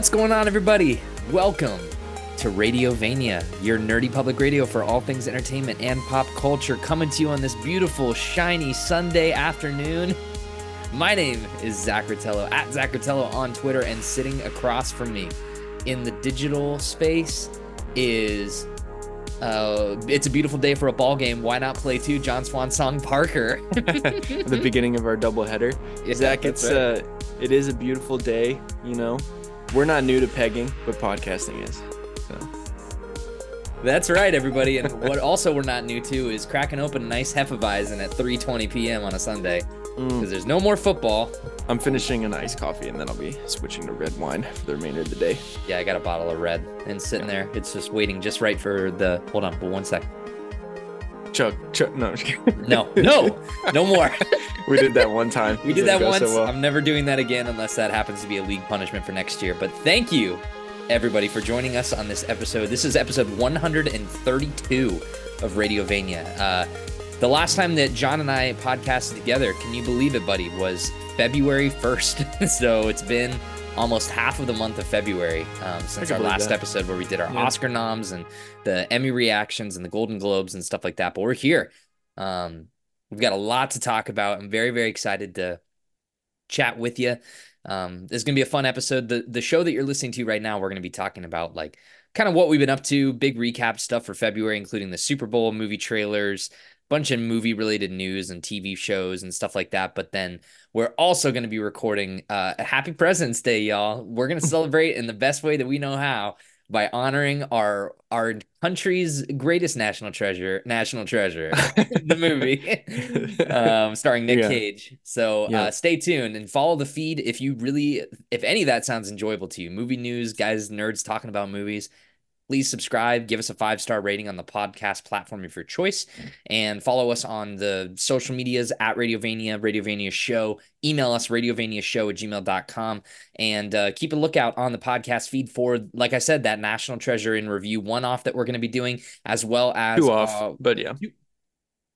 What's going on, everybody? Welcome to Radiovania, your nerdy public radio for all things entertainment and pop culture, coming to you on this beautiful, shiny Sunday afternoon. My name is Zach Rottello, at Zach Rottello on Twitter, and sitting across from me in the digital space is uh, it's a beautiful day for a ball game. Why not play two? Jon Swan Song Parker. the beginning of our doubleheader. Yeah, Zach, it's right. uh, it is a beautiful day. You know, we're not new to pegging, but podcasting is. So That's right, everybody. And what also we're not new to is cracking open a nice Hefeweizen at 3:20 p.m. on a Sunday mm, because there's no more football. I'm finishing an iced coffee, and then I'll be switching to red wine for the remainder of the day. Yeah, I got a bottle of red and sitting there. It's just waiting just right for the. Hold on, but one sec. Chuck, Chuck, no, I'm just kidding. No, no, no more. we did that one time. We did that once. so well. I'm never doing that again unless that happens to be a league punishment for next year. But thank you, everybody, for joining us on this episode. This is episode 132 of Radiovania. Uh, the last time that Jon and I podcasted together, can you believe it, buddy, was February 1st. so it's been almost half of the month of February um, since our last that. episode where we did our Yeah. Oscar noms and the Emmy reactions and the Golden Globes and stuff like that. But we're here. Um, we've got a lot to talk about. I'm very, very excited to chat with you. Um, this is gonna be a fun episode. The the show that you're listening to right now, we're gonna be talking about like kind of what we've been up to, big recap stuff for February, including the Super Bowl movie trailers, bunch of movie related news and TV shows and stuff like that. But then we're also gonna be recording uh, a Happy President's Day, y'all. We're gonna celebrate in the best way that we know how by honoring our our country's greatest national treasure, national treasure, the movie, um, starring Nick Yeah. Cage. So Yeah. uh, stay tuned and follow the feed if you really, if any of that sounds enjoyable to you. Movie news, guys, nerds talking about movies. Please subscribe, give us a five star rating on the podcast platform of your choice, and follow us on the social medias at Radiovania, Radiovania Show. Email us, radiovaniashow at gmail.com, and uh, keep a lookout on the podcast feed for, like I said, that National Treasure in Review one off that we're going to be doing, as well as Two off, uh, but yeah.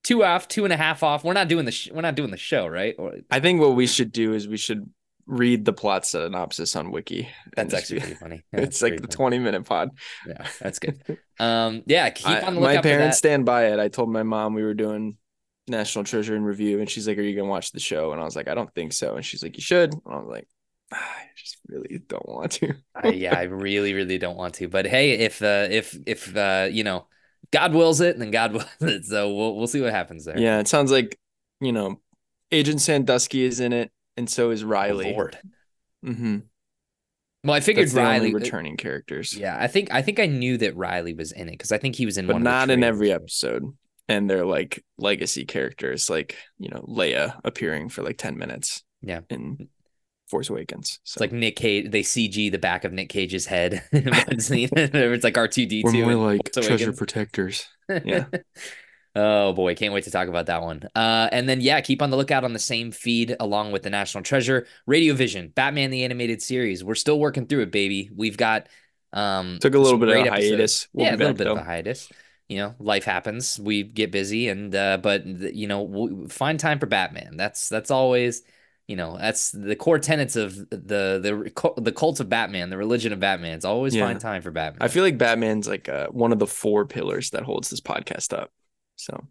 two off, two and a half off. We're not doing the sh- we're not doing the show, right? Or, I think what we should do is we should read the plot synopsis on Wiki. that's actually pretty funny. Yeah, it's like the funny. 20 minute pod. Yeah, that's good. Um, yeah, keep I- on the my parents stand by it. I told my mom we were doing National Treasure in review, and she's like, "Are you gonna watch the show?" And I was like, "I don't think so." And she's like, "You should." And I was like, "Ah, "I just really don't want to." Yeah, I really, really don't want to, but hey, if uh, if if uh, you know, God wills it, then God wills it. So we'll we'll see what happens there. yeah, it sounds like you know, Agent Sandusky is in it, and so is Riley. Lord. Mm-hmm. Well, I figured That's the Riley. only returning characters, Yeah, I think I think I knew that Riley was in it because I think he was in but one. of the not in every episode. And they're like legacy characters, like you know, Leia appearing for like ten minutes. Yeah. in Force Awakens. It's like Nick Cage. They CG the back of Nick Cage's head in one scene. it's like R two D two. we're more like treasure Awakens. protectors. Yeah. Oh boy, can't wait to talk about that one. Uh, and then yeah, keep on the lookout on the same feed along with the National Treasure, Radio Vision, Batman the Animated Series. We're still working through it, baby. We've got um Took a little bit of a hiatus. We'll yeah, a little back, bit of a hiatus. You know, life happens. We get busy, and uh, but you know, we find time for Batman. That's that's always. You know, that's the core tenets of the the the cult of Batman, the religion of Batman. It's always Yeah. find time for Batman. I feel like Batman's like uh, one of the four pillars that holds this podcast up. So,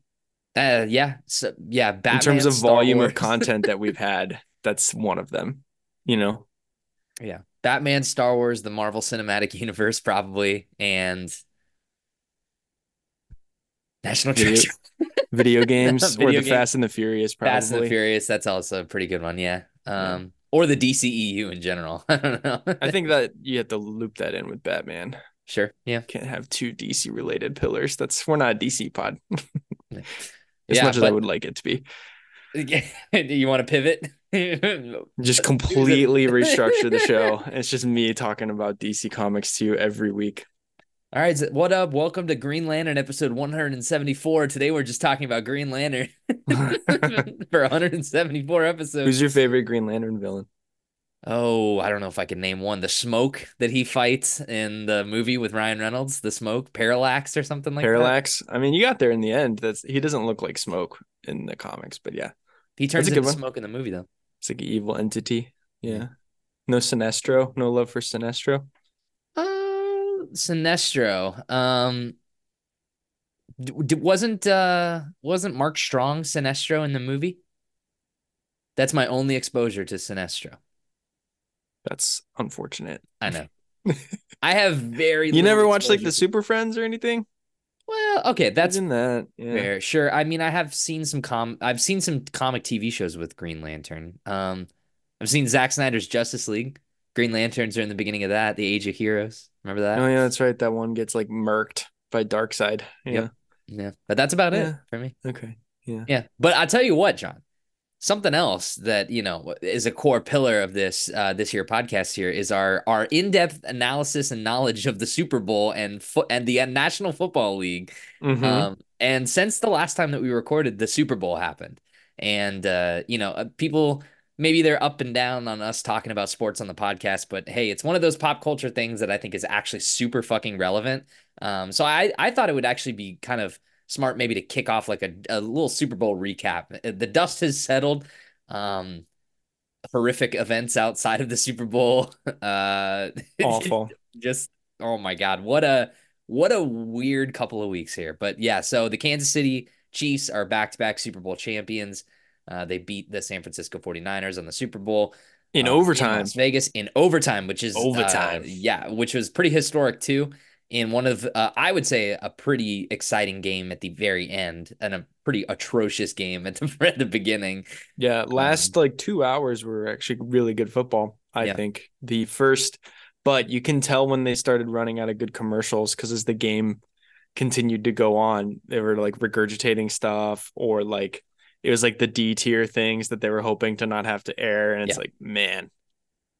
Uh, yeah, so yeah. Batman, in terms of Star volume Wars. of content that we've had, that's one of them. You know, yeah, Batman, Star Wars, the Marvel Cinematic Universe, probably, and National Video- Treasure, video games or the. Fast and the Furious, probably. Fast and the Furious. That's also a pretty good one. Yeah. Yeah. Um, or the DCEU in general. I don't know. I think that you have to loop that in with Batman. Sure. Yeah. Can't have two DC related pillars. That's we're not a DC pod. as Yeah, much as I would like it to be. Do you want to pivot? Just completely restructure the show. It's just me talking about DC Comics to you every week. All right, what up? Welcome to Green Lantern episode 174. Today we're just talking about Green Lantern for 174 episodes. Who's your favorite Green Lantern villain? Oh, I don't know if I can name one. The smoke that he fights in the movie with Ryan Reynolds, the smoke, Parallax or something like that. Parallax. I mean, you got there in the end. That's he doesn't look like smoke in the comics, but yeah. He turns That's a good into smoke in the movie though. it's like an evil entity. Yeah. No Sinestro. No love for Sinestro. Uh, Sinestro. Um, wasn't uh wasn't Mark Strong Sinestro in the movie? That's my only exposure to Sinestro. That's unfortunate. I know. I have very. You never watched like the Super Friends or anything? Well, okay, that's in that. Yeah. Fair. Sure. I mean, I have seen some com. I've seen some comic TV shows with Green Lantern. Um, I've seen Zack Snyder's Justice League. Green Lanterns are in the beginning of that. The Age of Heroes. Remember that? Oh yeah, that's right. That one gets like murked by Darkseid. Yeah. Yep. Yeah. But that's about yeah. it for me. Okay. Yeah. Yeah. But I'll tell you what, Jon something else that you know is a core pillar of this uh, this year podcast here is our our in-depth analysis and knowledge of the Super Bowl and foot and the National Football League. Mm-hmm. Um, and since the last time that we recorded, the Super Bowl happened, and uh, you know uh, people maybe they're up and down on us talking about sports on the podcast, but hey, it's one of those pop culture things that I think is actually super fucking relevant. Um, so I I thought it would actually be kind of smart maybe to kick off like a, a little Super Bowl recap. Uh, the dust has settled. Um, horrific events outside of the Super Bowl. Uh, Awful. just oh my god, what a what a weird couple of weeks here. But yeah, so the Kansas City Chiefs are back-to-back Super Bowl champions. Uh, they beat the San Francisco 49ers on the Super Bowl in uh, overtime. In Las Vegas in overtime, which is uh, overtime. Uh, yeah, which was pretty historic too in one of uh, I would say a pretty exciting game at the very end and a pretty atrocious game at the at the beginning. Yeah, last um, like 2 hours were actually really good football, I yeah. think. The first but you can tell when they started running out of good commercials cuz as the game continued to go on, they were like regurgitating stuff or like it was like the D tier things that they were hoping to not have to air and it's yeah. like, man,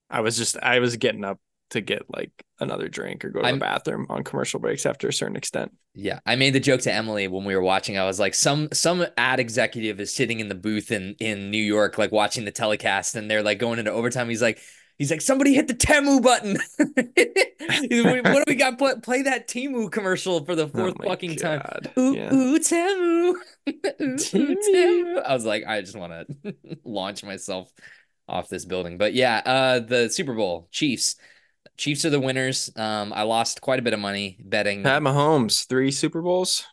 I was just I was getting up to get like another drink or go to I'm, the bathroom on commercial breaks after a certain extent. Yeah, I made the joke to Emily when we were watching. I was like, some some ad executive is sitting in the booth in in New York, like watching the telecast, and they're like going into overtime. He's like. He's like, somebody hit the Temu button. what do we got? Play, play that Temu commercial for the oh fourth oh fucking God. time. Ooh, yeah. ooh, Temu. ooh, Temu. I was like, I just want to launch myself off this building. But yeah, uh, the Super Bowl Chiefs Chiefs are the winners. Um, I lost quite a bit of money betting. Pat Mahomes, three Super Bowls.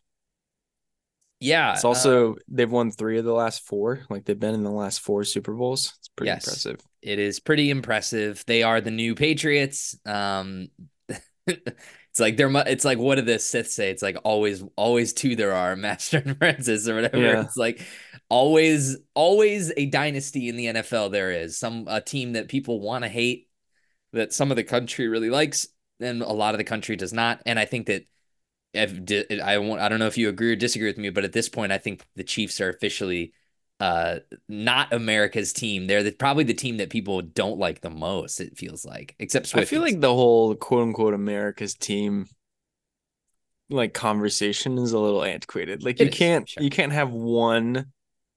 Yeah. It's also uh, they've won three of the last four. Like they've been in the last four Super Bowls. It's pretty yes, impressive. It is pretty impressive. They are the new Patriots. Um, it's like they're it's like what did the Sith say? It's like always always two there are Master and Francis or whatever. Yeah. It's like always always a dynasty in the NFL. There is some a team that people want to hate that some of the country really likes and a lot of the country does not. And I think that if I won't, I don't know if you agree or disagree with me, but at this point, I think the Chiefs are officially uh, not America's team. They're the, probably the team that people don't like the most. It feels like, except Swifties. I feel like the whole quote unquote America's team like conversation is a little antiquated. Like it you is, can't sure. you can't have one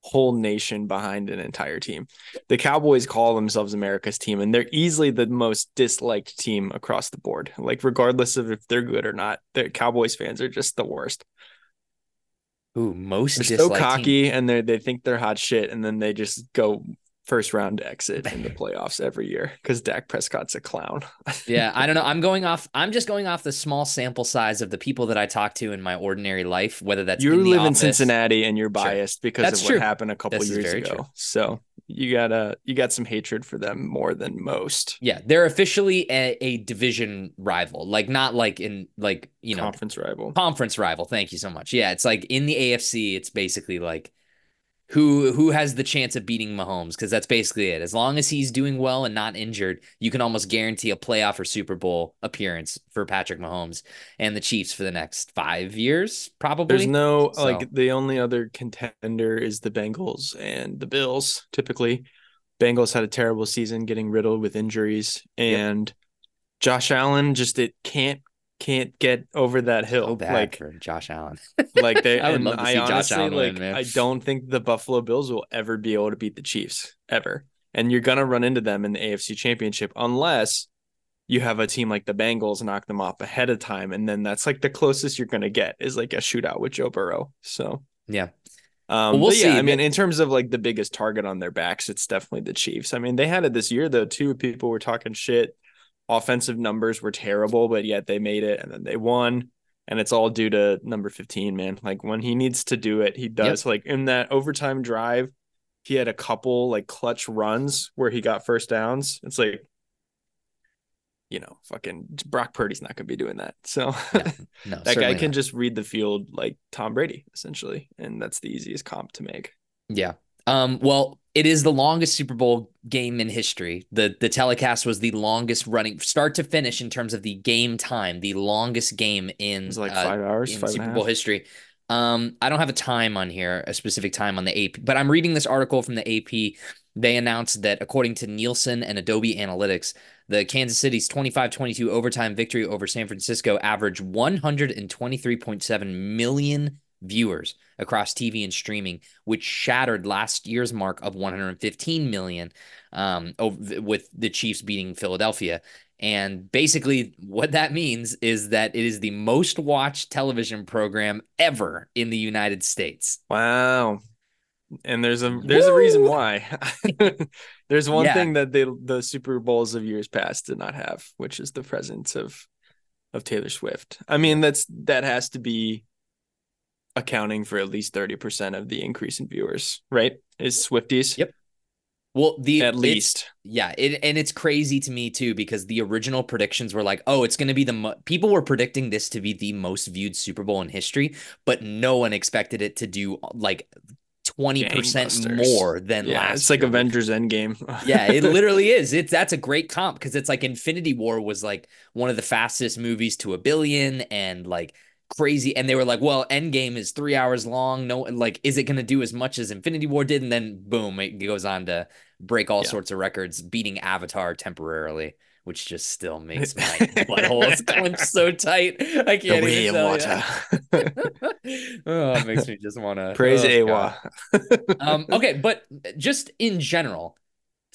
whole nation behind an entire team. The Cowboys call themselves America's team, and they're easily the most disliked team across the board. Like, regardless of if they're good or not, the Cowboys fans are just the worst. Ooh, most they're so cocky, team. and they they think they're hot shit, and then they just go first round exit in the playoffs every year because Dak Prescott's a clown. yeah, I don't know. I'm going off. I'm just going off the small sample size of the people that I talk to in my ordinary life. Whether that's you live office. in Cincinnati and you're biased sure. because that's of what happened a couple years ago. True. So you gotta uh, you got some hatred for them more than most. Yeah, they're officially a, a division rival, like not like in like you know conference rival. Conference rival. Thank you so much. Yeah, it's like in the AFC, it's basically like who who has the chance of beating Mahomes because that's basically it. As long as he's doing well and not injured, you can almost guarantee a playoff or Super Bowl appearance for Patrick Mahomes and the Chiefs for the next 5 years probably. There's no so. like the only other contender is the Bengals and the Bills typically. Bengals had a terrible season getting riddled with injuries and yep. Josh Allen just it can't can't get over that hill. So bad like for Josh Allen. like they, I would love to see honestly, Josh Allen like, win, man. I don't think the Buffalo Bills will ever be able to beat the Chiefs ever, and you're gonna run into them in the AFC Championship unless you have a team like the Bengals knock them off ahead of time, and then that's like the closest you're gonna get is like a shootout with Joe Burrow. So yeah. Um, well, we'll see. Yeah, I mean, in terms of like the biggest target on their backs, it's definitely the Chiefs. I mean, they had it this year though too. People were talking shit. Offensive numbers were terrible, but yet they made it and then they won. And it's all due to number 15, man. Like when he needs to do it, he does. Yep. Like in that overtime drive, he had a couple like clutch runs where he got first downs. It's like you know, fucking Brock Purdy's not going to be doing that. So no, no, that guy can not. just read the field like Tom Brady, essentially, and that's the easiest comp to make. Yeah. Um. Well, it is the longest Super Bowl game in history. the The telecast was the longest running, start to finish, in terms of the game time, the longest game in like uh, five hours, in five Super Bowl history. Um, I don't have a time on here, a specific time on the AP, but I'm reading this article from the AP. They announced that according to Nielsen and Adobe Analytics, the Kansas City's 25-22 overtime victory over San Francisco averaged 123.7 million viewers across TV and streaming, which shattered last year's mark of 115 million um, with the Chiefs beating Philadelphia. And basically, what that means is that it is the most watched television program ever in the United States. Wow. And there's a there's Woo! a reason why. there's one yeah. thing that they the Super Bowls of years past did not have, which is the presence of of Taylor Swift. I mean, that's that has to be accounting for at least 30% of the increase in viewers, right? Is Swifties. Yep. Well, the at least, yeah, it, and it's crazy to me too because the original predictions were like, oh, it's going to be the mo-. people were predicting this to be the most viewed Super Bowl in history, but no one expected it to do like twenty percent more than yeah, last. It's like Avengers Endgame. yeah, it literally is. It's that's a great comp because it's like Infinity War was like one of the fastest movies to a billion, and like crazy. And they were like, well, Endgame is three hours long. No, like, is it going to do as much as Infinity War did? And then boom, it goes on to break all yeah. sorts of records, beating Avatar temporarily, which just still makes my buttholes clench so tight. I can't the even water. oh, it makes me just want to praise oh, Eywa. um, okay, but just in general,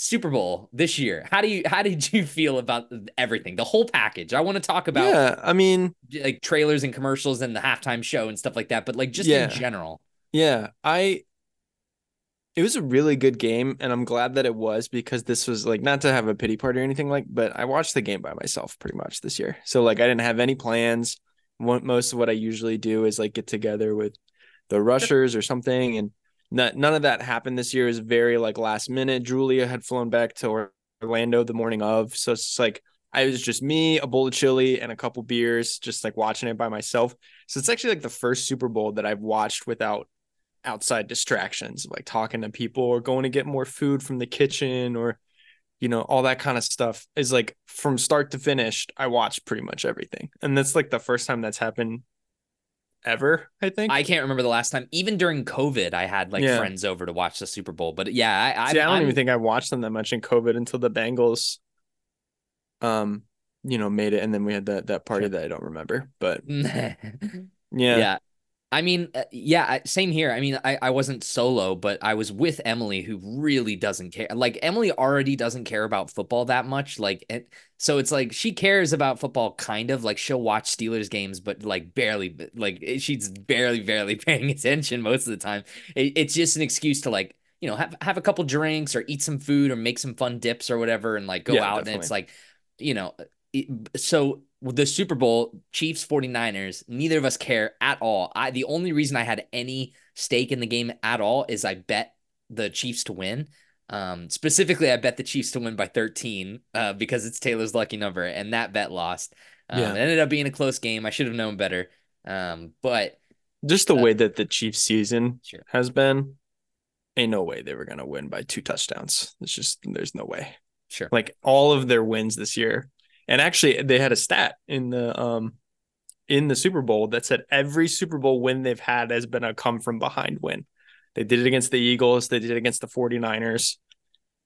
Super Bowl this year. How do you how did you feel about everything, the whole package? I want to talk about. Yeah, I mean, like trailers and commercials and the halftime show and stuff like that. But like just yeah. in general. Yeah, I. It was a really good game, and I'm glad that it was because this was like not to have a pity party or anything like, but I watched the game by myself pretty much this year. So like I didn't have any plans. What Most of what I usually do is like get together with the rushers or something and none of that happened this year. Is very like last minute. Julia had flown back to Orlando the morning of, so it's like I was just me, a bowl of chili, and a couple beers, just like watching it by myself. So it's actually like the first Super Bowl that I've watched without outside distractions, like talking to people or going to get more food from the kitchen or you know all that kind of stuff is like from start to finish i watched pretty much everything and that's like the first time that's happened ever. I think I can't remember the last time. Even during COVID, I had like yeah. friends over to watch the Super Bowl. But yeah, I, See, I don't I'm, even think I watched them that much in COVID until the Bengals, um, you know, made it, and then we had that that party that I don't remember. But yeah, yeah, I mean, uh, yeah, same here. I mean, I, I wasn't solo, but I was with Emily, who really doesn't care. Like, Emily already doesn't care about football that much. Like, it, so it's like she cares about football, kind of. Like, she'll watch Steelers games, but like barely, like, she's barely, barely paying attention most of the time. It, it's just an excuse to like, you know, have have a couple drinks or eat some food or make some fun dips or whatever, and like go yeah, out. Definitely. And it's like, you know, so the Super Bowl, Chiefs 49ers, neither of us care at all. I the only reason I had any stake in the game at all is I bet the Chiefs to win. Um, specifically, I bet the Chiefs to win by 13 uh, because it's Taylor's lucky number, and that bet lost. Um, yeah. It ended up being a close game. I should have known better. Um, but just the uh, way that the Chiefs season sure. has been, ain't no way they were gonna win by two touchdowns. It's just there's no way. Sure. Like all of their wins this year and actually, they had a stat in the um in the Super Bowl that said every Super Bowl win they've had has been a come from behind win. They did it against the Eagles, they did it against the 49ers.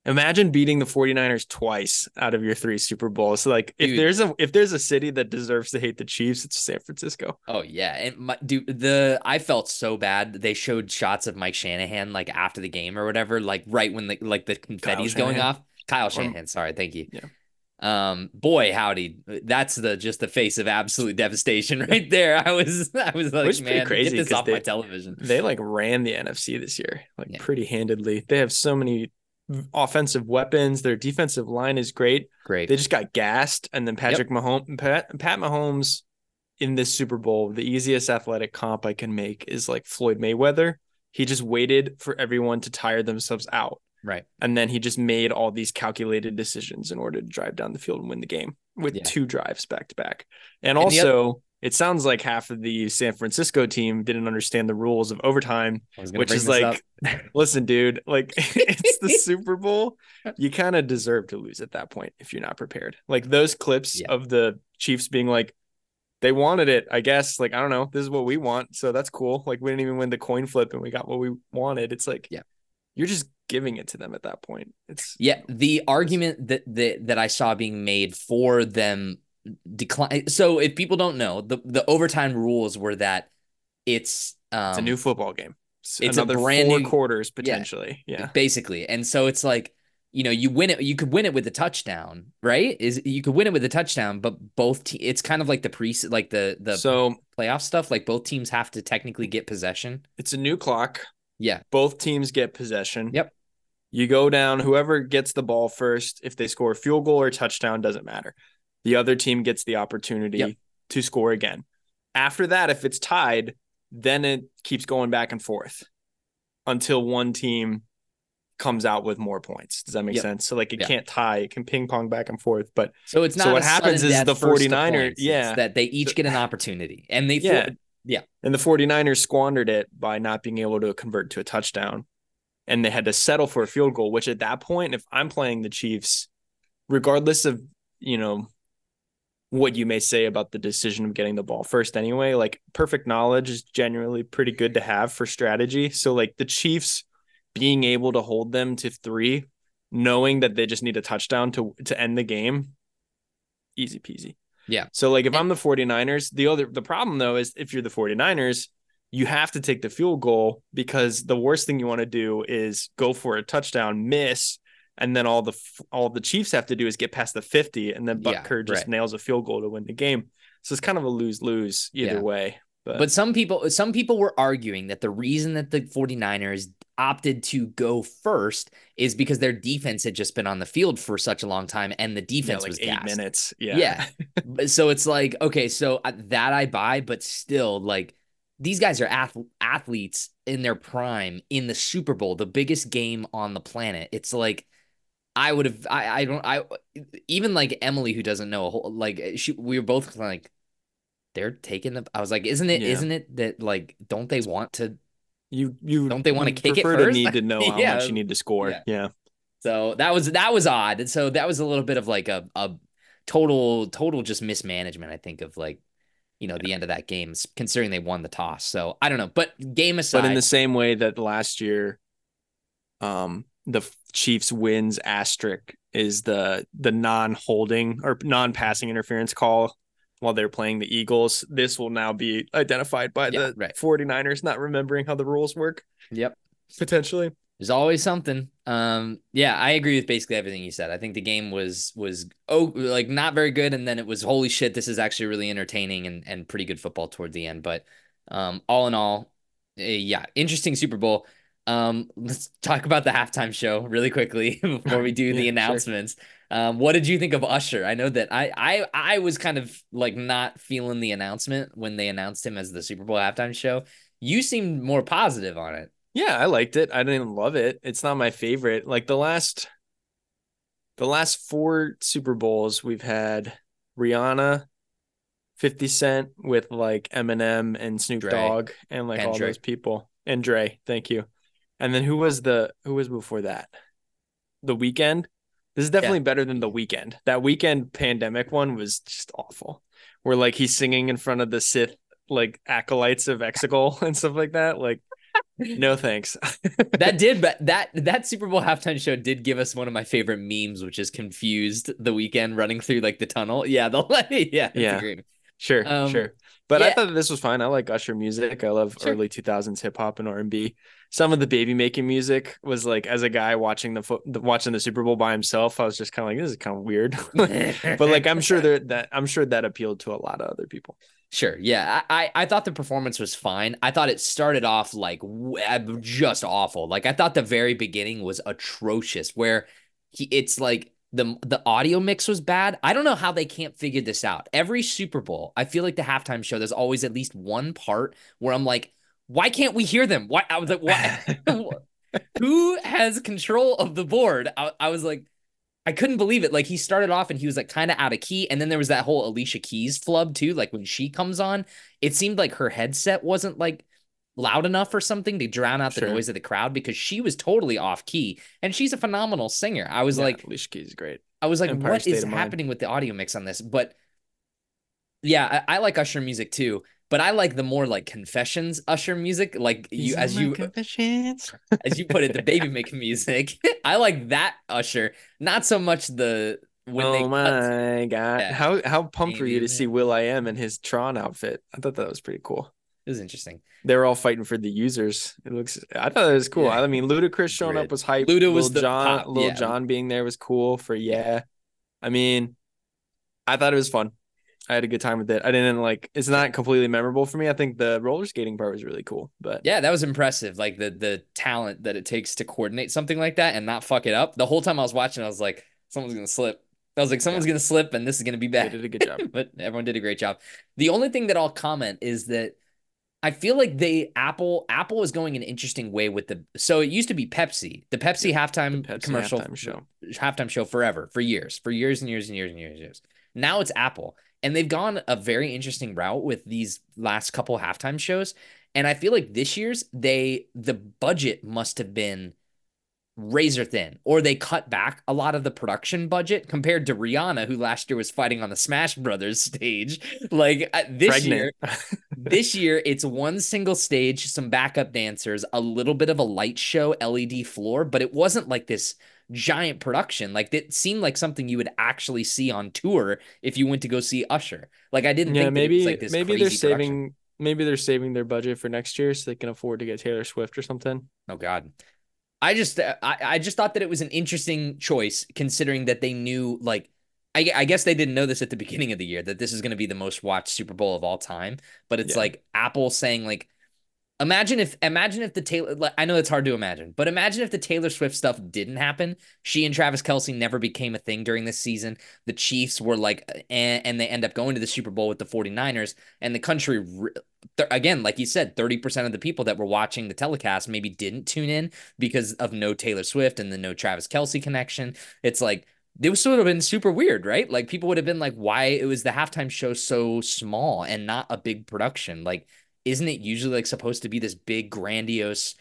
Imagine beating the 49ers twice out of your three Super Bowls. So like dude, if there's a if there's a city that deserves to hate the Chiefs, it's San Francisco. Oh yeah. And my, dude, the I felt so bad. They showed shots of Mike Shanahan like after the game or whatever, like right when the like the confetti's going off. Kyle Shanahan, sorry, thank you. Yeah Um, boy, howdy, that's the just the face of absolute devastation right there. I was, I was like, man, crazy get this off they, my television. They like ran the NFC this year, like yeah. pretty handedly. They have so many offensive weapons. Their defensive line is great. Great. They just got gassed, and then Patrick yep. Mahomes, Pat, Pat Mahomes, in this Super Bowl, the easiest athletic comp I can make is like Floyd Mayweather. He just waited for everyone to tire themselves out. Right. And then he just made all these calculated decisions in order to drive down the field and win the game with yeah. two drives back to back. And, and also, other- it sounds like half of the San Francisco team didn't understand the rules of overtime, which is like, listen, dude, like it's the Super Bowl. You kind of deserve to lose at that point if you're not prepared. Like those clips yeah. of the Chiefs being like, they wanted it, I guess. Like, I don't know, this is what we want. So that's cool. Like, we didn't even win the coin flip and we got what we wanted. It's like, yeah, you're just giving it to them at that point. It's yeah. The argument that that that I saw being made for them decline. So if people don't know, the the overtime rules were that it's um, it's a new football game. It's, it's another a brand four new quarters potentially. Yeah, yeah, basically. And so it's like you know you win it. You could win it with a touchdown, right? Is you could win it with a touchdown, but both te- it's kind of like the pre like the the so playoff stuff. Like both teams have to technically get possession. It's a new clock. Yeah, both teams get possession. Yep. You go down. Whoever gets the ball first, if they score a field goal or touchdown, doesn't matter the other team gets the opportunity yep. to score again. After that, if it's tied, then it keeps going back and forth until one team comes out with more points. Does that make yep. sense? So like it can't tie, it can ping pong back and forth, but so it's not so what happens is the 49ers, yeah, that they each get an opportunity and they yeah. Yeah. And the 49ers squandered it by not being able to convert to a touchdown and they had to settle for a field goal, which at that point if I'm playing the Chiefs regardless of, you know, what you may say about the decision of getting the ball first anyway. Like perfect knowledge is generally pretty good to have for strategy. So like the Chiefs being able to hold them to 3 knowing that they just need a touchdown to to end the game easy peasy. Yeah. So like if I'm the 49ers, the other the problem though is if you're the 49ers, you have to take the field goal because the worst thing you want to do is go for a touchdown, miss, and then all the all the Chiefs have to do is get past the 50 and then Butker yeah, just right. nails a field goal to win the game. So it's kind of a lose-lose either yeah. way. But. but some people some people were arguing that the reason that the 49ers opted to go first is because their defense had just been on the field for such a long time and the defense yeah, like was eight gassed. minutes. Yeah. Yeah. so it's like, okay, so uh, that I buy, but still like these guys are ath- athletes in their prime in the Super Bowl, the biggest game on the planet. It's like I would have I I don't I even like Emily who doesn't know a whole like she we were both like they're taking the I was like isn't it yeah. not it that like don't they want to you you don't they want to kick it first? to need to know how yeah. much you need to score yeah. yeah. so that was that was odd and so that was a little bit of like a a total total just mismanagement I think of like you know the end of that game considering they won the toss so I don't know but game aside but in the same way that last year um the Chiefs wins asterisk is the the non-holding or non-passing interference call while they're playing the Eagles. This will now be identified by yeah, the right. 49ers not remembering how the rules work. Yep. Potentially. There's always something. Um yeah, I agree with basically everything you said. I think the game was was oh like not very good and then it was holy shit this is actually really entertaining and and pretty good football toward the end, but um all in all eh, yeah, interesting Super Bowl. Um, let's talk about the halftime show really quickly before we do yeah, the announcements. Sure. Um, what did you think of Usher? I know that I I I was kind of like not feeling the announcement when they announced him as the Super Bowl halftime show. You seemed more positive on it. Yeah, I liked it. I didn't love it. It's not my favorite. Like the last the last four Super Bowls we've had Rihanna, 50 Cent with like Eminem and Snoop Dre, Dogg and like and all Dre. those people. And Dre, thank you. And then who was the who was before that? The Weeknd. This is definitely yeah. better than the Weeknd. That Weeknd pandemic one was just awful. Where like he's singing in front of the Sith like acolytes of Exegol and stuff like that. Like, no thanks. that did, but that that Super Bowl halftime show did give us one of my favorite memes, which is confused the Weeknd running through like the tunnel. Yeah, the yeah, yeah. Great. Sure, um, sure. But yeah. I thought this was fine. I like Usher music. I love sure. early 2000s hip hop and R&B. Some of the baby making music was like as a guy watching the, fo- watching the Super Bowl by himself, I was just kind of like this is kind of weird. but like I'm sure that that I'm sure that appealed to a lot of other people. Sure. Yeah. I, I thought the performance was fine. I thought it started off like uh, just awful. Like I thought the very beginning was atrocious where he it's like the the audio mix was bad. I don't know how they can't figure this out. Every Super Bowl, I feel like the halftime show, there's always at least one part where I'm like, why can't we hear them? Why I was like, why who has control of the board? I, I was like, I couldn't believe it. Like he started off and he was like kind of out of key. And then there was that whole Alicia Keys flub too. Like when she comes on, it seemed like her headset wasn't like loud enough or something to drown out the sure. noise of the crowd because she was totally off key and she's a phenomenal singer. I was yeah, like, Alicia Keys is great. I was like, Empire what State is happening with the audio mix on this? But yeah, I, I, like Usher music too, but I like the more like confessions Usher music, like you as you confessions. as you put it, the baby making music. I like that Usher, not so much the when oh my god! How how pumped were you to see will.i.am in his Tron outfit? I thought that was pretty cool. It was interesting. They were all fighting for the users. It looks. I thought it was cool. Yeah. I mean, Ludacris showing up was hype. Luda was Lil the Jon. Pop, Lil yeah. Jon being there was cool. For yeah, I mean, I thought it was fun. I had a good time with it. I didn't like. It's not completely memorable for me. I think the roller skating part was really cool. But yeah, that was impressive. Like the the talent that it takes to coordinate something like that and not fuck it up. The whole time I was watching, I was like, someone's gonna slip. I was like, someone's yeah. gonna slip, and this is gonna be bad. They did a good job, but everyone did a great job. The only thing that I'll comment is that I feel like they Apple Apple is going an interesting way with the so it used to be Pepsi, the Pepsi yeah, halftime the Pepsi commercial halftime show. halftime show forever, for years, for years and years and years and years and years. Now it's Apple. And they've gone a very interesting route with these last couple halftime shows. And I feel like this year's they the budget must have been razor thin, or they cut back a lot of the production budget compared to Rihanna, who last year was fighting on the Smash Brothers stage. Like uh, this Pregnant. year, this year it's one single stage, some backup dancers, a little bit of a light show, LED floor, but it wasn't like this giant production. Like it seemed like something you would actually see on tour if you went to go see Usher. Like I didn't yeah, think maybe like maybe they're saving production. maybe they're saving their budget for next year so they can afford to get Taylor Swift or something. Oh God. I just uh, I, I just thought that it was an interesting choice considering that they knew like I, I guess they didn't know this at the beginning of the year that this is going to be the most watched Super Bowl of all time, but it's yeah. like Apple saying like Imagine if imagine if the Taylor I know it's hard to imagine, but imagine if the Taylor Swift stuff didn't happen. She and Travis Kelce never became a thing during this season. The Chiefs were like and, and they end up going to the Super Bowl with the 49ers and the country again, like you said, 30% of the people that were watching the telecast maybe didn't tune in because of no Taylor Swift and the no Travis Kelce connection. It's like it was sort of been super weird, right? Like people would have been like, why it was the halftime show so small and not a big production? Like isn't it usually like supposed to be this big grandiose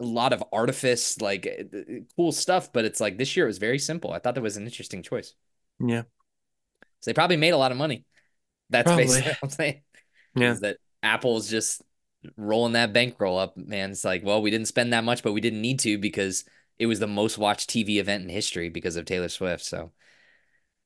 a lot of artifice like eh, eh, cool stuff but it's like this year it was very simple. I thought that was an interesting choice. Yeah. So they probably made a lot of money. That's probably. basically what i'm saying yeah. is that apple's just rolling that bankroll up man. It's like well we didn't spend that much but we didn't need to because it was the most watched tv event in history because of taylor swift so.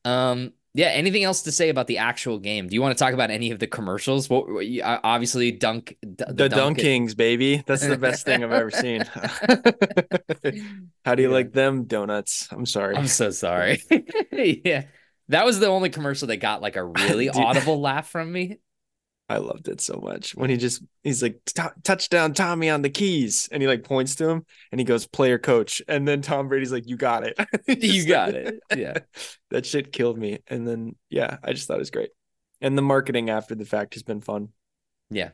Um yeah. Anything else to say about the actual game? Do you want to talk about any of the commercials? What uh, obviously dunk the, the DunKings, baby. That's the best thing I've ever seen. How do you yeah. like them donuts? I'm sorry. I'm so sorry. yeah. That was the only commercial that got like a really audible laugh from me. I loved it so much. When he just he's like touchdown Tommy on the keys. And he like points to him and he goes player coach. And then Tom Brady's like you got it. You got it. yeah. That shit killed me. And then yeah I just thought it was great. And the marketing after the fact has been fun. Yeah.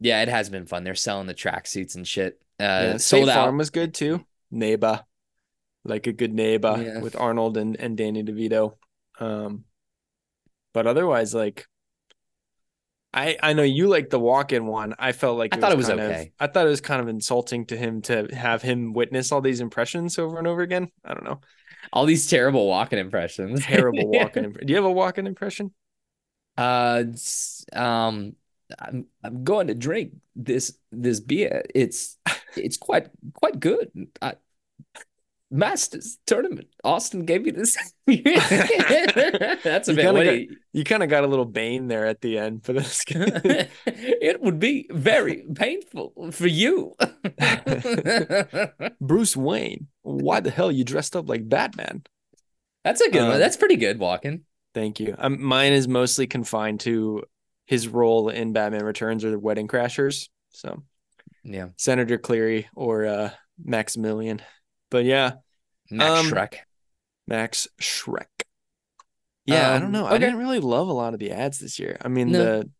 Yeah it has been fun. They're selling the track suits and shit. Uh yeah, sold State Farm was good too. Neighbor. Like a good neighbor yeah. with Arnold and and Danny DeVito. Um but otherwise like I I know you like the Walken one. I felt like I thought it was okay. Of, I thought it was kind of insulting to him to have him witness all these impressions over and over again. I don't know. All these terrible Walken impressions. Terrible Walken. Imp- Do you have a Walken impression? Uh, um, I'm I'm going to drink this this beer. It's it's quite quite good. I Masters tournament. Austin gave you this. That's a You bit. got- you- kind of got a little Bane there at the end for this. it would be very painful for you. Bruce Wayne, why the hell you dressed up like Batman? That's a good one. Um, That's pretty good, Walken. Thank you. Um, mine is mostly confined to his role in Batman Returns or the Wedding Crashers. So Yeah. Senator Cleary or uh, Maximilian. But yeah, Max Um, Shreck. Max Shreck. Yeah, I Um, don't know. I didn't really love a lot of the ads this year. I mean, No. the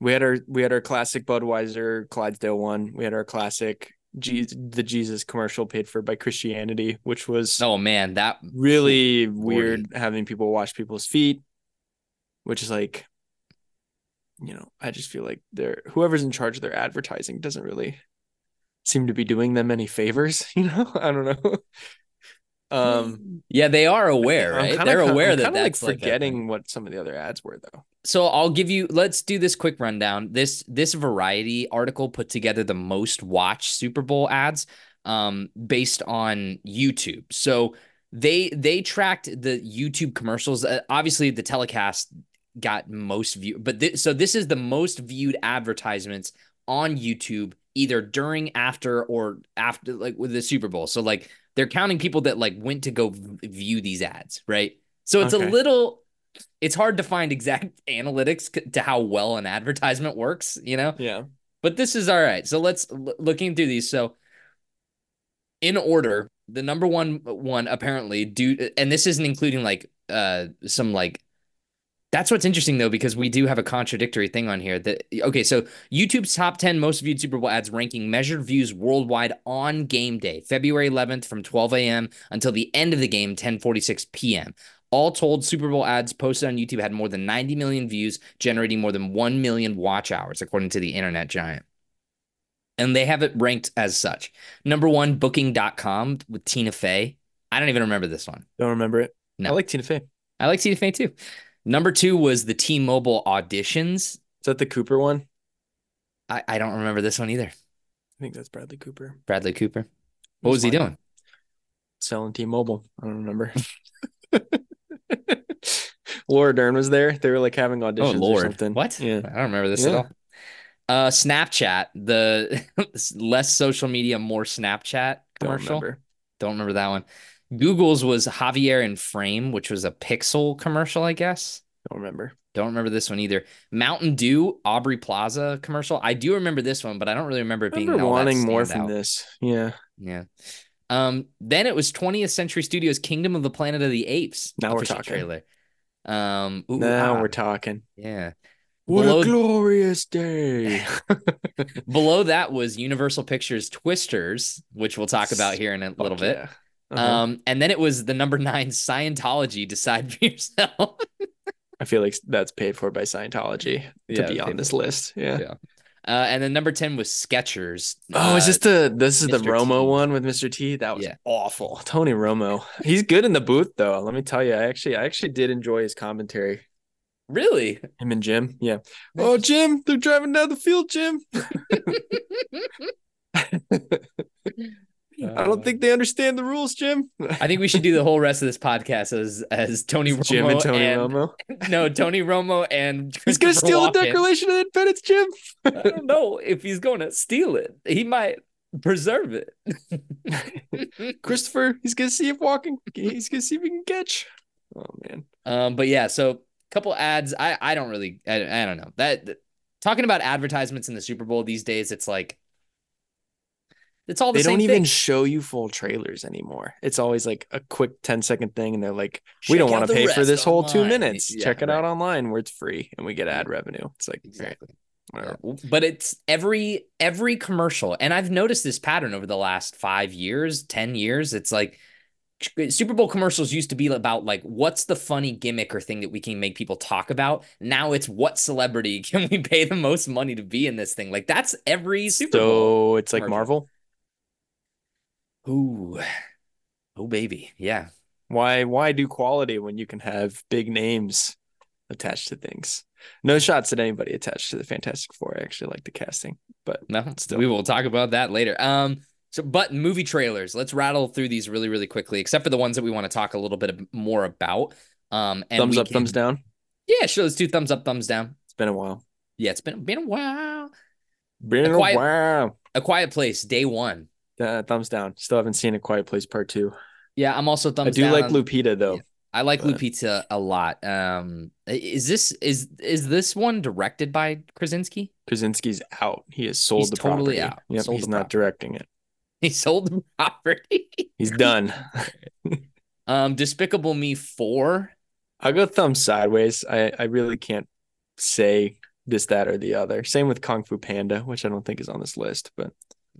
we had our we had our classic Budweiser Clydesdale one. We had our classic Je- the Jesus commercial paid for by Christianity, which was Oh man, that really weird having people wash people's feet, which is like, you know, I just feel like they're whoever's in charge of their advertising doesn't really seem to be doing them any favors. You know, I don't know. Um, yeah, they are aware, right? kinda- They're aware I'm that that's like like a forgetting what some of the other ads were though. So I'll give you let's do this quick rundown. This this variety article put together the most watched Super Bowl ads um based on YouTube. So they they tracked the YouTube commercials. Uh, obviously the telecast got most view but thi- so this is the most viewed advertisements on YouTube either during after or after like with the Super Bowl. So like they're counting people that like went to go v- view these ads, right? So it's Okay. a little it's hard to find exact analytics c- to how well an advertisement works, you know? Yeah. But this is all right. So let's l- looking through these. So in order, the number one one apparently do and this isn't including like uh some like that's what's interesting though because we do have a contradictory thing on here that okay so YouTube's top 10 most viewed Super Bowl ads ranking measured views worldwide on game day February 11th from 12 a.m. until the end of the game 10:46 p.m. All told, Super Bowl ads posted on YouTube had more than 90 million views, generating more than 1 million watch hours, according to the internet giant. And they have it ranked as such. Number one, booking.com with Tina Fey. I don't even remember this one. Don't remember it. No. I like Tina Fey. I like Tina Fey too. Number two was the T Mobile auditions. Is that the Cooper one? I, I don't remember this one either. I think that's Bradley Cooper. Bradley Cooper. What was he doing? Selling T-Mobile. I don't remember. Laura Dern was there. They were like having auditions Oh or Lord. something. What? Yeah. I don't remember this at all. Uh Snapchat, the less social media, more Snapchat Don't commercial. remember. Don't remember that one. Google's was Javier in Frame, which was a Pixel commercial, I guess. Don't remember. Don't remember this one either. Mountain Dew, Aubrey Plaza commercial. I do remember this one, but I don't really remember it being remember wanting more from this. Yeah. Yeah. Um, then it was 20th Century Studios Kingdom of the Planet of the Apes. Now we're talking. trailer. Um, ooh, now ah, we're talking. yeah. What Below- a glorious day. Below that was Universal Pictures Twisters, which we'll talk about here in a little Fuck bit. yeah. Uh-huh. Um, and then it was the number nine Scientology. Decide for yourself. I feel like that's paid for by Scientology to Yeah, be on this list. Yeah. Yeah. Uh, and then number ten was Skechers. Oh, is Uh, this the this is the Romo T. one with Mr. T? That was Yeah. awful. Tony Romo. He's good in the booth though. Let me tell you. I actually I actually did enjoy his commentary. really? Him and Jim. Yeah. Oh, Jim, they're driving down the field, Jim. I don't think they understand the rules, Jim. I think we should do the whole rest of this podcast as as Tony Romo Jim and Tony and- Romo. No, Tony Romo and He's gonna steal the Walken. Declaration of Independence, Jim. I don't know if he's going to steal it. He might preserve it. Christopher, he's gonna see if Walken. He's gonna see if he can catch. Oh man. Um, but yeah, so couple ads. I I don't really. I, I don't know that- Talking about advertisements in the Super Bowl these days, it's like it's all the They don't even thing. show you full trailers anymore. It's always like a quick 10 second thing, and they're like, we Check don't want to pay for this whole two minutes. Yeah, Check it right. out online where it's free and we get ad revenue. It's like, Exactly. Yeah. But it's every every commercial, and I've noticed this pattern over the last five years, ten years. It's like uh, Super Bowl commercials used to be about like what's the funny gimmick or thing that we can make people talk about. Now it's what celebrity can we pay the most money to be in this thing? Like that's every Super Bowl. So it's like commercial. Marvel. Ooh, oh baby, yeah. Why why do quality when you can have big names attached to things? No shots at anybody attached to the Fantastic Four. I actually like the casting, but No, Still. we will talk about that later. Um, So, but movie trailers, let's rattle through these really, really quickly, except for the ones that we want to talk a little bit more about. Um, and thumbs up, can, thumbs down. Yeah, sure. Let's do thumbs up, thumbs down. It's been a while. Yeah, it's been been a while. Been a, quiet, a while. A Quiet Place, day one. Uh, thumbs down. Still haven't seen A Quiet Place Part Two. Yeah, I'm also thumbs. I do down. like Lupita though. Yeah. I like but... Lupita a lot. Um, is this is is this one directed by Krasinski? Krasinski's out. He has sold he's the totally property. out. Yep, he's not directing it. He sold the property. he's done. um, Despicable Me four. I'll go thumb sideways. I I really can't say this, that, or the other. Same with Kung Fu Panda, which I don't think is on this list, but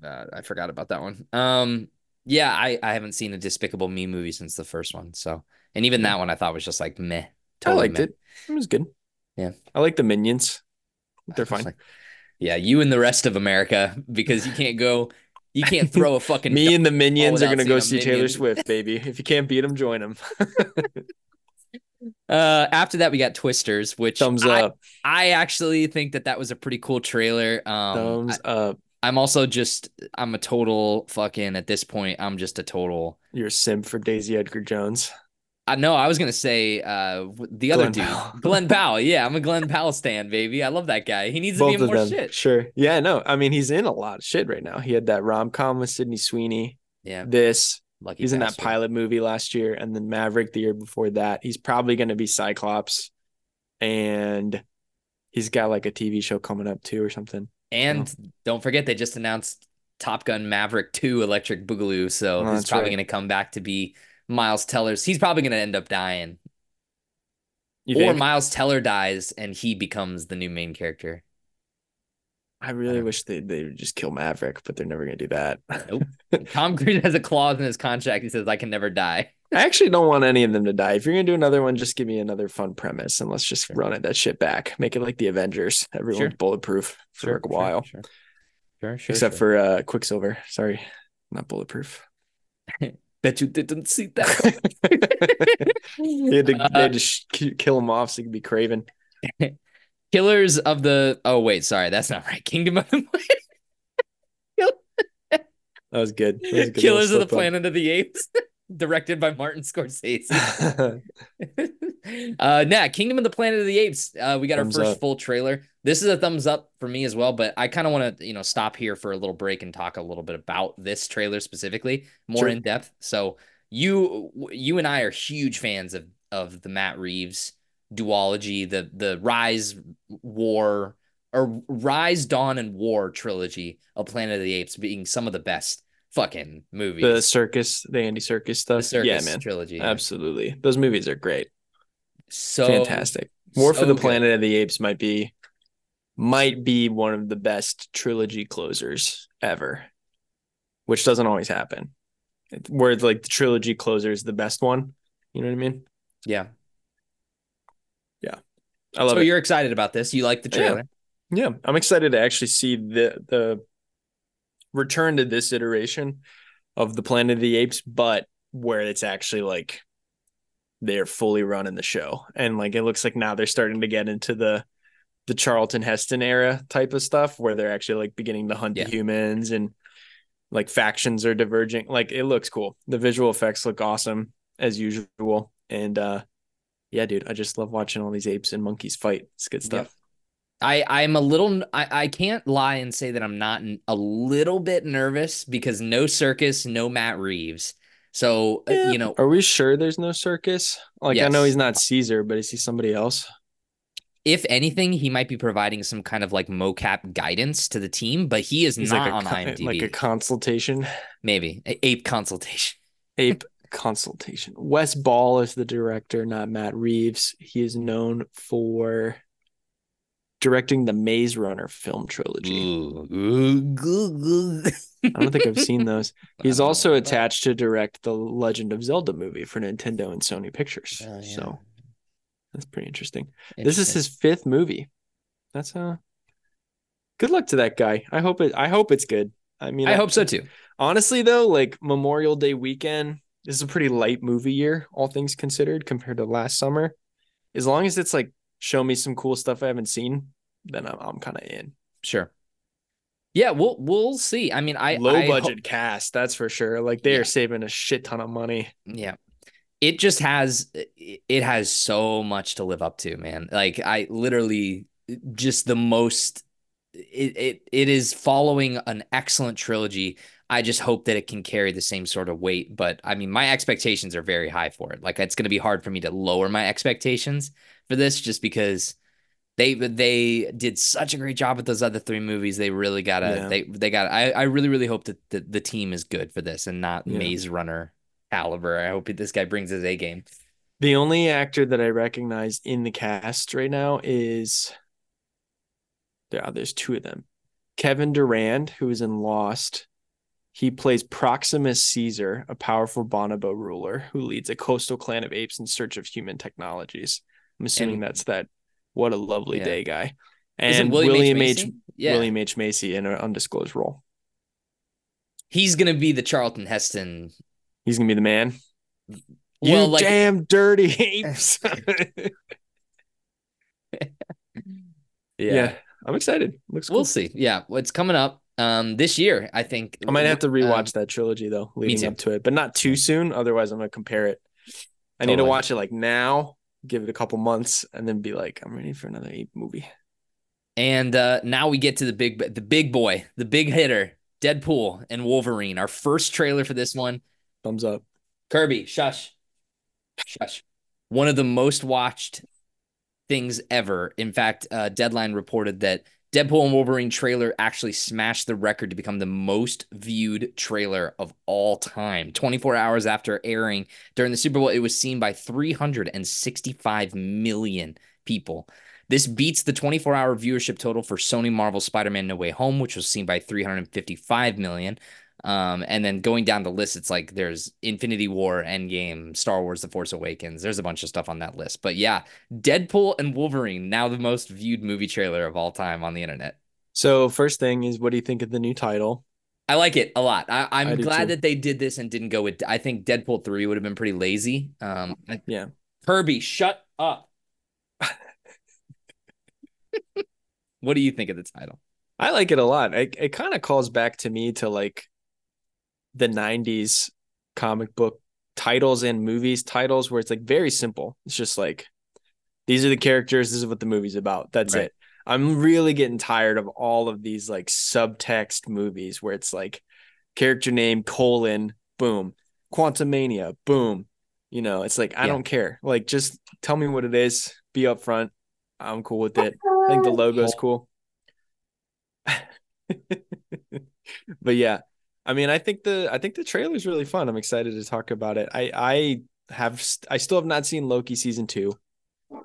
uh, I forgot about that one. Um, yeah, I I haven't seen a Despicable Me movie since the first one, so and even that one I thought was just like meh. Totally I liked meh. it. It was good. Yeah, I like the Minions. They're fine. Like, yeah, you and the rest of America because you can't go. You can't throw a fucking. Me and the Minions are gonna go see Taylor Swift, baby. If you can't beat them, join them. Uh, after that, we got Twisters, which thumbs I, up. I actually think that that was a pretty cool trailer. Um, thumbs I, up. I'm also just I'm a total fucking at this point. I'm just a total. You're a sim for Daisy Edgar Jones. I know. I was gonna say uh the other dude, Powell. Glen Powell. Yeah, I'm a Glen Powell stan, baby. I love that guy. He needs Both to be in more them. shit. Sure. Yeah. No. I mean, he's in a lot of shit right now. He had that rom com with Sydney Sweeney. Yeah. This. Lucky he's bastard. in that pilot movie last year, and then Maverick the year before that. He's probably going to be Cyclops, and he's got like a TV show coming up too or something. And don't forget, they just announced Top Gun Maverick 2 Electric Boogaloo. So oh, he's probably right. going to come back to be Miles Teller's. He's probably going to end up dying. You or think? Miles Teller dies and he becomes the new main character. I really I wish they they would just kill Maverick, but they're never gonna do that. Nope. Tom Cruise has a clause in his contract. He says, "I can never die." I actually don't want any of them to die. If you're gonna do another one, just give me another fun premise and let's just sure. run it that shit back. Make it like the Avengers. Everyone's sure. bulletproof for sure, a while. Sure, sure, sure. Except for uh, Quicksilver. Sorry, not bulletproof. Bet you didn't see that. they had to, uh, they had to kill him off so he could be Kraven. Killers of the. Oh wait, sorry, that's not right. Kingdom of the That was good. That was good Killers of the Planet of the Apes, directed by Martin Scorsese. uh, nah, Kingdom of the Planet of the Apes. Uh, we got thumbs our first up. full trailer. This is a thumbs up for me as well, but I kind of want to, you know, stop here for a little break and talk a little bit about this trailer specifically, more sure. in depth. So you, you and I are huge fans of of the Matt Reeves duology, the the Rise War or Rise Dawn and War trilogy of Planet of the Apes being some of the best fucking movies. The Serkis, the Andy Serkis stuff. The Serkis yeah, man. trilogy. Absolutely. Those movies are great. So fantastic. War so for the Planet of the Apes might be might be one of the best trilogy closers ever. Which doesn't always happen. Where like the trilogy closer is the best one. You know what I mean? Yeah. Yeah. I love so it. you're excited about this. You like the trailer. Yeah. yeah. I'm excited to actually see the the return to this iteration of the Planet of the Apes, but where it's actually like they're fully running the show. And like it looks like now they're starting to get into the the Charlton Heston era type of stuff where they're actually like beginning to hunt yeah. the humans and like factions are diverging. Like it looks cool. The visual effects look awesome as usual. And uh yeah, dude, I just love watching all these apes and monkeys fight. It's good stuff. I I'm a little I, I can't lie and say that I'm not a little bit nervous because no Serkis, no Matt Reeves. So uh, yeah. you know, are we sure there's no Serkis? Like yes. I know he's not Caesar, but is he somebody else? If anything, he might be providing some kind of like mocap guidance to the team, but he is he's not like on IMDb. Like a consultation, maybe a ape consultation. Ape consultation. Wes Ball is the director, not Matt Reeves. He is known for directing the Maze Runner film trilogy. Ooh, ooh, I don't think I've seen those. He's also attached to direct the Legend of Zelda movie for Nintendo and Sony Pictures. Oh, yeah. So that's pretty interesting. interesting. This is his fifth movie. That's uh good luck to that guy. I hope it I hope it's good. I mean I, I hope so too. Honestly though, like Memorial Day weekend, this is a pretty light movie year, all things considered, compared to last summer. As long as it's like show me some cool stuff I haven't seen, then I'm, I'm kind of in. Sure. Yeah, we'll we'll see. I mean, I low I budget ho- cast, that's for sure. Like they Yeah. are saving a shit ton of money. yeah. It just has it has so much to live up to, man. Like I literally just the most it it, it is following an excellent trilogy. I just hope that it can carry the same sort of weight, but I mean, my expectations are very high for it. Like it's going to be hard for me to lower my expectations for this just because they they did such a great job with those other three movies. They really gotta Yeah. they they got. I I really really hope that the, the team is good for this and not Yeah. Maze Runner caliber. I hope this guy brings his A game. The only actor that I recognize in the cast right now is yeah, there's two of them. Kevin Durand, who is in Lost. He plays Proximus Caesar, a powerful bonobo ruler who leads a coastal clan of apes in search of human technologies. I'm assuming And- that's that what a lovely Yeah. day guy. And William H. William H. Macy? Yeah, William H. Macy in an undisclosed role. he's gonna be the Charlton Heston. He's gonna be the man. Well, you like damn dirty apes. yeah. I'm excited. Looks cool. we'll see. Yeah, what's coming up um this year? I think I might have to rewatch Um, that trilogy though, leading up to it, but not too soon. Otherwise, I'm gonna compare it. I need to watch it like now, give it a couple months, and then be like, I'm ready for another ape movie. And uh, now we get to the big, the big boy, the big hitter, Deadpool and Wolverine. Our first trailer for this one. Thumbs up. Kirby, shush, shush. One of the most watched things ever. In fact, uh, Deadline reported that Deadpool and Wolverine trailer actually smashed the record to become the most viewed trailer of all time. 24 hours after airing during the Super Bowl, it was seen by 365 million people. This beats the 24 hour viewership total for Sony Marvel Spider Man No Way Home, which was seen by 355 million. Um, and then going down the list, it's like there's Infinity War, Endgame, Star Wars, The Force Awakens. There's a bunch of stuff on that list. But yeah, Deadpool and Wolverine, now the most viewed movie trailer of all time on the internet. So first thing is, what do you think of the new title? I like it a lot. I, I'm I glad too. that they did this and didn't go with. I think Deadpool 3 would have been pretty lazy. Um, Yeah. Kirby, shut up. what do you think of the title? I like it a lot. It, it kind of calls back to me to like the 90s comic book titles and movies titles where it's like very simple. It's just like these are the characters, this is what the movie's about. That's Right. it. I'm really getting tired of all of these like subtext movies where it's like character name colon boom, Quantumania boom. You know, it's like I Yeah. don't care. Like just tell me what it is. Be upfront. I'm cool with it. I think the logo's cool. but yeah, I mean, I think the I think the trailer's really fun. I'm excited to talk about it. I I have I still have not seen Loki season two,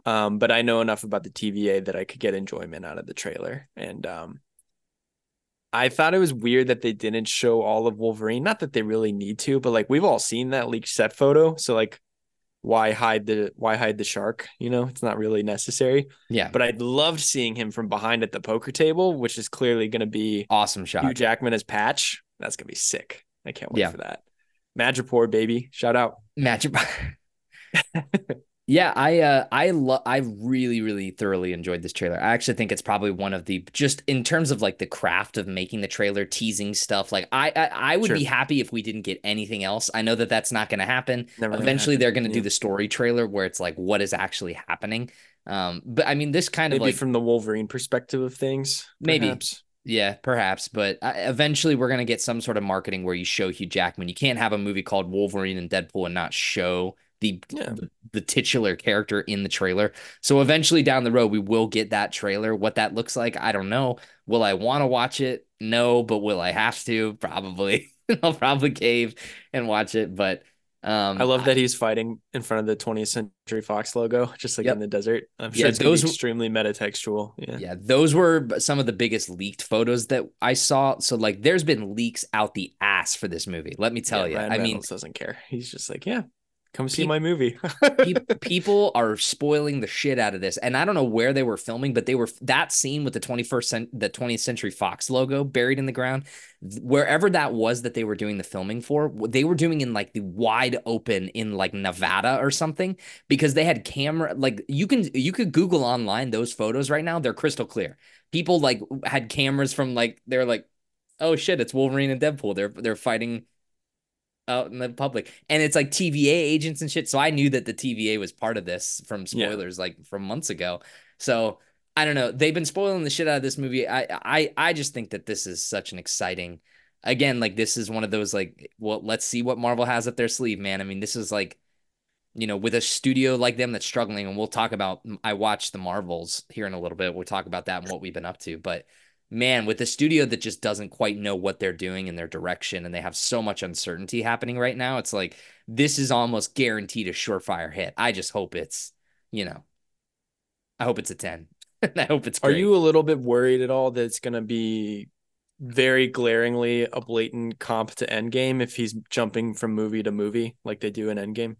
um, but I know enough about the TVA that I could get enjoyment out of the trailer. And um, I thought it was weird that they didn't show all of Wolverine. Not that they really need to, but like we've all seen that leaked set photo, so like. Why hide the why hide the shark? You know, it's not really necessary Yeah, but I loved seeing him from behind at the poker table, which is clearly going to be awesome shot. Hugh. Jackman as Patch. That's going to be sick. I can't wait Yeah. for that. Madripoor, baby. Shout out. Madripoor. yeah, I uh I love I really really thoroughly enjoyed this trailer. I actually think it's probably one of the just in terms of like the craft of making the trailer, teasing stuff. Like I I, I would Sure. be happy if we didn't get anything else. I know that that's not going to happen. Never gonna Eventually, happen. they're going to do the story trailer where it's like what is actually happening. Um, but I mean, this kind of Maybe like from the Wolverine perspective of things. Maybe. perhaps. Yeah, perhaps, but uh, eventually we're gonna get some sort of marketing where you show Hugh Jackman. You can't have a movie called Wolverine and Deadpool and not show the Yeah. the, the titular character in the trailer. So eventually down the road we will get that trailer. What that looks like, I don't know. Will I want to watch it? No, but will I have to? Probably. I'll probably cave and watch it, but um I love that he's fighting in front of the 20th Century Fox logo, just like Yep. in the desert. I'm sure Yeah, it's those extremely metatextual. Yeah. Yeah, those were some of the biggest leaked photos that I saw. So like there's been leaks out the ass for this movie. Let me tell Yeah, you. Ryan I mean, doesn't care. He's just like, yeah, come see Peop- my movie. pe- people are spoiling the shit out of this and i don't know where they were filming but they were that scene with the 21st cent- the 20th century fox logo buried in the ground wherever that was that they were doing the filming for they were doing in like the wide open in like nevada or something because they had camera like you can you could google online those photos right now they're crystal clear people like had cameras from like they're like oh shit, it's Wolverine and Deadpool. They're they're fighting out in the public, and it's like TVA agents and shit. So I knew that the TVA was part of this from spoilers yeah. like from months ago. So I don't know. They've been spoiling the shit out of this movie. I I I just think that this is such an exciting. Again, like this is one of those like, well, let's see what Marvel has up their sleeve, man. I mean, this is like you know, with a studio like them that's struggling, and we'll talk about. I watched the Marvels here in a little bit. We'll talk about that and what we've been up to. But man, with a studio that just doesn't quite know what they're doing in their direction, and they have so much uncertainty happening right now, it's like this is almost guaranteed a surefire hit. I just hope it's, you know, I hope it's a ten. I hope it's. Great. Are you a little bit worried at all that it's going to be very glaringly a blatant comp to Endgame if he's jumping from movie to movie like they do in Endgame?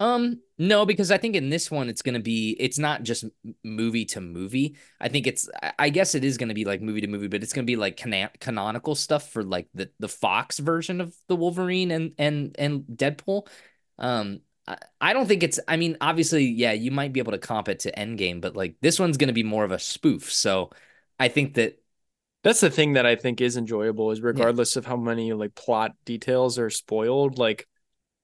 Um, no, because I think in this one it's gonna be it's not just movie to movie. I think it's I guess it is gonna be like movie to movie, but it's gonna be like canon- canonical stuff for like the the Fox version of the Wolverine and and and Deadpool. Um, I, I don't think it's. I mean, obviously, yeah, you might be able to comp it to Endgame, but like this one's gonna be more of a spoof. So I think that that's the thing that I think is enjoyable is regardless yeah. of how many like plot details are spoiled, like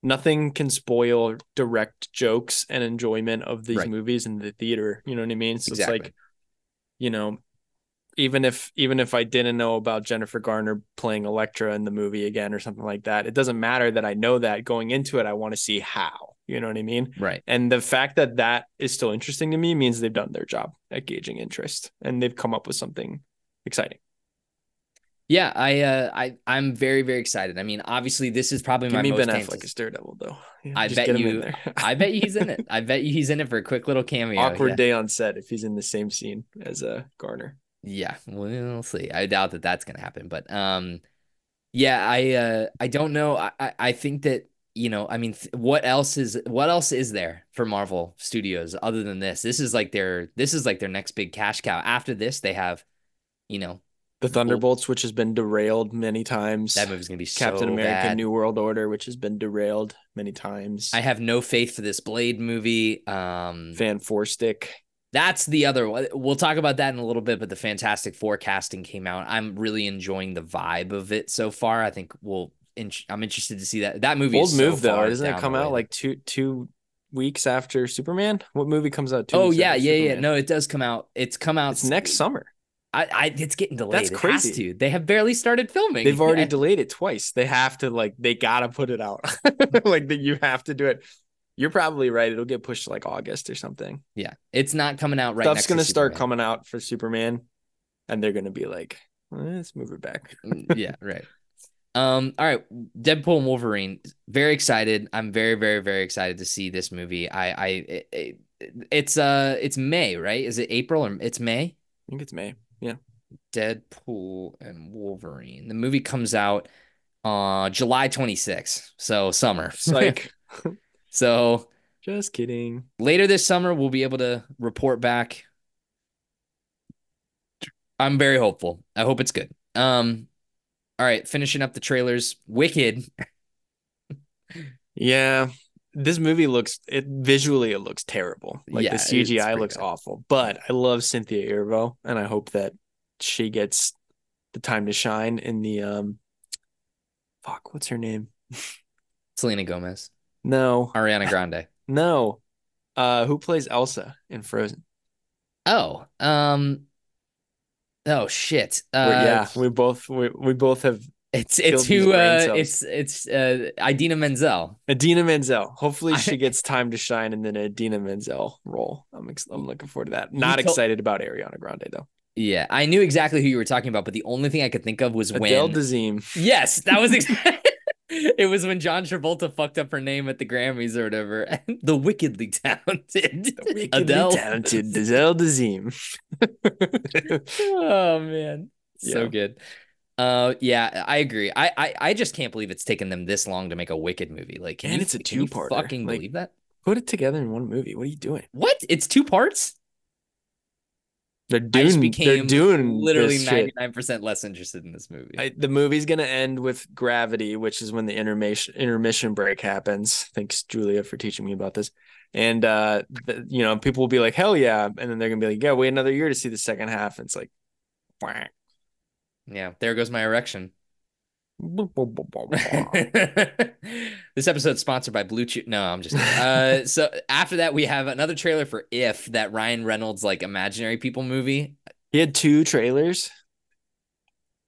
nothing can spoil direct jokes and enjoyment of these right. movies in the theater. You know what I mean? So exactly. it's like, you know, even if even if I didn't know about Jennifer Garner playing Elektra in the movie again or something like that, it doesn't matter that I know that going into it. I want to see how. You know what I mean? Right. And the fact that that is still interesting to me means they've done their job at gauging interest and they've come up with something exciting. Yeah, I uh, I I'm very very excited. I mean, obviously this is probably Give my me most Ben Affleck as Daredevil though. Yeah, I bet you. I bet you he's in it. I bet you he's in it for a quick little cameo. Awkward yeah. day on set if he's in the same scene as uh Garner. Yeah, we'll see. I doubt that that's gonna happen, but um, yeah, I uh I don't know. I I, I think that you know, I mean, th- what else is what else is there for Marvel Studios other than this? This is like their this is like their next big cash cow. After this, they have, you know, the Thunderbolts, which has been derailed many times. That movie's gonna be Captain so America: bad. New World Order, which has been derailed many times. I have no faith for this Blade movie. Um, Fan Four Stick. That's the other one. We'll talk about that in a little bit, but the Fantastic Four casting came out. I'm really enjoying the vibe of it so far. I think we'll. I'm interested to see that. That movie. Old move so though, doesn't it come out like two two weeks after Superman? What movie comes out? oh yeah, yeah, Superman? yeah. No, it does come out. It's come out. It's next summer. I, I it's getting delayed. That's crazy. It has to. They have barely started filming. They've already delayed it twice. They have to like they gotta put it out. like that you have to do it. You're probably right. It'll get pushed to like August or something. Yeah. It's not coming out right. Stuff's gonna to start coming out for Superman. And they're gonna be like, let's move it back. Yeah, right. Um, all right, Deadpool and Wolverine. Very excited. I'm very, very, very excited to see this movie. I, I, it, it's uh, it's May, right? Is it April or it's May? I think it's May. Yeah. Deadpool and Wolverine. The movie comes out uh July 26th. So summer. Like so just kidding. Later this summer we'll be able to report back. I'm very hopeful. I hope it's good. Um all right, finishing up the trailers. Wicked. yeah this movie looks it visually it looks terrible. Like yeah, the CGI looks bad. awful. But I love Cynthia Erivo and I hope that she gets the time to shine in the um fuck, what's her name? Selena Gomez. No. Ariana Grande. no. Uh who plays Elsa in Frozen? Oh, um Oh shit. Uh, yeah, we both we, we both have it's it's who uh, it's it's uh, Idina Menzel. Idina Menzel. Hopefully she gets time to shine in the Idina Menzel role. I'm ex- I'm looking forward to that. Not excited about Ariana Grande though. Yeah, I knew exactly who you were talking about, but the only thing I could think of was Adele when Dazeem. Yes, that was exactly. it was when John Travolta fucked up her name at the Grammys or whatever. the wickedly talented the wickedly Adele. talented Adele Dazeem. oh man, so good. Uh, yeah, I agree. I, I I just can't believe it's taken them this long to make a Wicked movie. Like, and you, it's a two part. Fucking like, believe that? Put it together in one movie. What are you doing? What? It's two parts. They're doing. They're doing literally ninety nine percent less interested in this movie. I, the movie's gonna end with Gravity, which is when the intermission intermission break happens. Thanks, Julia, for teaching me about this. And uh, the, you know, people will be like, "Hell yeah!" And then they're gonna be like, "Yeah, wait another year to see the second half." And it's like, Yeah, there goes my erection. this episode is sponsored by BlueChew. No, I'm just uh so after that we have another trailer for If that Ryan Reynolds like imaginary people movie. He had two trailers.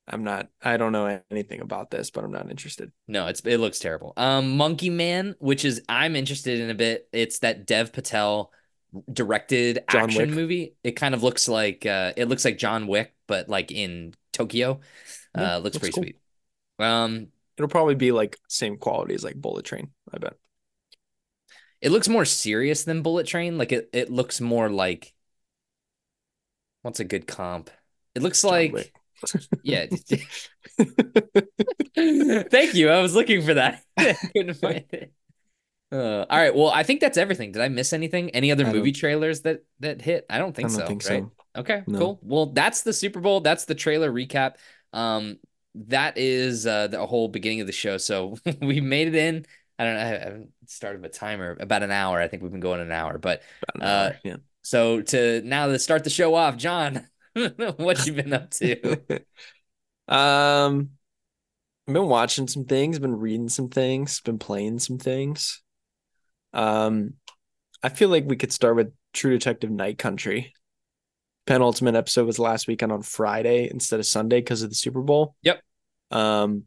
I'm not I don't know anything about this, but I'm not interested. No, it's it looks terrible. Um Monkey Man, which is I'm interested in a bit. It's that Dev Patel directed John action Wick. movie. It kind of looks like uh it looks like John Wick, but like in Tokyo. Uh looks pretty cool. sweet. Um, it'll probably be like same quality as like Bullet Train. I bet. It looks more serious than Bullet Train. Like it, it looks more like. What's a good comp? It looks John like. yeah. Thank you. I was looking for that. Couldn't find it. Uh, all right. Well, I think that's everything. Did I miss anything? Any other movie trailers that that hit? I don't think I don't so. Think right? So. Okay. No. Cool. Well, that's the Super Bowl. That's the trailer recap. Um, that is uh, the whole beginning of the show. So we made it in. I don't know. I haven't started a timer about an hour. I think we've been going an hour, but an uh, hour, yeah. So to now to start the show off, Jon, what you been up to? um, I've been watching some things, been reading some things, been playing some things. Um, I feel like we could start with True Detective Night Country penultimate episode was last weekend on Friday instead of Sunday because of the Super Bowl. Yep. Um,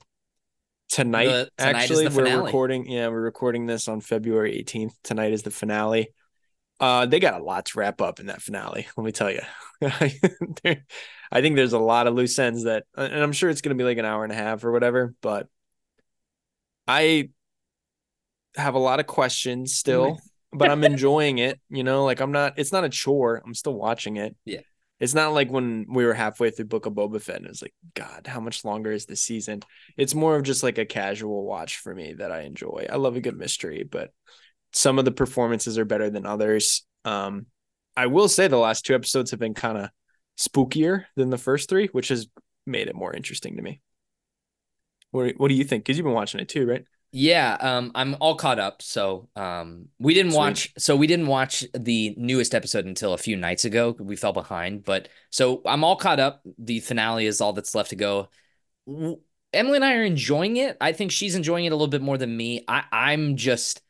tonight, the, tonight actually, we're recording. Yeah, we're recording this on February 18th. Tonight is the finale. Uh, they got a lot to wrap up in that finale. Let me tell you. I think there's a lot of loose ends that, and I'm sure it's going to be like an hour and a half or whatever. But I have a lot of questions still but I'm enjoying it. You know, like I'm not. It's not a chore. I'm still watching it. Yeah. It's not like when we were halfway through Book of Boba Fett and it was like, God, how much longer is the season? It's more of just like a casual watch for me that I enjoy. I love a good mystery, but some of the performances are better than others. Um, I will say the last two episodes have been kind of spookier than the first three, which has made it more interesting to me. What, what do you think? Because you've been watching it too, right? Yeah, um, I'm all caught up. So, um, we didn't Sweet. watch. So we didn't watch the newest episode until a few nights ago. We fell behind, but so I'm all caught up. The finale is all that's left to go. Emily and I are enjoying it. I think she's enjoying it a little bit more than me. I, I'm just.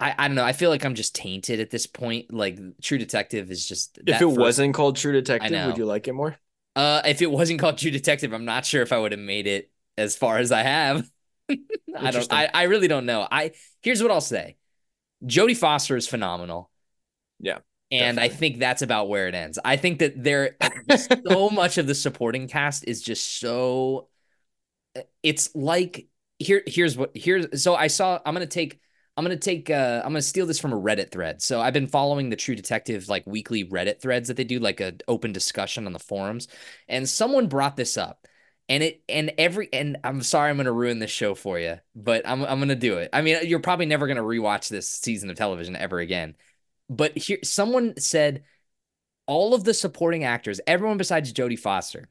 I, I don't know. I feel like I'm just tainted at this point. Like True Detective is just. If it was wasn't called True Detective, would you like it more? Uh, if it wasn't called True Detective, I'm not sure if I would have made it as far as I have. I don't. I, I really don't know. I here's what I'll say. Jodie Foster is phenomenal. Yeah. And definitely. I think that's about where it ends. I think that there so much of the supporting cast is just so it's like here here's what here's so I saw I'm gonna take I'm gonna take uh I'm gonna steal this from a Reddit thread. So I've been following the True Detective like weekly Reddit threads that they do, like an open discussion on the forums. And someone brought this up and it and every and I'm sorry I'm gonna ruin this show for you, but I'm I'm gonna do it. I mean, you're probably never gonna rewatch this season of television ever again. But here, someone said all of the supporting actors, everyone besides Jodie Foster,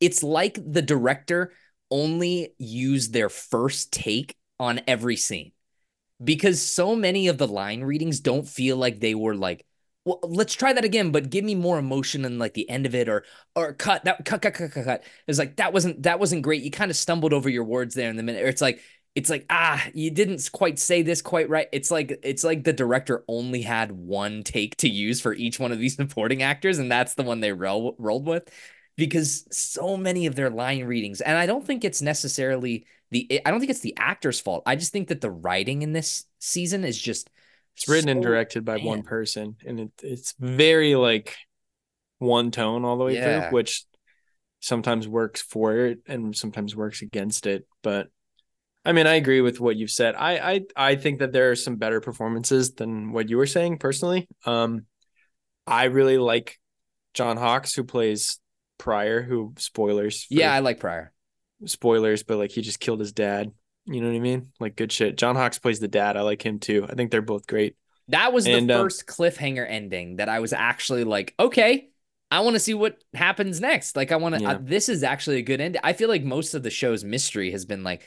it's like the director only used their first take on every scene because so many of the line readings don't feel like they were like well, let's try that again, but give me more emotion in like the end of it, or or cut that cut cut cut cut cut. It's like that wasn't that wasn't great. You kind of stumbled over your words there in the minute. Or it's like it's like ah, you didn't quite say this quite right. It's like it's like the director only had one take to use for each one of these supporting actors, and that's the one they roll, rolled with, because so many of their line readings, and I don't think it's necessarily the I don't think it's the actor's fault. I just think that the writing in this season is just it's written so, and directed by man. one person, and it, it's very like one tone all the way yeah. through, which sometimes works for it and sometimes works against it. But I mean, I agree with what you've said. I I I think that there are some better performances than what you were saying personally. Um, I really like John Hawkes who plays Prior. Who spoilers? Yeah, I like Prior. Spoilers, but like he just killed his dad. You know what I mean? Like good shit. John Hawkes plays the dad. I like him too. I think they're both great. That was and, the um, first cliffhanger ending that I was actually like, okay, I want to see what happens next. Like I want to. Yeah. Uh, this is actually a good end. I feel like most of the show's mystery has been like,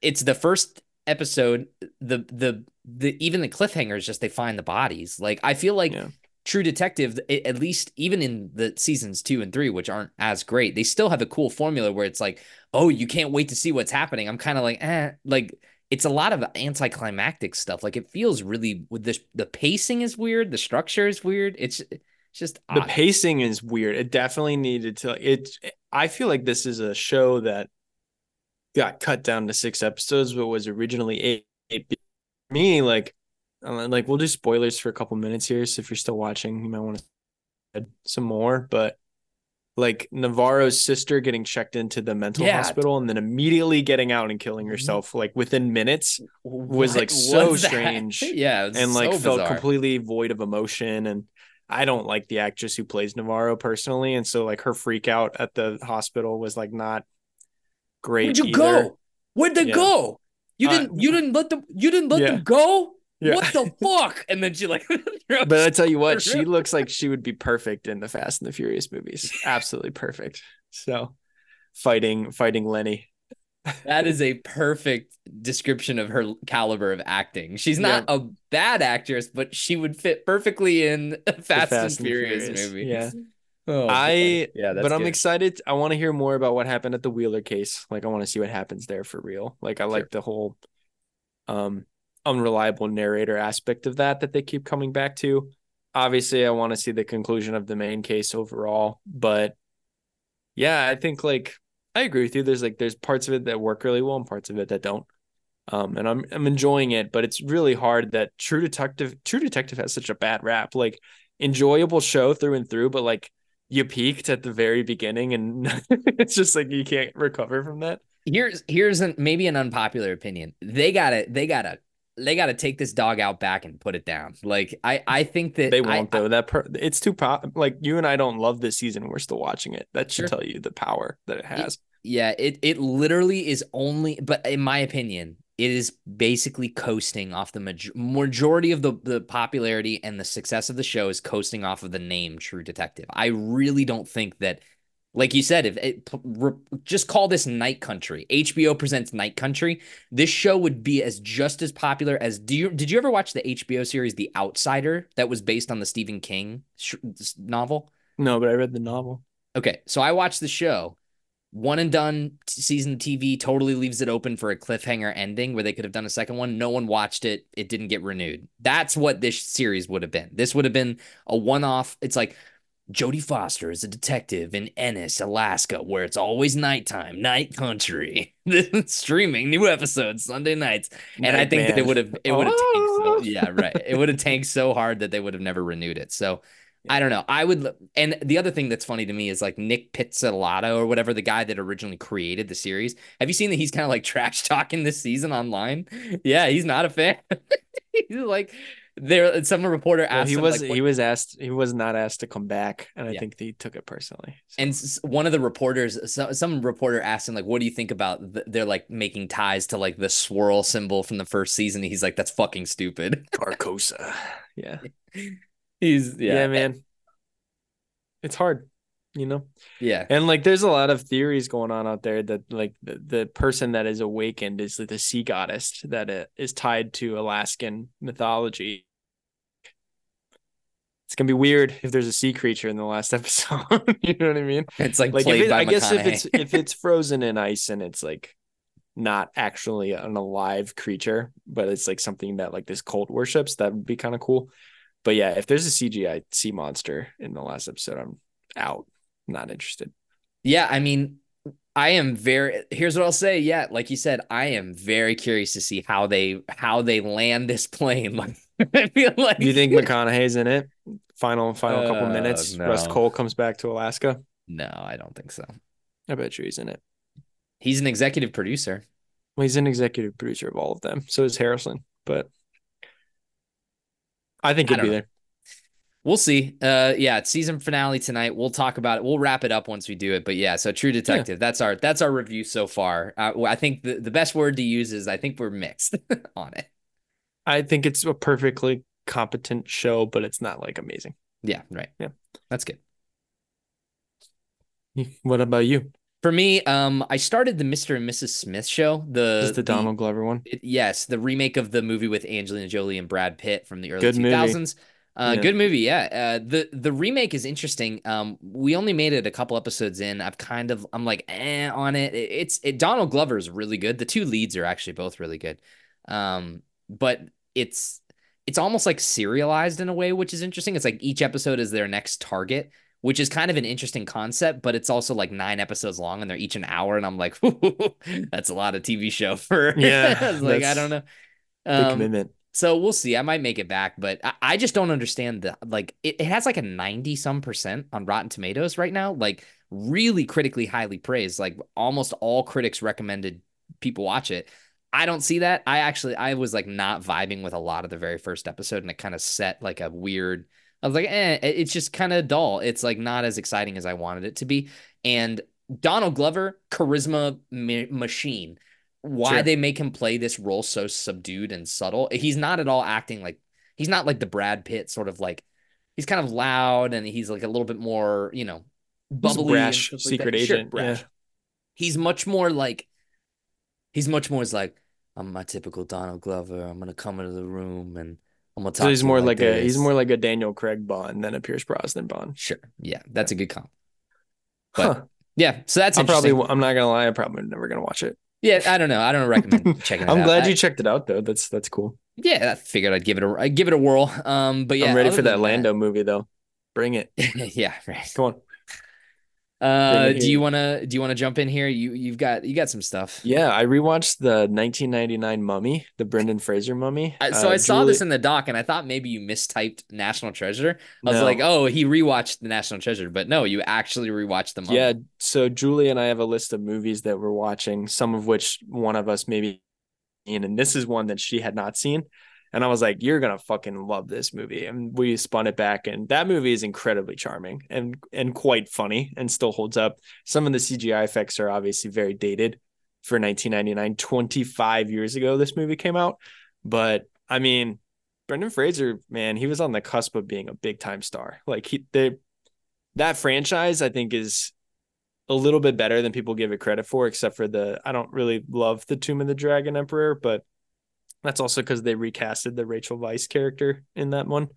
it's the first episode. The the the even the cliffhanger is just they find the bodies. Like I feel like. Yeah. True Detective, at least even in the seasons two and three, which aren't as great, they still have a cool formula where it's like, oh, you can't wait to see what's happening. I'm kind of like, eh, like it's a lot of anticlimactic stuff. Like it feels really with the the pacing is weird, the structure is weird. It's it's just odd. the pacing is weird. It definitely needed to. It. I feel like this is a show that got cut down to six episodes, but was originally eight. eight. Me, like, like we'll do spoilers for a couple minutes here. So if you're still watching, you might want to add some more. But like Navarro's sister getting checked into the mental yeah. hospital and then immediately getting out and killing mm-hmm. herself like within minutes was what? like so What's strange. Yeah, and like so felt completely void of emotion and I don't like the actress who plays Navarro personally and so like her freak out at the hospital was like not great. Where'd you either. go? Where'd they yeah. go? You uh, didn't uh, you didn't let them you didn't let yeah. them go? Yeah. What the fuck? And then she like, but I tell you what, she looks like she would be perfect in the Fast and the Furious movies. Absolutely perfect. So, fighting, fighting Lenny. that is a perfect description of her caliber of acting. She's not yeah. a bad actress, but she would fit perfectly in a Fast, Fast and, and, Furious, Furious movie. Yeah. Oh, I yeah, but I'm excited. I want to hear more about what happened at the Wheeler case. Like I want to see what happens there for real. Like I sure. like the whole um unreliable narrator aspect of that that they keep coming back to. Obviously, I want to see the conclusion of the main case overall, but yeah, I think like I agree with you. There's like there's parts of it that work really well and parts of it that don't. Um, and I'm I'm enjoying it, but it's really hard that True Detective True Detective has such a bad rap. Like enjoyable show through and through, but like you peaked at the very beginning and it's just like you can't recover from that. Here's here's an, maybe an unpopular opinion. They got it. they got to they got to take this dog out back and put it down. Like I, I think that they won't I, though. That per, it's too pop. Like you and I don't love this season. We're still watching it. That should sure. tell you the power that it has. It, yeah, it it literally is only. But in my opinion, it is basically coasting off the major- majority of the the popularity and the success of the show is coasting off of the name True Detective. I really don't think that like you said, if eh, it, just call this Night Country, HBO presents Night Country, this show would be as just as popular as. Do you did you ever watch the HBO series The Outsider that was based on the Stephen King sh- novel? No, but I read the novel. Okay, so I watched the show. One and done season TV totally leaves it open for a cliffhanger ending where they could have done a second one. No one watched it. It didn't get renewed. That's what this series would have been. This would have been a one off. It's like Jodie Foster is a detective in Ennis, Alaska, where it's always nighttime, night country. Streaming new episodes Sunday nights, and night I think man. that it would have it would have oh. so, yeah right it would have tanked so hard that they would have never renewed it. So I don't know. I would, and the other thing that's funny to me is like Nic Pizzolatto or whatever the guy that originally created the series. Have you seen that he's kind of like trash talking this season online? Yeah, he's not a fan. he's like there some reporter asked well, he him, was like, he was asked he was not asked to come back and i yeah. think he took it personally so. and one of the reporters so, some reporter asked him like what do you think about the, they're like making ties to like the swirl symbol from the first season he's like that's fucking stupid. Carcosa. Yeah. He's yeah, yeah man. It's hard you know? Yeah. And like there's a lot of theories going on out there that like the, the person that is awakened is like the sea goddess that uh, tied to alaskan mythology it's gonna be weird if there's a sea creature in the last episode. you know what I mean? It's like, like it, I guess if it's if it's frozen in ice and it's like not actually an alive creature, but it's like something that like this cult worships, that would be kind of cool. But yeah, if there's a CGI sea monster in the last episode, I'm out. not interested. Yeah, I mean, I am very here's what I'll say. Yeah, like you said, I am very curious to see how they how they land this plane. Like I feel like you think McConaughey's in it? Final final uh, couple minutes. No. Rust Cohle comes back to Alaska. No, I don't think so. I bet you he's in it. He's an executive producer. Well, he's an executive producer of all of them. So is Harrelson, but I think he'd I be know. there. We'll see. Uh, yeah, it's season finale tonight. We'll talk about it. We'll wrap it up once we do it. But yeah, so True Detective. Yeah. That's our that's our review so far. Uh, I think the, the best word to use is I think we're mixed on it. I think it's a perfectly competent show, but it's not like amazing. Yeah, right. Yeah. That's good. What about you? For me, um, I started the Mr. and Mrs. Smith show. The the Donald Glover one. It, yes, the remake of the movie with Angelina Jolie and Brad Pitt from the early two thousands. Uh, Yeah. Good movie, yeah. Uh, the the remake is interesting. Um, we only made it a couple episodes in. I've kind of I'm like eh on it. It- It's it. Donald Glover is really good. The two leads are actually both really good. Um, but it's it's almost like serialized in a way, which is interesting. It's like each episode is their next target, which is kind of an interesting concept. But it's also like nine episodes long, and they're each an hour. And I'm like, that's a lot of TV show for. Yeah, like I don't know. Um, commitment. so we'll see. I might make it back, but I, I just don't understand the like it, it has like a 90 some percent on Rotten Tomatoes right now, like really critically highly praised. Like almost all critics recommended people watch it. I don't see that. I actually I was like not vibing with a lot of the very first episode and it kind of set like a weird I was like, eh, it's just kind of dull. It's like not as exciting as I wanted it to be. And Donald Glover, charisma ma- machine why Sure. they make him play this role so subdued and subtle. He's not at all acting like he's not like the Brad Pitt sort of like he's kind of loud and he's like a little bit more, you know, bubbly brash like secret that. Sure, agent. brash. Yeah. He's much more like he's much more like I'm my typical Donald Glover. I'm gonna come into the room and I'm gonna talk. So he's to more like, a he's more like a Daniel Craig Bond than a Pierce Brosnan Bond. sure. Yeah, that's a good comp. But Huh. yeah, so that's I'm probably. I'm not gonna lie, I'm probably never gonna watch it. yeah, I don't know. I don't recommend checking it out. I'm out. glad I- you checked it out though. That's that's cool. Yeah, I figured I'd give it a I'd give it a whirl. Um, but yeah, I'm ready for that Lando movie though. Bring it. yeah, right. Come on. Uh, do you wanna do you wanna jump in here? You you've got you got some stuff. Yeah, I rewatched the 1999 Mummy, the Brendan Fraser Mummy. I, so Uh, I saw Julie- this in the doc, and I thought maybe you mistyped National Treasure. I was No. like, oh, he rewatched the National Treasure, but no, you actually rewatched the. Mummy. Yeah, so Julie and I have a list of movies that we're watching, some of which one of us maybe in, and this is one that she had not seen. And I was like, You're gonna fucking love this movie. And we spun it back, and that movie is incredibly charming and and quite funny and still holds up. Some of the CGI effects are obviously very dated for 1999, 25 years ago, this movie came out. But I mean, Brendan Fraser, man, he was on the cusp of being a big time star. Like he they that franchise, I think, is a little bit better than people give it credit for, except for the I don't really love the Tomb of the Dragon Emperor, but that's also because they recasted the Rachel Weisz character in that one.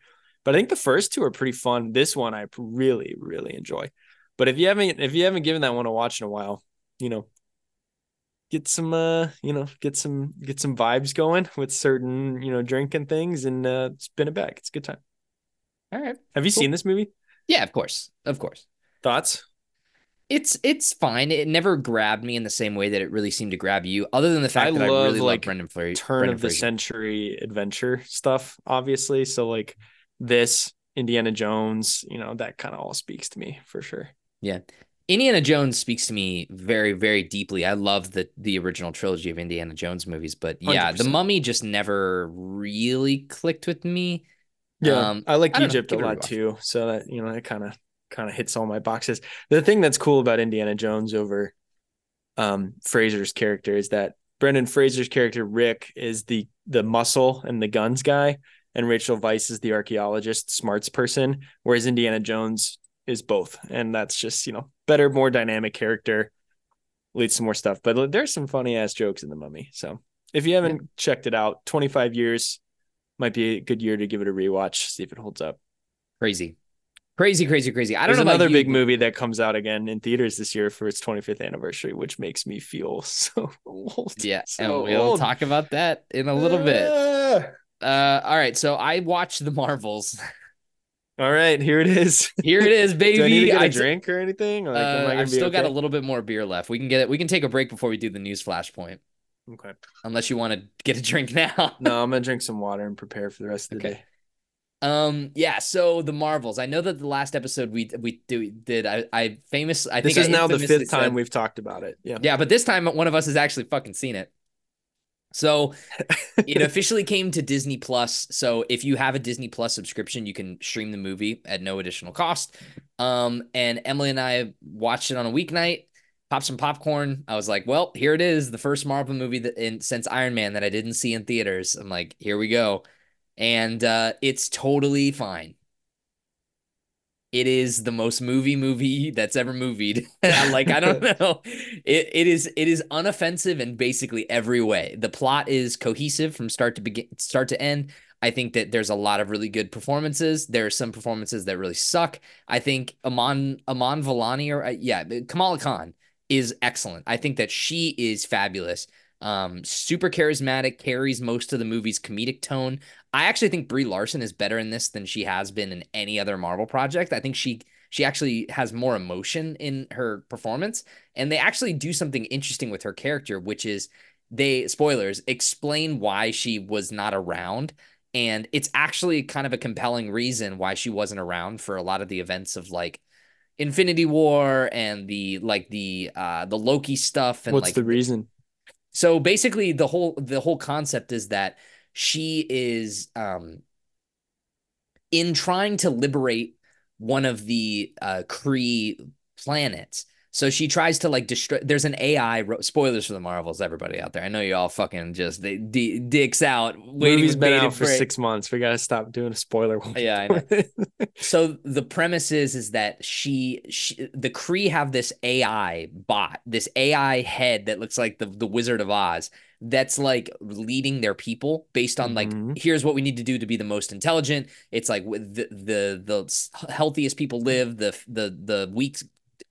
But I think the first two are pretty fun. This one I really, really enjoy. But if you haven't if you haven't given that one a watch in a while, you know, get some uh, you know, get some get some vibes going with certain, you know, drinking things and uh spin it back. It's a good time. All right. Have you Cool. seen this movie? Yeah, of course, of course. Thoughts? It's it's fine. It never grabbed me in the same way that it really seemed to grab you, other than the fact I that I love, really like, love Brendan turn of the century adventure stuff, obviously. So like this, Indiana Jones, you know, that kind of all speaks to me for sure. Yeah. Indiana Jones speaks to me very, very deeply. I love the the original trilogy of Indiana Jones movies, but yeah, the 100%. Mummy just never really clicked with me. Yeah, Um, I like I know, Egypt it a lot too. So that you know, it kind of kind of hits all my boxes. The thing that's cool about Indiana Jones over um Fraser's character is that Brendan Fraser's character Rick is the the muscle and the guns guy, and Rachel Weisz is the archaeologist, smarts person, whereas Indiana Jones is both, and that's just you know better, more dynamic character, leads to more stuff. But there's some funny ass jokes in the Mummy. So if you haven't checked it out, 25 years might be a good year to give it a rewatch, see if it holds up. Crazy, crazy, crazy, crazy. I don't There's know another you, big but- movie that comes out again in theaters this year for its 25th anniversary, which makes me feel so old. Yeah, so and we'll old. talk about that in a little bit. Ah. Uh, all right, so I watched the Marvels. All right, here it is. Here it is, baby. Do I need to get a I- drink or anything? Like, uh, I have still got a little bit more beer left. We can get it. We can take a break before we do the news flashpoint, Okay. unless you want to get a drink now. No, I'm gonna drink some water and prepare for the rest of the Okay. day. Um, yeah. So the Marvels. I know that the last episode we we do, did. I I famous. I This think this is I now the fifth time said- we've talked about it. Yeah. Yeah, but this time one of us has actually fucking seen it. So it officially came to Disney Plus. So if you have a Disney Plus subscription, you can stream the movie at no additional cost. Um, and Emily and I watched it on a weeknight, popped some popcorn. I was like, well, here it is, the first Marvel movie that in since Iron Man that I didn't see in theaters. I'm like, here we go. And uh, it's totally fine. It is the most movie movie that's ever movied. Like, I don't know. It it is it is unoffensive in basically every way. The plot is cohesive from start to begin start to end. I think that there's a lot of really good performances. There are some performances that really suck. I think Iman Iman Vellani or uh, yeah, Kamala Khan is excellent. I think that she is fabulous. Um, super charismatic, carries most of the movie's comedic tone. I actually think Brie Larson is better in this than she has been in any other Marvel project. I think she she actually has more emotion in her performance, and they actually do something interesting with her character, which is they spoilers explain why she was not around and it's actually kind of a compelling reason why she wasn't around for a lot of the events of like Infinity War and the like the uh the Loki stuff and what's like the reason so basically the whole the whole concept is that she is um in trying to liberate one of the uh Kree planets so she tries to like destroy. There's an AI. Ro- spoilers for the Marvels, everybody out there. I know you all fucking just they d- dicks out. Waiting Movie's been out for six months. We gotta stop doing a spoiler. One. Yeah, I know. so the premise is is that she, she the Kree have this AI bot, this AI head that looks like the the Wizard of Oz. That's like leading their people based on like mm-hmm. here's what we need to do to be the most intelligent. It's like the the the healthiest people live, the the the weak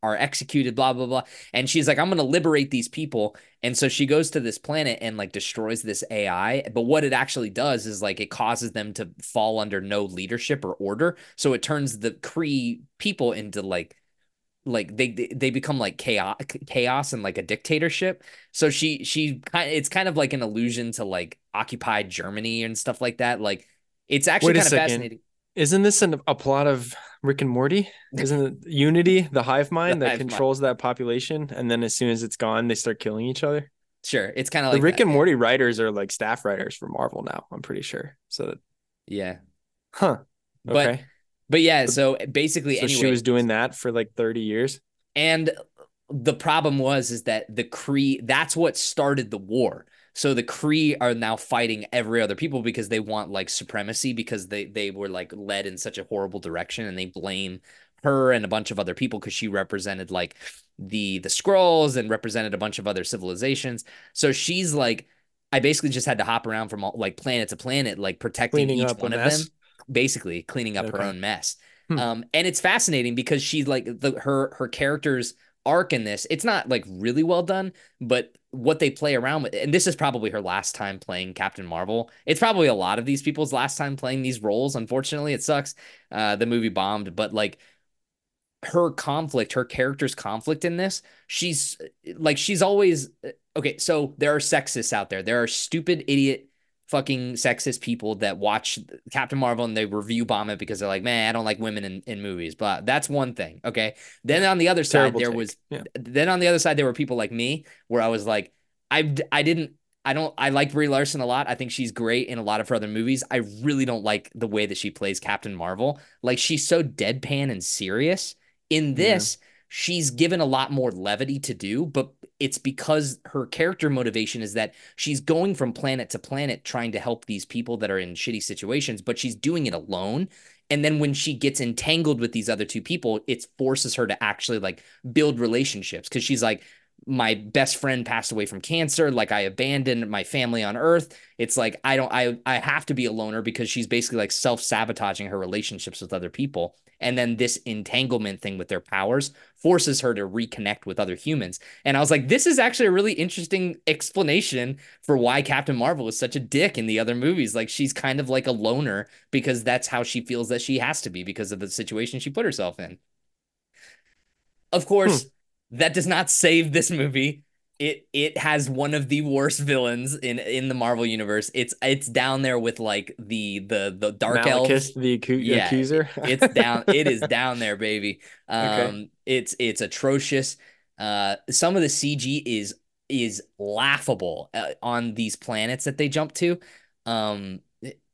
are executed, blah, blah, blah. And she's like, I'm going to liberate these people. And so she goes to this planet and like destroys this AI. But what it actually does is like it causes them to fall under no leadership or order. So it turns the Kree people into like, like they they become like chaos chaos and like a dictatorship so she she kind it's kind of like an allusion to like occupied germany and stuff like that like it's actually kind of fascinating isn't this an, a plot of Rick and Morty? Isn't it Unity, the hive mind the that hive controls mind. that population? And then as soon as it's gone, they start killing each other? Sure. It's kind of like the Rick that. and Morty writers are like staff writers for Marvel now, I'm pretty sure. So that, yeah. Huh. Okay. But, but yeah, so basically so anyway, she was doing that for like 30 years. And the problem was is that the Kree that's what started the war. So the Kree are now fighting every other people because they want like supremacy because they they were like led in such a horrible direction and they blame her and a bunch of other people because she represented like the the Skrulls and represented a bunch of other civilizations. So she's like I basically just had to hop around from all, like planet to planet like protecting cleaning each one of them basically cleaning up okay. her own mess. Hmm. Um and it's fascinating because she's like the her her characters arc in this. It's not like really well done, but what they play around with, and this is probably her last time playing Captain Marvel. It's probably a lot of these people's last time playing these roles. Unfortunately, it sucks. Uh, the movie bombed, but like her conflict, her character's conflict in this, she's like she's always okay. So there are sexists out there. There are stupid idiot fucking sexist people that watch Captain Marvel and they review bomb it because they're like, man, I don't like women in, in movies. But that's one thing. Okay. Then on the other side, there take. was, yeah. then on the other side, there were people like me where I was like, I, I didn't, I don't, I like Brie Larson a lot. I think she's great in a lot of her other movies. I really don't like the way that she plays Captain Marvel. Like she's so deadpan and serious. In this, yeah she's given a lot more levity to do, but it's because her character motivation is that she's going from planet to planet trying to help these people that are in shitty situations, but she's doing it alone. And then when she gets entangled with these other two people, it forces her to actually like build relationships because she's like, my best friend passed away from cancer like i abandoned my family on earth. It's like i don't i i have to be a loner because she's basically like self-sabotaging her relationships with other people. And then this entanglement thing with their powers forces her to reconnect with other humans. And i was like this is actually a really interesting explanation for why captain marvel is such a dick in the other movies. Like she's kind of like a loner because that's how she feels that she has to be because of the situation she put herself in. Of course hmm that does not save this movie. It it has one of the worst villains in in the Marvel universe. It's it's down there with like the the the dark Malekith, elves, the acu- yeah, accuser. it's down. It is down there, baby. Um, okay. it's it's atrocious. Uh, some of the CG is is laughable uh, on these planets that they jump to. Um,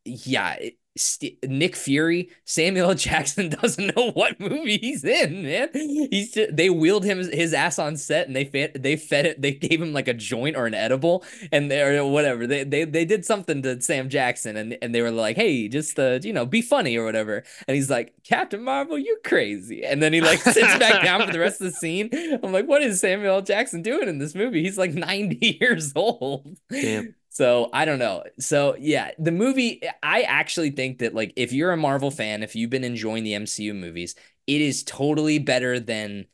yeah, it, St- Nick Fury, Samuel Jackson doesn't know what movie he's in, man. He's just, they wheeled him his ass on set and they fed they fed it they gave him like a joint or an edible and they or whatever. They they they did something to Sam Jackson and and they were like, "Hey, just uh, you know, be funny or whatever." And he's like, "Captain Marvel, you crazy." And then he like sits back down for the rest of the scene. I'm like, "What is Samuel Jackson doing in this movie? He's like 90 years old." Damn So I don't know. So yeah, the movie, I actually think that like if you're a Marvel fan, if you've been enjoying the MCU movies, it is totally better than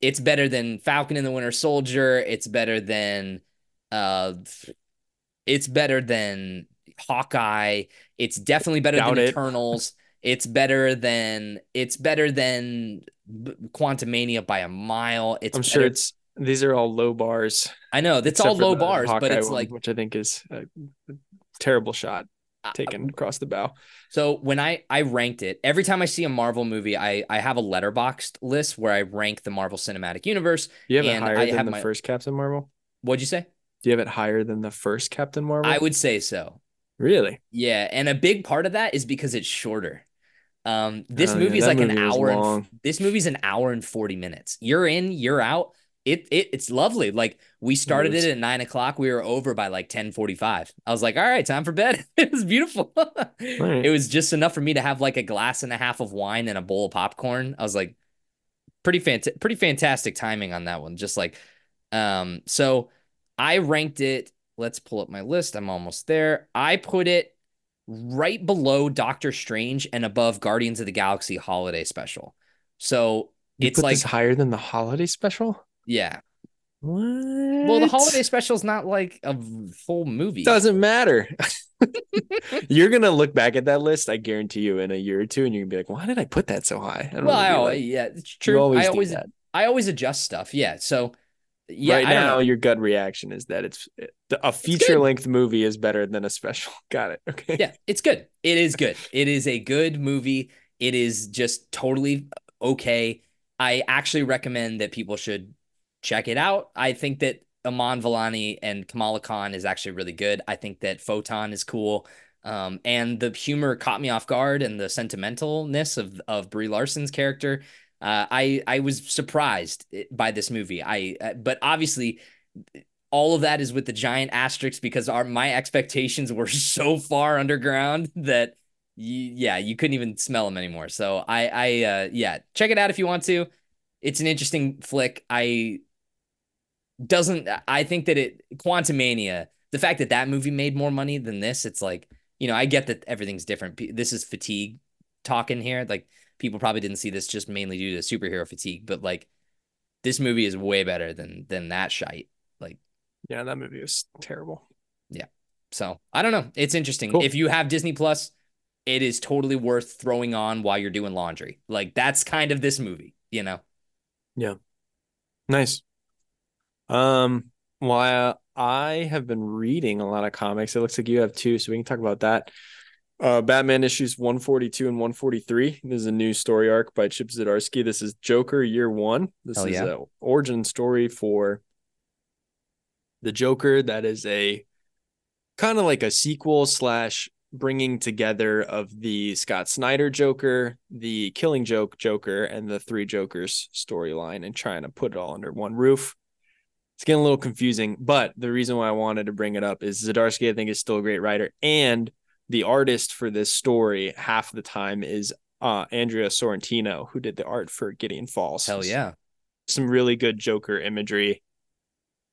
it's better than Falcon and the Winter Soldier. It's better than uh it's better than Hawkeye. It's definitely better Doubt than it. Eternals. It's better than it's better than Quantumania by a mile. It's I'm sure it's these are all low bars. I know that's except all low bars, but it's one, like which I think is a terrible shot uh, taken across the bow. So when I I ranked it, every time I see a Marvel movie, I I have a Letterboxd list where I rank the Marvel Cinematic Universe. You have it And higher I than have the my- first Captain Marvel? What'd you say? Do you have it higher than the first Captain Marvel? I would say so. really. Yeah, and a big part of that is because it's shorter. Um, this Oh, yeah, movie's like an movie hour. And, this movie's an hour and forty minutes. You're in, you're out. It, it it's lovely. Like we started was. it at nine o'clock. We were over by like ten forty five. I was like, all right, time for bed. it was beautiful. right. It was just enough for me to have like a glass and a half of wine and a bowl of popcorn. I was like, pretty fant- pretty fantastic timing on that one. Just like, um, so I ranked it. Let's pull up my list. I'm almost there. I put it right below Doctor Strange and above Guardians of the Galaxy Holiday Special. So You it's like, this higher than the holiday special. Yeah. What? Well, the holiday special is not like a full movie. doesn't matter. you're gonna look back at that list, I guarantee you, in a year or two, and you're gonna be like, "Why did I put that so high?" I don't well, I always, like, yeah, it's true. always I always, that. I always adjust stuff. Yeah. So, yeah, right I don't now, know. your gut reaction is that it's eh, a feature length movie is better than a special. Got it. Okay. Yeah, it's good. It is good. It is a good movie. It is just totally okay. I actually recommend that people should check it out. I think that Iman Vellani and Kamala Khan is actually really good. I think that Photon is cool. Um, and the humor caught me off guard and the sentimentalness of of Brie Larson's character. Uh, I I was surprised by this movie. I uh, but obviously all of that is with the giant asterisks because our my expectations were so far underground that yeah you couldn't even smell them anymore. So I I uh, yeah check it out if you want to. It's an interesting flick. I doesn't I think that it Quantumania the fact that that movie made more money than this it's like you know I get that everything's different. This is fatigue talking here. Like people probably didn't see this just mainly due to superhero fatigue, but like this movie is way better than than that shite. Like Yeah, that movie was terrible. Yeah. So I don't know. It's interesting. Cool. If you have Disney Plus, it is totally worth throwing on while you're doing laundry. Like that's kind of this movie, you know? Yeah. Nice. Um, while I have been reading a lot of comics, it looks like you have two, so we can talk about that. Uh, Batman issues 142 and 143. This is a new story arc by Chip Zdarsky. This is Joker Year One. This Hell is yeah. a origin story for the Joker. That is a kind of like a sequel slash bringing together of the Scott Snyder Joker, the Killing Joke Joker, and the Three Jokers storyline, and trying to put it all under one roof. It's getting a little confusing, but the reason why I wanted to bring it up is Zdarsky, I think, is still a great writer, and the artist for this story half the time is uh, Andrea Sorrentino, who did the art for Gideon Falls. Hell yeah. Some really good Joker imagery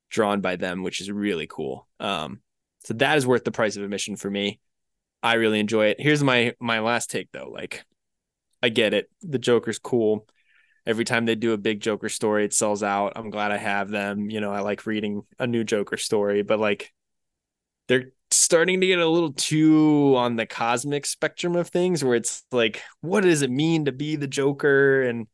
drawn by them, which is really cool. Um, so that is worth the price of admission for me. I really enjoy it. Here's my my last take though. Like, I get it. The Joker's cool. Every time they do a big Joker story, it sells out. I'm glad I have them. You know, I like reading a new Joker story, but like they're starting to get a little too on the cosmic spectrum of things where it's like, what does it mean to be the Joker? And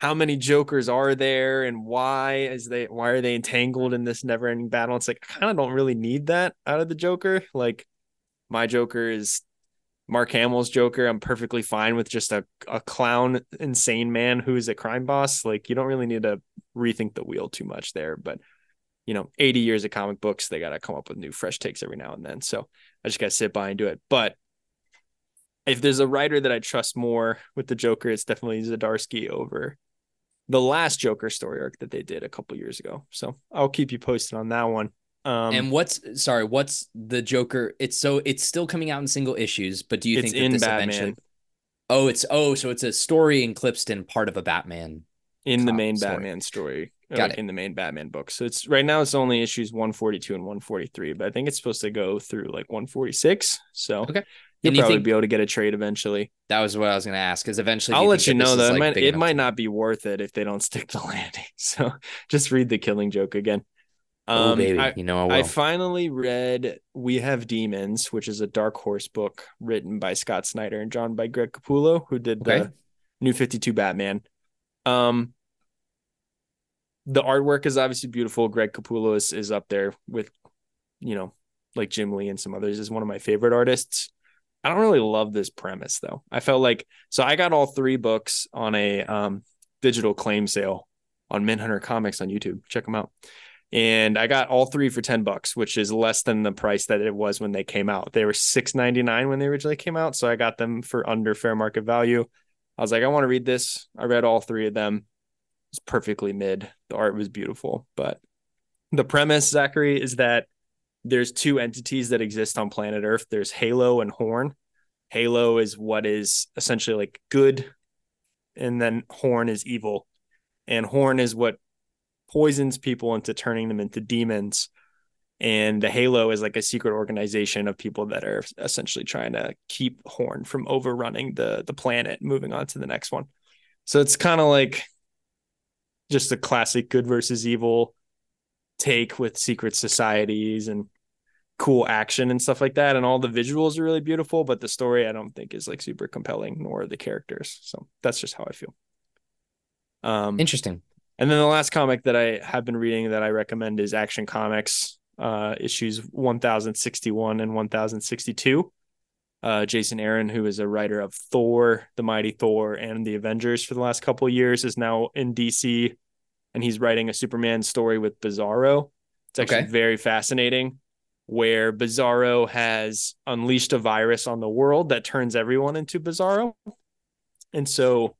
how many Jokers are there and why is they why are they entangled in this never ending battle? It's like I kind of don't really need that out of the Joker. Like my Joker is Mark Hamill's Joker. I'm perfectly fine with just a, a clown, insane man who is a crime boss. Like you don't really need to rethink the wheel too much there. But you know, 80 years of comic books, they got to come up with new fresh takes every now and then. So I just got to sit by and do it. But if there's a writer that I trust more with the Joker, it's definitely Zdarsky over the last Joker story arc that they did a couple years ago. So I'll keep you posted on that one. Um, and what's sorry, what's the Joker? It's so it's still coming out in single issues, but do you think in this Batman eventually Oh, it's oh, so it's a story in Clipston, part of a Batman. in the main story. Batman story. Got it. in the main Batman book. So it's right now it's only issues 142 and 143, but I think it's supposed to go through like 146. So Okay. you'll you probably think- be able to get a trade eventually. That was what I was going to ask. Because eventually, I'll let you know though, it like, might it might not be worth it if they don't stick the landing. So just read the Killing Joke again. Oh Um, baby, I, you know I. I finally read We Have Demons, which is a Dark Horse book written by Scott Snyder and drawn by Greg Capullo, who did Okay. the New 52 Batman. Um the artwork is obviously beautiful. Greg Capullo is, is up there with, you know, like Jim Lee and some others is one of my favorite artists. I don't really love this premise though. I felt like so I got all three books on a um digital claim sale on Minhunter Comics on YouTube. Check them out. And I got all three for 10 bucks, which is less than the price that it was when they came out. They were 6.99 when they originally came out, so I got them for under fair market value. I was like, I want to read this. I read all three of them. It's perfectly mid. The art was beautiful, but the premise, Zachary, is that there's two entities that exist on planet Earth. There's Halo and Horn. Halo is what is essentially like good, and then Horn is evil. And Horn is what poisons people into turning them into demons. And the Halo is like a secret organization of people that are essentially trying to keep Horn from overrunning the the planet, moving on to the next one. So it's kind of like just a classic good versus evil take with secret societies and cool action and stuff like that. And all the visuals are really beautiful, but the story I don't think is like super compelling, nor the characters. So that's just how I feel. Um, Interesting. And then the last comic that I have been reading that I recommend is Action Comics, uh, issues 1061 and 1062. Uh, Jason Aaron, who is a writer of Thor, The Mighty Thor, and The Avengers for the last couple of years, is now in DC, and he's writing a Superman story with Bizarro. It's actually Okay. very fascinating, where Bizarro has unleashed a virus on the world that turns everyone into Bizarro, and so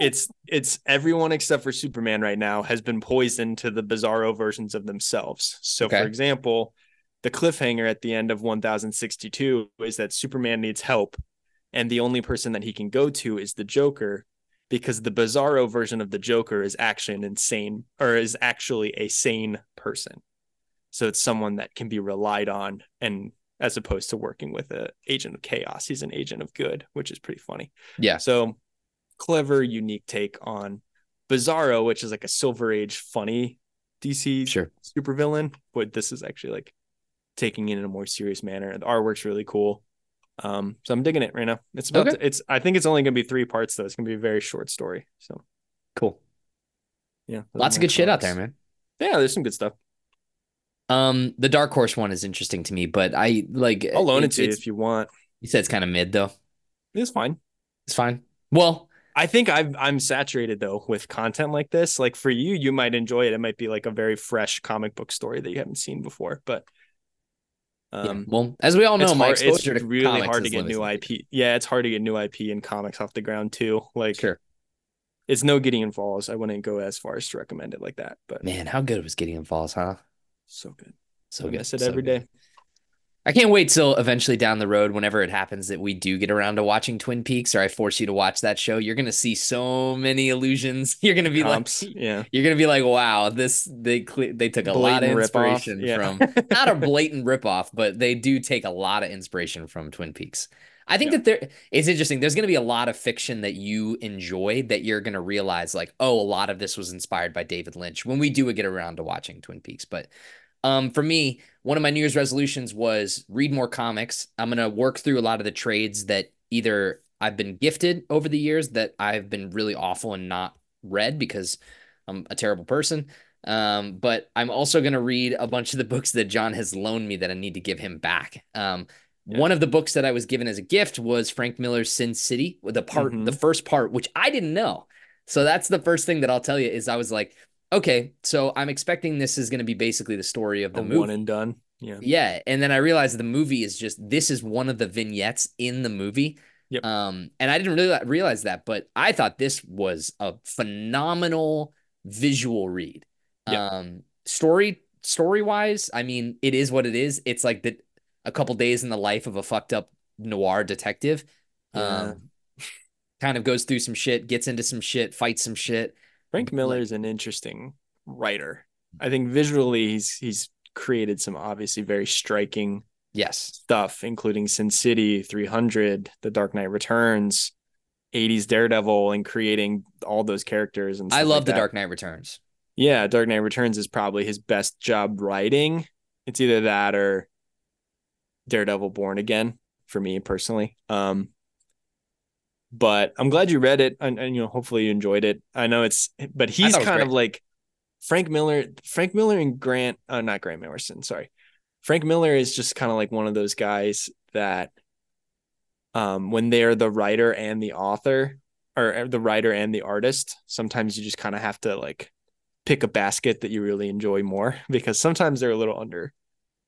it's it's everyone except for Superman right now has been poisoned to the bizarro versions of themselves. So Okay. for example, the cliffhanger at the end of 1062 is that Superman needs help and the only person that he can go to is the Joker because the bizarro version of the Joker is actually an insane or is actually a sane person. So it's someone that can be relied on and as opposed to working with a agent of chaos, he's an agent of good, which is pretty funny. Yeah. So clever, unique take on Bizarro, which is like a Silver Age funny DC Sure. supervillain, but this is actually like taking it in a more serious manner. The artwork's really cool. Um, so I'm digging it right now. It's about Okay. to- it's I think it's only gonna be three parts though. It's gonna be a very short story. So Cool. yeah. Lots of good shit out there, man. Yeah, there's some good stuff. Um, the Dark Horse one is interesting to me, but I like. I'll loan it it's- to you if you want. You said it's kind of mid though. It's fine. It's fine. Well, I think I've, I'm saturated though with content like this. Like for you, you might enjoy it. It might be like a very fresh comic book story that you haven't seen before. But yeah. um, well, as we all know, it's my exposure it's to really hard to get new. IP. Yeah, it's hard to get new IP and comics off the ground too. Like Sure, it's no Gideon Falls. I wouldn't go as far as to recommend it like that, but man, how good was Gideon Falls, huh? so good. So I good. miss it so every good. day. I can't wait till eventually down the road, whenever it happens that we do get around to watching Twin Peaks, or I force you to watch that show. You're gonna see so many illusions. You're gonna be Comps. like, yeah. you're gonna be like, wow, this they they took a lot of inspiration Yeah. from not a blatant ripoff, but they do take a lot of inspiration from Twin Peaks. I think Yeah. that there it's interesting. There's going to be a lot of fiction that you enjoy that you're going to realize like, oh, a lot of this was inspired by David Lynch when we do get around to watching Twin Peaks. But um, for me, one of my New Year's resolutions was read more comics. I'm going to work through a lot of the trades that either I've been gifted over the years that I've been really awful and not read because I'm a terrible person. Um, but I'm also going to read a bunch of the books that Jon has loaned me that I need to give him back. Um, Yeah. One of the books that I was given as a gift was Frank Miller's Sin City, the part, Mhm. the first part, which I didn't know. So that's the first thing that I'll tell you is I was like, okay, so I'm expecting this is going to be basically the story of the A movie. one and done. Yeah. Yeah, and then I realized the movie is just this is one of the vignettes in the movie. Yep. Um, and I didn't really realize that, but I thought this was a phenomenal visual read. Yep. Um, story story wise, I mean, it is what it is. It's like the a couple days in the life of a fucked up noir detective. Yeah. Um, kind of goes through some shit, gets into some shit, fights some shit. Frank Miller is an interesting writer. I think visually he's he's created some obviously very striking yes stuff, including Sin City, 300, The Dark Knight Returns, 80s Daredevil, and creating all those characters. And I love like The that. Dark Knight Returns. Yeah, Dark Knight Returns is probably his best job writing. It's either that or Daredevil Born Again for me personally. Um, but I'm glad you read it and, and, you know hopefully you enjoyed it. I know it's but he's kind great. of like Frank Miller, Frank Miller and Grant, uh, not Grant Morrison, sorry. Frank Miller is just kind of like one of those guys that um when they're the writer and the author or the writer and the artist, sometimes you just kind of have to like pick a basket that you really enjoy more because sometimes they're a little under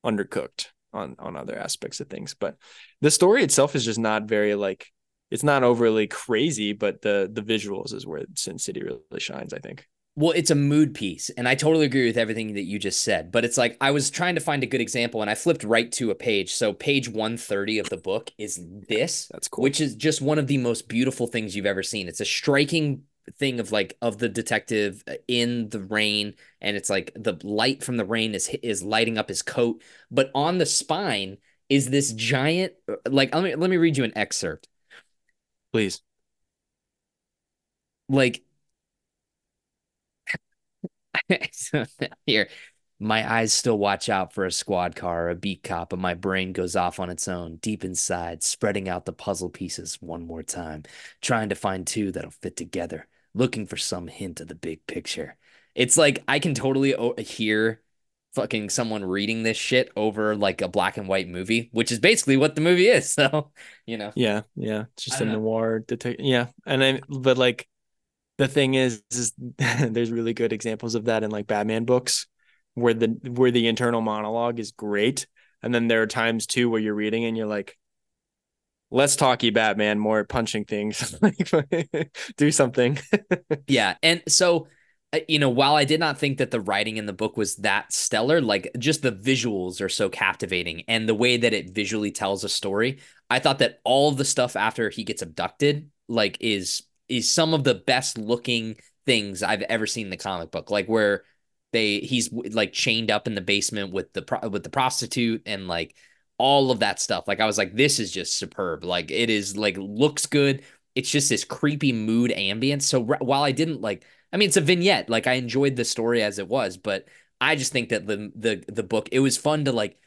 undercooked on on other aspects of things. But the story itself is just not very like it's not overly crazy, but the the visuals is where Sin City really shines, I think. Well, it's a mood piece, and I totally agree with everything that you just said. But it's like I was trying to find a good example, and I flipped right to a page. So page 130 of the book is this. That's cool. Which is just one of the most beautiful things you've ever seen. It's a striking thing of like of the detective uh, in the rain and it's like the light from the rain is is lighting up his coat but on the spine is this giant uh, like let me let me read you an excerpt please like here my eyes still watch out for a squad car or a beat cop, but my brain goes off on its own, deep inside, spreading out the puzzle pieces one more time, trying to find two that'll fit together, looking for some hint of the big picture. It's like I can totally hear fucking someone reading this shit over like a black and white movie, which is basically what the movie is. So, you know. Yeah, yeah. It's just a noir detective. Yeah. And then but like the thing is is there's really good examples of that in like Batman books where the where the internal monologue is great and then there are times too where you're reading and you're like less talky batman more punching things do something yeah and so Uh, you know while i did not think that the writing in the book was that stellar like just the visuals are so captivating and the way that it visually tells a story i thought that all the stuff after he gets abducted like is is some of the best looking things i've ever seen in the comic book like where they he's like chained up in the basement with the with the prostitute and like all of that stuff. Like I was like, this is just superb. Like it is like looks good. It's just this creepy mood ambience. So while I didn't like, I mean, it's a vignette. Like I enjoyed the story as it was, but I just think that the the the book it was fun to like.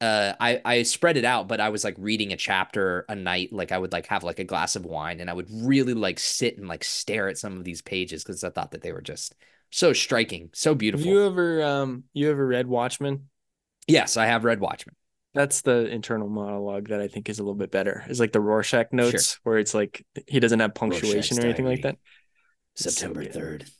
Uh, I I spread it out, but I was like reading a chapter a night. Like I would like have like a glass of wine, and I would really like sit and like stare at some of these pages because I thought that they were just so striking, so beautiful. Have you ever um you ever read Watchmen? Yes, I have read Watchmen. That's the internal monologue that I think is a little bit better. Is like the Rorschach notes sure. where it's like he doesn't have punctuation or anything like that. September third. So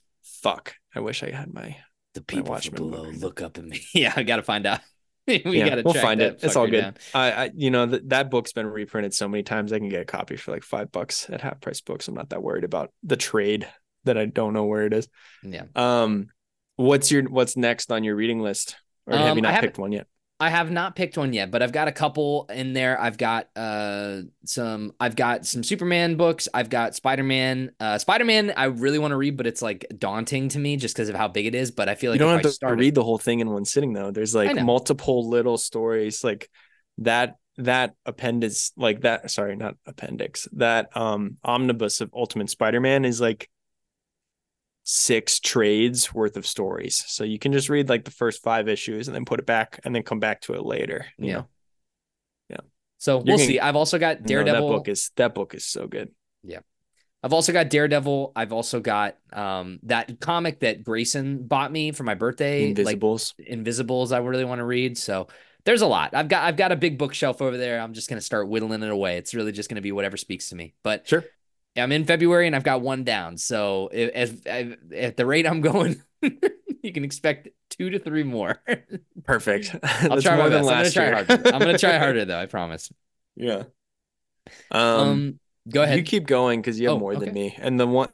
Fuck! I wish I had my the people my below book. look up at me. yeah, I gotta find out. we yeah, gotta we'll find it. It's all good. I, I, you know, th- that book's been reprinted so many times. I can get a copy for like five bucks at half price books. I'm not that worried about the trade that I don't know where it is. Yeah. Um, what's your what's next on your reading list, or have um, you not picked one yet? I have not picked one yet, but I've got a couple in there. I've got uh some I've got some Superman books. I've got Spider-Man. Uh Spider-Man I really want to read, but it's like daunting to me just because of how big it is. But I feel like you don't have I to started... read the whole thing in one sitting though. There's like multiple little stories like that that appendix like that sorry not appendix that um omnibus of ultimate spider-man is like six trades worth of stories. So you can just read like the first five issues and then put it back and then come back to it later. yeah. Know? Yeah. So You're we'll gonna, see. I've also got Daredevil. that book is that book is so good. Yeah. I've also got Daredevil. I've also got um that comic that Grayson bought me for my birthday. Invisibles. Like, Invisibles I really want to read. So there's a lot. I've got I've got a big bookshelf over there. I'm just gonna start whittling it away. It's really just gonna be whatever speaks to me. But sure. I'm in February and I've got one down. So if, if, at the rate I'm going, you can expect two to three more. Perfect. I'll try more than last I'm year. Harder. I'm gonna try harder though. I promise. Yeah. Um, um go ahead. You keep going because you have oh, more okay. than me, and the one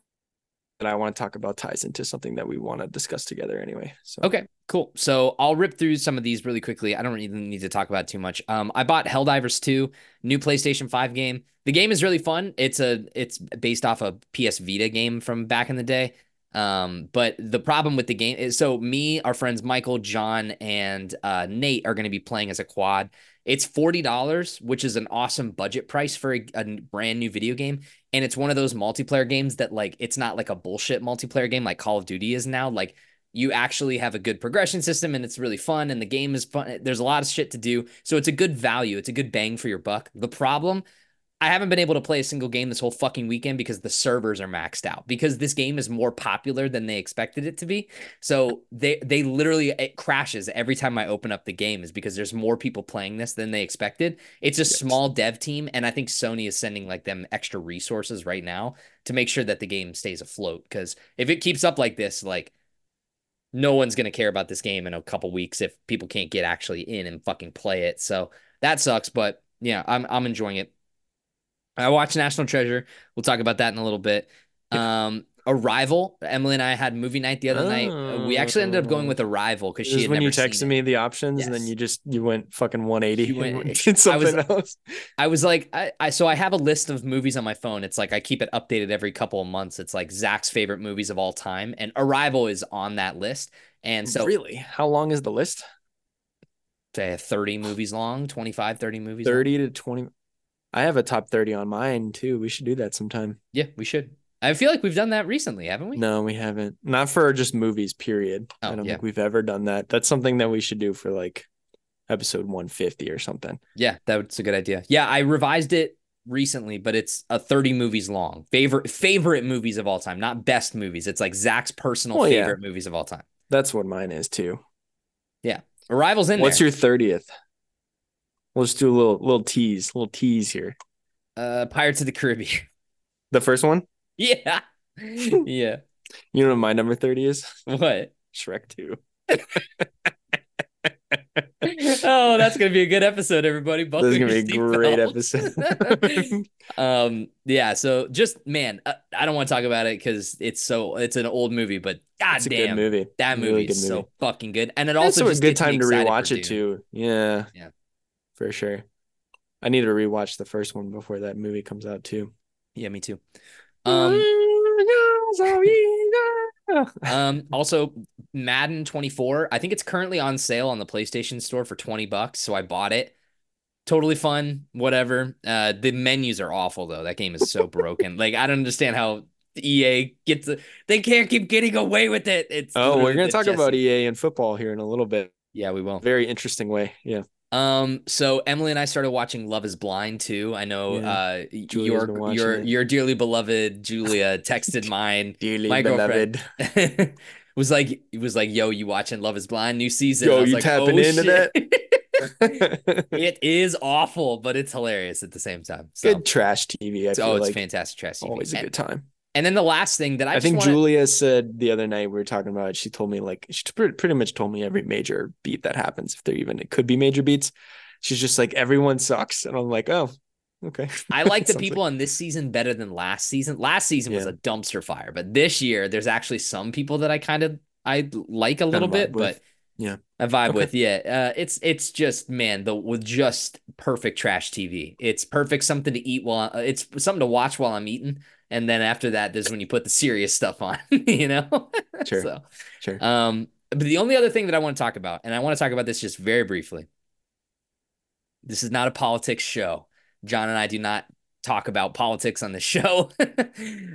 that I want to talk about ties into something that we want to discuss together anyway. So okay, cool. So I'll rip through some of these really quickly. I don't even need to talk about too much. Um, I bought Helldivers 2, new PlayStation 5 game. The game is really fun. It's a it's based off a PS Vita game from back in the day. Um, but the problem with the game is so me, our friends Michael, John, and uh, Nate are going to be playing as a quad. It's $40, which is an awesome budget price for a, a, brand new video game. And it's one of those multiplayer games that, like, it's not like a bullshit multiplayer game like Call of Duty is now. Like, you actually have a good progression system and it's really fun and the game is fun. There's a lot of shit to do. So it's a good value. It's a good bang for your buck. The problem I haven't been able to play a single game this whole fucking weekend because the servers are maxed out because this game is more popular than they expected it to be. So they they literally it crashes every time I open up the game is because there's more people playing this than they expected. It's a yes. small dev team and I think Sony is sending like them extra resources right now to make sure that the game stays afloat because if it keeps up like this like no one's going to care about this game in a couple weeks if people can't get actually in and fucking play it. So that sucks, but yeah, I'm I'm enjoying it. I watched National Treasure. We'll talk about that in a little bit. Um, Arrival. Emily and I had movie night the other oh. night. We actually ended up going with Arrival because she had when you texted me the options yes. and then you just you went fucking 180 went, something I was, else. I was like, I, I so I have a list of movies on my phone. It's like I keep it updated every couple of months. It's like Zach's favorite movies of all time, and Arrival is on that list. And so, really, how long is the list? Say 30 movies long, 25, 30 movies. 30 long. to 20. I have a top 30 on mine too. We should do that sometime. Yeah, we should. I feel like we've done that recently, haven't we? No, we haven't. Not for just movies, period. Oh, I don't yeah. think we've ever done that. That's something that we should do for like episode 150 or something. Yeah, that's a good idea. Yeah, I revised it recently, but it's a 30 movies long. Favorite favorite movies of all time, not best movies. It's like Zach's personal well, favorite yeah. movies of all time. That's what mine is too. Yeah. Arrival's in What's there. your 30th? We'll just do a little little tease, little tease here. Uh, Pirates of the Caribbean. The first one. Yeah. yeah. You know what my number thirty is? What? Shrek Two. oh, that's gonna be a good episode, everybody. Buckle this is gonna be a great episode. um, yeah. So just man, uh, I don't want to talk about it because it's so it's an old movie, but goddamn, movie. That movie really is movie. so fucking good, and it also a good time to rewatch it too. Yeah. Yeah for sure. I need to rewatch the first one before that movie comes out too. Yeah, me too. Um, um also Madden 24, I think it's currently on sale on the PlayStation store for 20 bucks, so I bought it. Totally fun, whatever. Uh the menus are awful though. That game is so broken. Like I don't understand how EA gets the, they can't keep getting away with it. It's Oh, we're going to talk about EA and football here in a little bit. Yeah, we will. Very interesting way. Yeah. Um, so Emily and I started watching Love is Blind too. I know yeah. uh your your it. your dearly beloved Julia texted mine dearly my beloved. girlfriend was like it was like, yo, you watching Love is Blind new season? Yo, you like, tapping oh, into shit. that? it is awful, but it's hilarious at the same time. So, good trash TV. I oh, it's like fantastic trash TV. Always a good time. And then the last thing that I, I think wanna... Julia said the other night we were talking about it, she told me like she pretty much told me every major beat that happens if there even it could be major beats. She's just like everyone sucks, and I'm like, oh, okay. I like the people like... on this season better than last season. Last season yeah. was a dumpster fire, but this year there's actually some people that I kind of I like a little bit, with. but yeah, I vibe okay. with. Yeah, uh, it's it's just man, the with just perfect trash TV. It's perfect something to eat while it's something to watch while I'm eating and then after that is when you put the serious stuff on you know? Sure so sure. um but the only other thing that i want to talk about and i want to talk about this just very briefly. This is not a politics show. Jon and i do not talk about politics on the show.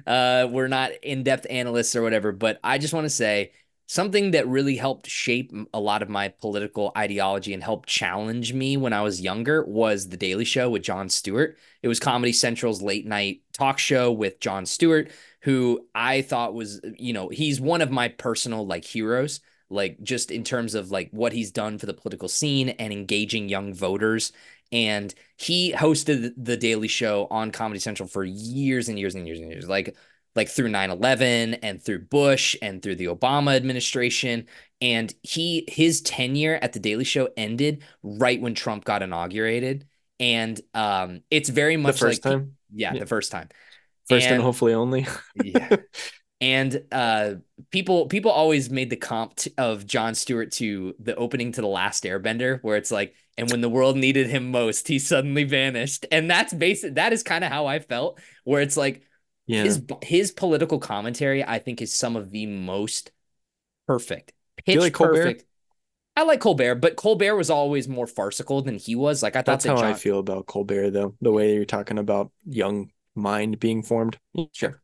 Uh we're not in-depth analysts or whatever but i just want to say something that really helped shape a lot of my political ideology and helped challenge me when I was younger was The Daily Show with Jon Stewart. It was Comedy Central's late night talk show with Jon Stewart, who I thought was, you know, he's one of my personal like heroes, like just in terms of like what he's done for the political scene and engaging young voters. And he hosted The Daily Show on Comedy Central for years and years and years and years. Like like through 9/11 and through Bush and through the Obama administration. And he his tenure at the Daily Show ended right when Trump got inaugurated. And um it's very much the first like time? yeah, yeah, the first time. First and, and hopefully only. Yeah. And uh people people always made the comp t- of Jon Stewart to the opening to the last airbender where it's like and when the world needed him most he suddenly vanished. And that's basic that is kind of how I felt where it's like Yeah. His his political commentary, I think, is some of the most perfect. Pitch like perfect. I like Colbert, but Colbert was always more farcical than he was. Like I thought That's that how I feel about Colbert, though. The way you're talking about young mind being formed. Sure.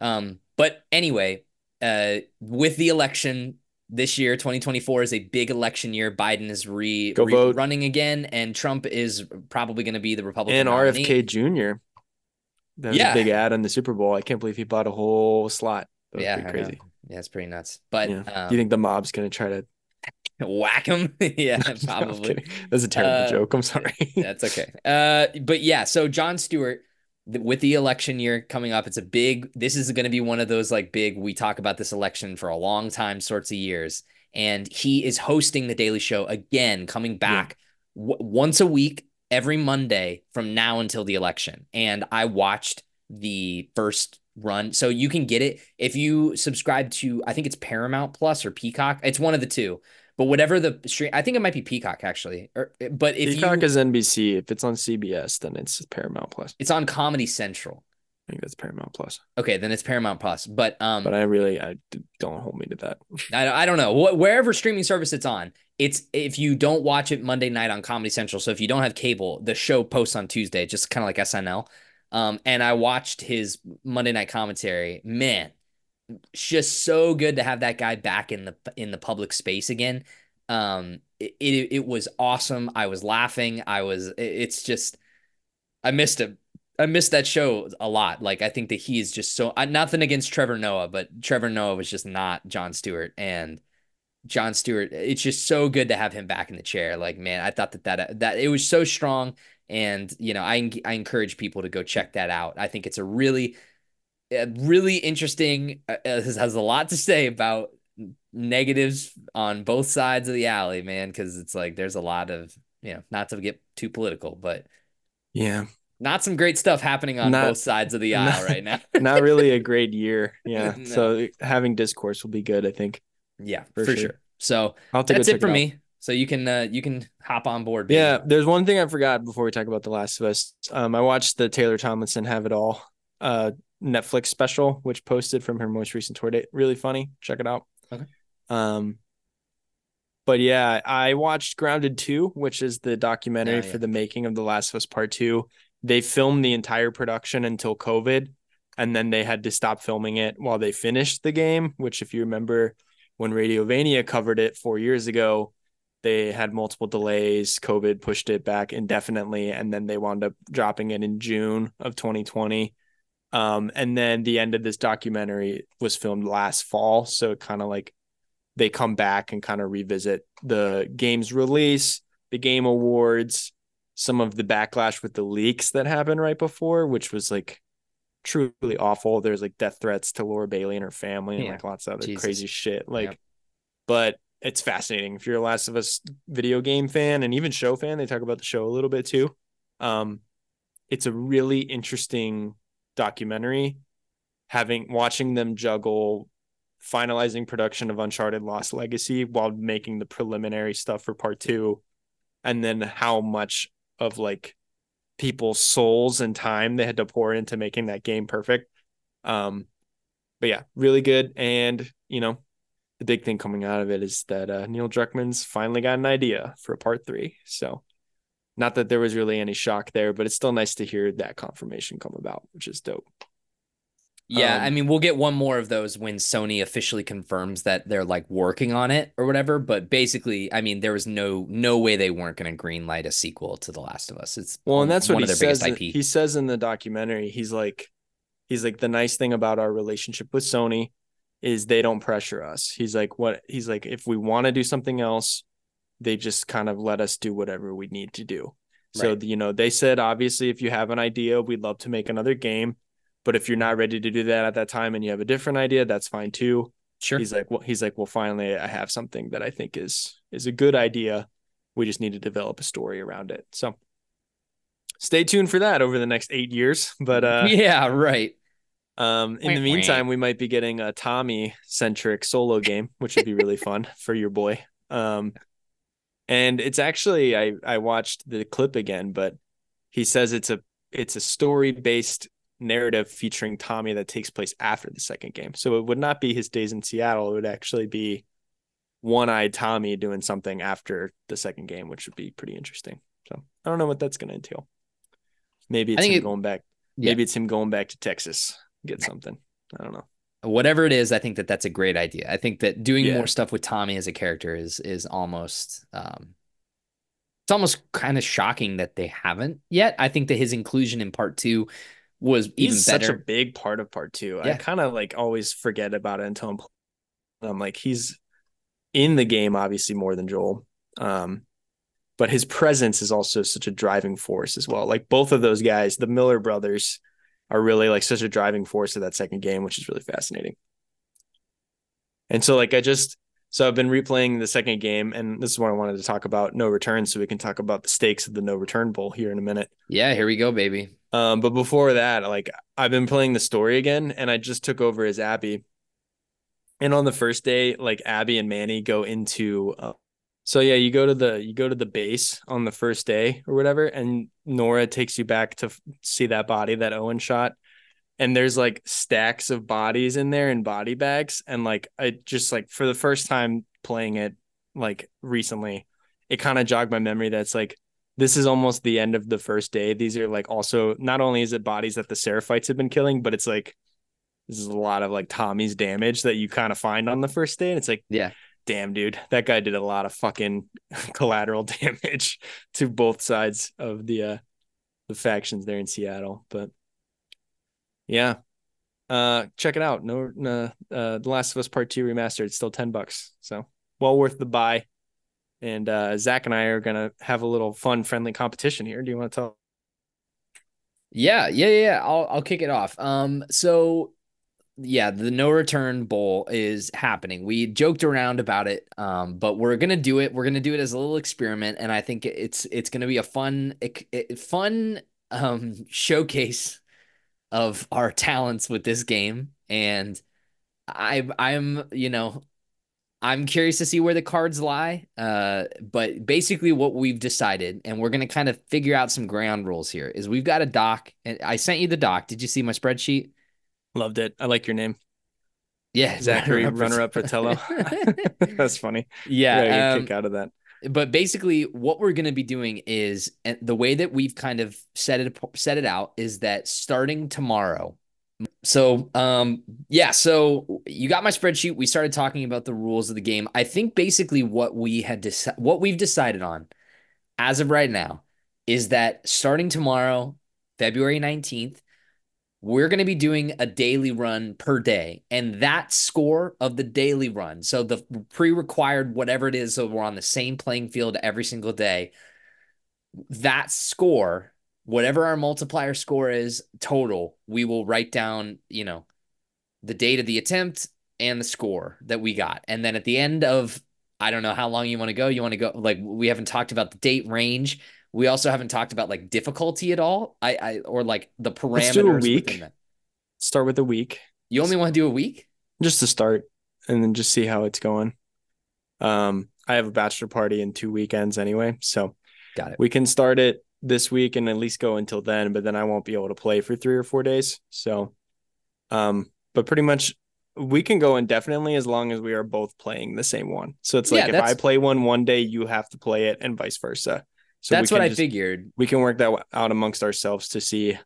Um, but anyway, uh, with the election this year, 2024 is a big election year. Biden is re, re- running again, and Trump is probably going to be the Republican And nominee. RFK Jr. That was Yeah. a big ad on the Super Bowl. I can't believe he bought a whole slot. That Yeah, pretty crazy. Yeah, it's pretty nuts. But Yeah. um, Do you think the mob's gonna try to whack him? yeah, probably. kidding. That's a terrible Uh, joke. I'm sorry. That's okay. Uh, but yeah, so Jon Stewart th- with the election year coming up, it's a big. This is going to be one of those like big. We talk about this election for a long time, sorts of years, and he is hosting the Daily Show again, coming back w- once a week, every Monday from now until the election. And I watched the first run, so you can get it if you subscribe to. I think it's Paramount Plus or Peacock. It's one of the two. But whatever the stream, I think it might be Peacock actually. Or, but if Peacock you, is NBC. If it's on CBS, then it's Paramount Plus. it's on Comedy Central. I think that's Paramount Plus. Okay, then it's Paramount Plus. But um, But I really, I don't hold me to that. I, I don't know what wherever streaming service it's on. It's if you don't watch it Monday night on Comedy Central. So if you don't have cable, the show posts on Tuesday, just kind of like SNL. Um, and I watched his Monday night commentary. Man, it's just so good to have that guy back in the in the public space again. Um, it it, it was awesome. I was laughing. I was. it- It's just, I missed him. I missed that show a lot. Like I think that he is just so uh, nothing against Trevor Noah, but Trevor Noah was just not Jon Stewart and Jon Stewart. It's just so good to have him back in the chair. Like man, I thought that that that it was so strong, and you know I I encourage people to go check that out. I think it's a really really interesting. Uh, uh, has, has a lot to say about negatives on both sides of the alley, man. Because it's like there's a lot of you know not to get too political, but Yeah, not some great stuff happening on Not- both sides of the aisle not- right now. not really a great year. Yeah, No. so having discourse will be good. I think. yeah, For for, sure. sure. So I'll take that's it for out. me. So you can uh, you can hop on board. baby. Yeah, there's one thing I forgot before we talk about The Last of Us. Um, I watched the Taylor Tomlinson Have It All uh Netflix special, which posted from her most recent tour date. Really funny. Check it out. Okay. Um, but yeah, I watched Grounded 2, which is the documentary Oh, yeah. for the making of The Last of Us Part 2. They filmed the entire production until COVID, and then they had to stop filming it while they finished the game, which if you remember when Radiovania covered it four years ago, they had multiple delays. COVID pushed it back indefinitely, and then they wound up dropping it in June of 2020. Um, and then the end of this documentary was filmed last fall, so kind of like they come back and kind of revisit the game's release, the game awards, some of the backlash with the leaks that happened right before, which was like truly awful. There's like death threats to Laura Bailey and her family and Yeah. like lots of other Jesus. crazy shit. Like, Yep. but it's fascinating. If you're a Last of Us video game fan and even show fan, they talk about the show a little bit too. Um, it's a really interesting documentary. Having watching them juggle finalizing production of Uncharted Lost Legacy while making the preliminary stuff for part two, and then how much of like people's souls and time they had to pour into making that game perfect. Um, but yeah, really good. And you know, the big thing coming out of it is that uh, Neil Druckmann's finally got an idea for a part three. So, not that there was really any shock there, but it's still nice to hear that confirmation come about, which is dope. Yeah, Um, I mean, we'll get one more of those when Sony officially confirms that they're like working on it or whatever. But basically, I mean, there was no no way they weren't going to greenlight a sequel to The Last of Us. It's Well, and that's what he says. biggest IP. He says in the documentary, he's like, he's like, the nice thing about our relationship with Sony is they don't pressure us. He's like, what? He's like, if we want to do something else, they just kind of let us do whatever we need to do. So Right. you know, they said obviously, if you have an idea, we'd love to make another game. But if you're not ready to do that at that time and you have a different idea, that's fine too. Sure. He's like, well, he's like, well, finally, I have something that I think is is a good idea. We just need to develop a story around it. So stay tuned for that over the next eight years. But uh, yeah, right. um, in the Wah, wah. meantime, we might be getting a Tommy centric solo game, which would be really fun for your boy. Um, and it's actually I I watched the clip again, but he says it's a it's a story based narrative featuring Tommy that takes place after the second game. So it would not be his days in Seattle. It would actually be one eyed Tommy doing something after the second game, which would be pretty interesting. So I don't know what that's going to entail. Maybe it's him it, going back. Yeah. Maybe it's him going back to Texas, get something. I don't know. Whatever it is, I think that that's a great idea. I think that doing yeah. more stuff with Tommy as a character is is almost um, it's almost kind of shocking that they haven't yet. I think that his inclusion in part two was He's even better. such a big part of part two. Yeah. I kind of like always forget about it until I'm, I'm like he's in the game obviously more than Joel. Um, but his presence is also such a driving force as well. Like both of those guys, the Miller brothers, are really like such a driving force of that second game, which is really fascinating. And so like I just so I've been replaying the second game, and this is what I wanted to talk about no return, so we can talk about the stakes of the no return bowl here in a minute. Yeah, here we go, baby. Um, but before that, like I've been playing the story again, and I just took over as Abby. And on the first day, like Abby and Manny go into uh, so yeah, you go to the you go to the base on the first day or whatever, and Nora takes you back to see that body that Owen shot and there's like stacks of bodies in there in body bags and like i just like for the first time playing it like recently it kind of jogged my memory that's like this is almost the end of the first day. These are like also not only is it bodies that the seraphites have been killing but it's like this is a lot of like tommy's damage that you kind of find on the first day and it's like yeah. damn dude that guy did a lot of fucking collateral damage to both sides of the uh the factions there in seattle but yeah. Uh, check it out. No, uh, The Last of Us Part Two remastered. It's still ten bucks, so well worth the buy. And uh, Zach and I are gonna have a little fun, friendly competition here. Do you want to tell? Yeah, yeah, yeah. I'll I'll kick it off. Um, so yeah, the no return bowl is happening. We joked around about it, um, but we're gonna do it. We're gonna do it as a little experiment, and I think it's it's gonna be a fun, fun um showcase of our talents with this game and I I'm you know I'm curious to see where the cards lie. Uh, but basically, what we've decided, and we're gonna kind of figure out some ground rules here, is we've got a doc, and I sent you the doc. Did you see my spreadsheet? Loved it. I like your name. Yeah, Zachary, runner up Fratello. That's funny. Yeah, um, kick out of that but basically what we're going to be doing is the way that we've kind of set it set it out is that starting tomorrow. So um yeah so you got my spreadsheet. We started talking about the rules of the game. I think basically what we had deci- what we've decided on as of right now is that starting tomorrow february 19th we're going to be doing a daily run per day. And that score of the daily run, so the pre required, whatever it is, so we're on the same playing field every single day, that score, whatever our multiplier score is total, we will write down, you know, the date of the attempt and the score that we got. And then at the end of, I don't know how long you want to go. You want to go, like, we haven't talked about the date range. We also haven't talked about like difficulty at all. I, I or like the parameters. Let's do a week. Start with a week. You only want to do a week? Just to start and then just see how it's going. Um, I have a bachelor party in two weekends anyway. So got it. We can start it this week and at least go until then, but then I won't be able to play for three or four days. So um, but pretty much we can go indefinitely as long as we are both playing the same one. So it's like yeah, if I play one one day, you have to play it, and vice versa. So that's what I just, figured. We can work that out amongst ourselves to see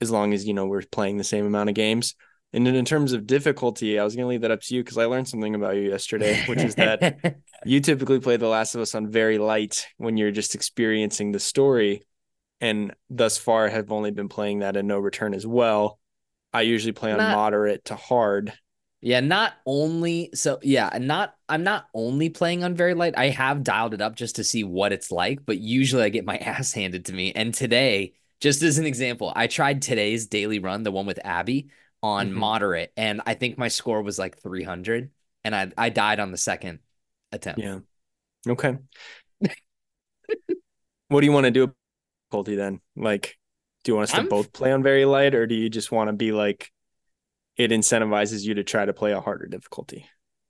as long as you know we're playing the same amount of games. And then in terms of difficulty, I was going to leave that up to you because I learned something about you yesterday, which is that you typically play The Last of Us on very light when you're just experiencing the story. And thus far, have only been playing that in No Return as well. I usually play on Not, moderate to hard. Yeah, not only so yeah, not I'm not only playing on very light. I have dialed it up just to see what it's like, but usually I get my ass handed to me. And today, just as an example, I tried today's daily run, the one with Abby, on mm-hmm. moderate, and I think my score was like 300, and I I died on the second attempt. Yeah. Okay. what do you want to do difficulty then? Like, do you want us to I'm... both play on very light, or do you just want to be like it incentivizes you to try to play a harder difficulty.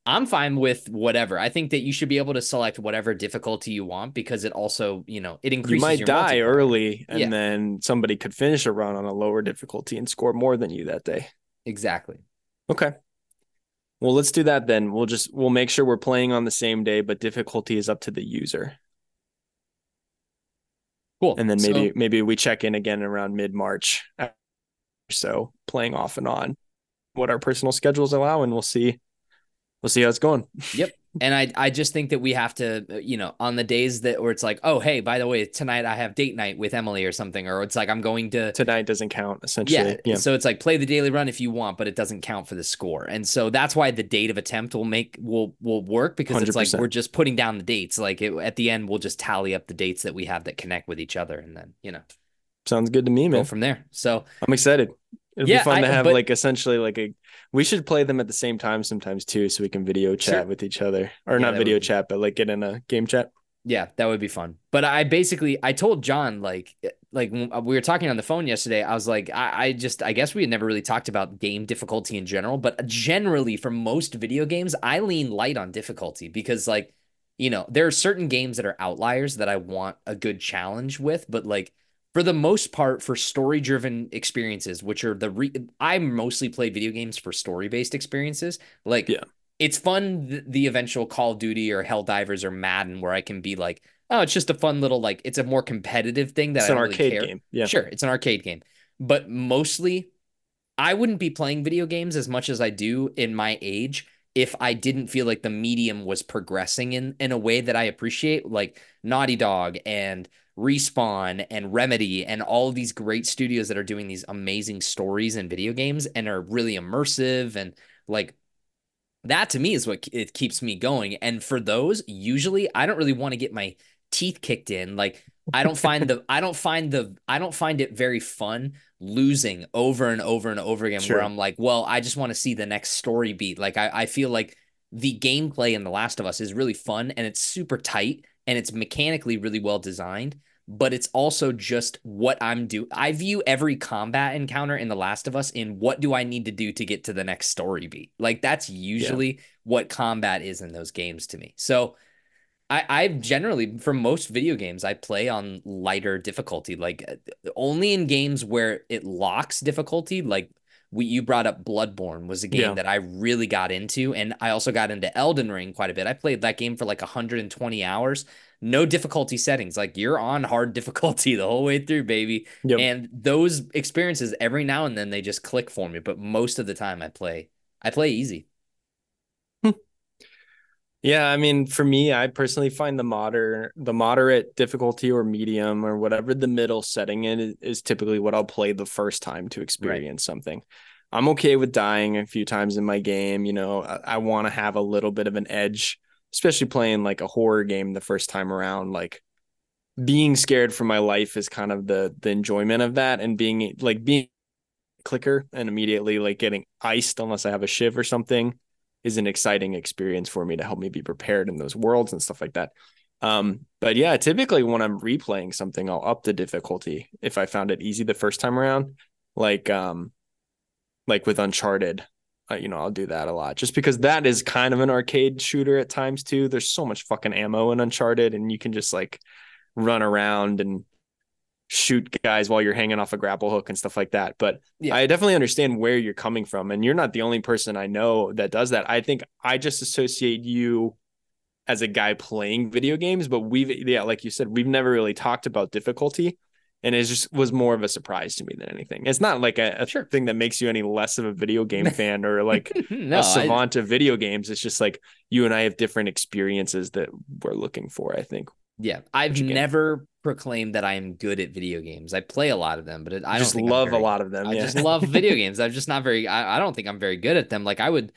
I'm fine with whatever. I think that you should be able to select whatever difficulty you want because it also, you know, it increases. You might die early, and yeah. then somebody could finish a run on a lower difficulty and score more than you that day. Exactly. Okay. Well, let's do that then. We'll just we'll make sure we're playing on the same day, but difficulty is up to the user. Cool. And then maybe so, maybe we check in again around mid March, so playing off and on, what our personal schedules allow, and we'll see we'll see how it's going. Yep. And I I just think that we have to, you know, on the days that where it's like, oh hey, by the way, tonight I have date night with Emily or something, or it's like I'm going to tonight doesn't count essentially. Yeah. yeah. So it's like play the daily run if you want, but it doesn't count for the score. And so that's why the date of attempt will make will will work because 100%. it's like we're just putting down the dates. Like it, at the end, we'll just tally up the dates that we have that connect with each other, and then you know. Sounds good to me, man. from there. So I'm excited. It'll yeah, be fun I, to have but, like essentially like a. We should play them at the same time sometimes too, so we can video chat sure. with each other, or yeah, not video chat, but like get in a game chat. Yeah, that would be fun. But I basically I told Jon like eh, like uh, we were talking on the phone yesterday. I was like I, I just I guess we had never really talked about game difficulty in general, but generally for most video games, I lean light on difficulty because like you know there are certain games that are outliers that I want a good challenge with, but like for the most part for story driven experiences which are the re- i mostly play video games for story based experiences. Like yeah. it's fun the, the eventual call of duty or helldivers or madden where i can be like oh it's just a fun little like it's a more competitive thing that it's I an really arcade care. game yeah. Sure it's an arcade game. But mostly i wouldn't be playing video games as much as i do in my age if I didn't feel like the medium was progressing in in a way that I appreciate, like Naughty Dog and Respawn and Remedy and all of these great studios that are doing these amazing stories and video games and are really immersive and like that to me is what it keeps me going. And for those, usually I don't really want to get my teeth kicked in. Like I don't find the I don't find the I don't find it very fun losing over and over and over again sure. where I'm like, well, I just want to see the next story beat. Like I, I feel like the gameplay in The Last of Us is really fun and it's super tight and it's mechanically really well designed but it's also just what I'm do. I view every combat encounter in The Last of Us in what do I need to do to get to the next story beat. Like that's usually yeah. what combat is in those games to me. So I I generally for most video games I play on lighter difficulty. Like uh, only in games where it locks difficulty, like we you brought up Bloodborne was a game yeah. that I really got into, and I also got into Elden Ring quite a bit. I played that game for like 120 hours, no difficulty settings. Like you're on hard difficulty the whole way through, baby. Yep. And those experiences every now and then they just click for me, but most of the time I play I play easy. Yeah, I mean, for me, I personally find the moder the moderate difficulty or medium or whatever the middle setting in is, typically what I'll play the first time to experience right. something. I'm okay with dying a few times in my game. You know, I, I want to have a little bit of an edge, especially playing like a horror game the first time around. Like being scared for my life is kind of the the enjoyment of that, and being like being clicker and immediately like getting iced unless I have a shiv or something is an exciting experience for me to help me be prepared in those worlds and stuff like that. Um, but yeah, typically when I'm replaying something, I'll up the difficulty if I found it easy the first time around. Like um, like with Uncharted, uh, you know, I'll do that a lot just because that is kind of an arcade shooter at times too. There's so much fucking ammo in Uncharted, and you can just like run around and shoot guys while you're hanging off a grapple hook and stuff like that. But yeah. I definitely understand where you're coming from. And you're not the only person I know that does that. I think I just associate you as a guy playing video games, but we've, yeah, like you said, we've never really talked about difficulty. And it just was more of a surprise to me than anything. It's not like a, a sure. thing that makes you any less of a video game fan or like no, a savant I... of video games. It's just like you and I have different experiences that we're looking for, I think. Yeah, I've never proclaimed that I am good at video games. I play a lot of them, but it, I just love very, a lot of them. I just love video games. I'm just not very. I, I, don't think I'm very good at them. Like I would.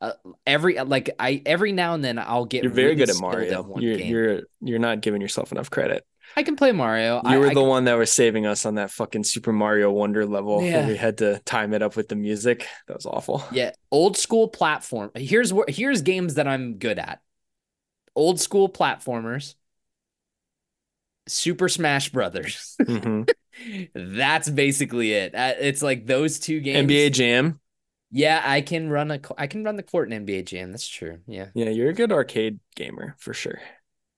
Uh, every like I every now and then I'll get. You're very really good at Mario. You're game. you're you're not giving yourself enough credit. I can play Mario. You were I, the I, one that was saving us on that fucking Super Mario Wonder level yeah. where we had to time it up with the music. That was awful. Yeah, old school platform. Here's where here's games that I'm good at. Old school platformers Super Smash Brothers. Mm-hmm. That's basically it. Uh, it's like those two games. NBA Jam. Yeah, I can run a I can run the court in NBA Jam. That's true. Yeah. Yeah, you're a good arcade gamer for sure.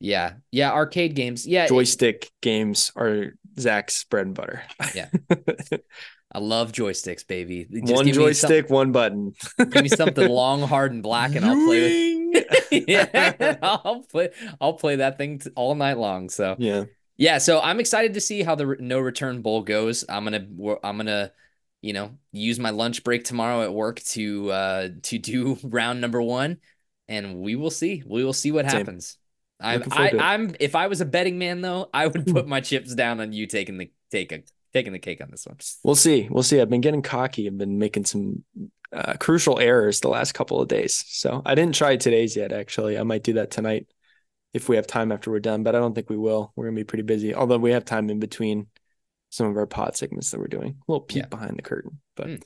Yeah. Yeah, arcade games. Yeah. Joystick games are Zach's bread and butter. Yeah. I love joysticks, baby. Just one joystick, one button. give me something long, hard, and black, and I'll play with. yeah, I'll play. I'll play that thing all night long. So yeah, yeah. So I'm excited to see how the no return bowl goes. I'm gonna. I'm gonna. You know, use my lunch break tomorrow at work to uh to do round number one, and we will see. We will see what Same. happens. I'm I, I'm if I was a betting man though, I would put my chips down on you taking the take a taking the cake on this one. We'll see. We'll see. I've been getting cocky. I've been making some uh, crucial errors the last couple of days. So I didn't try today's yet. Actually, I might do that tonight if we have time after we're done. But I don't think we will. We're gonna be pretty busy. Although we have time in between some of our pod segments that we're doing. A little peek yeah. behind the curtain, but. Mm.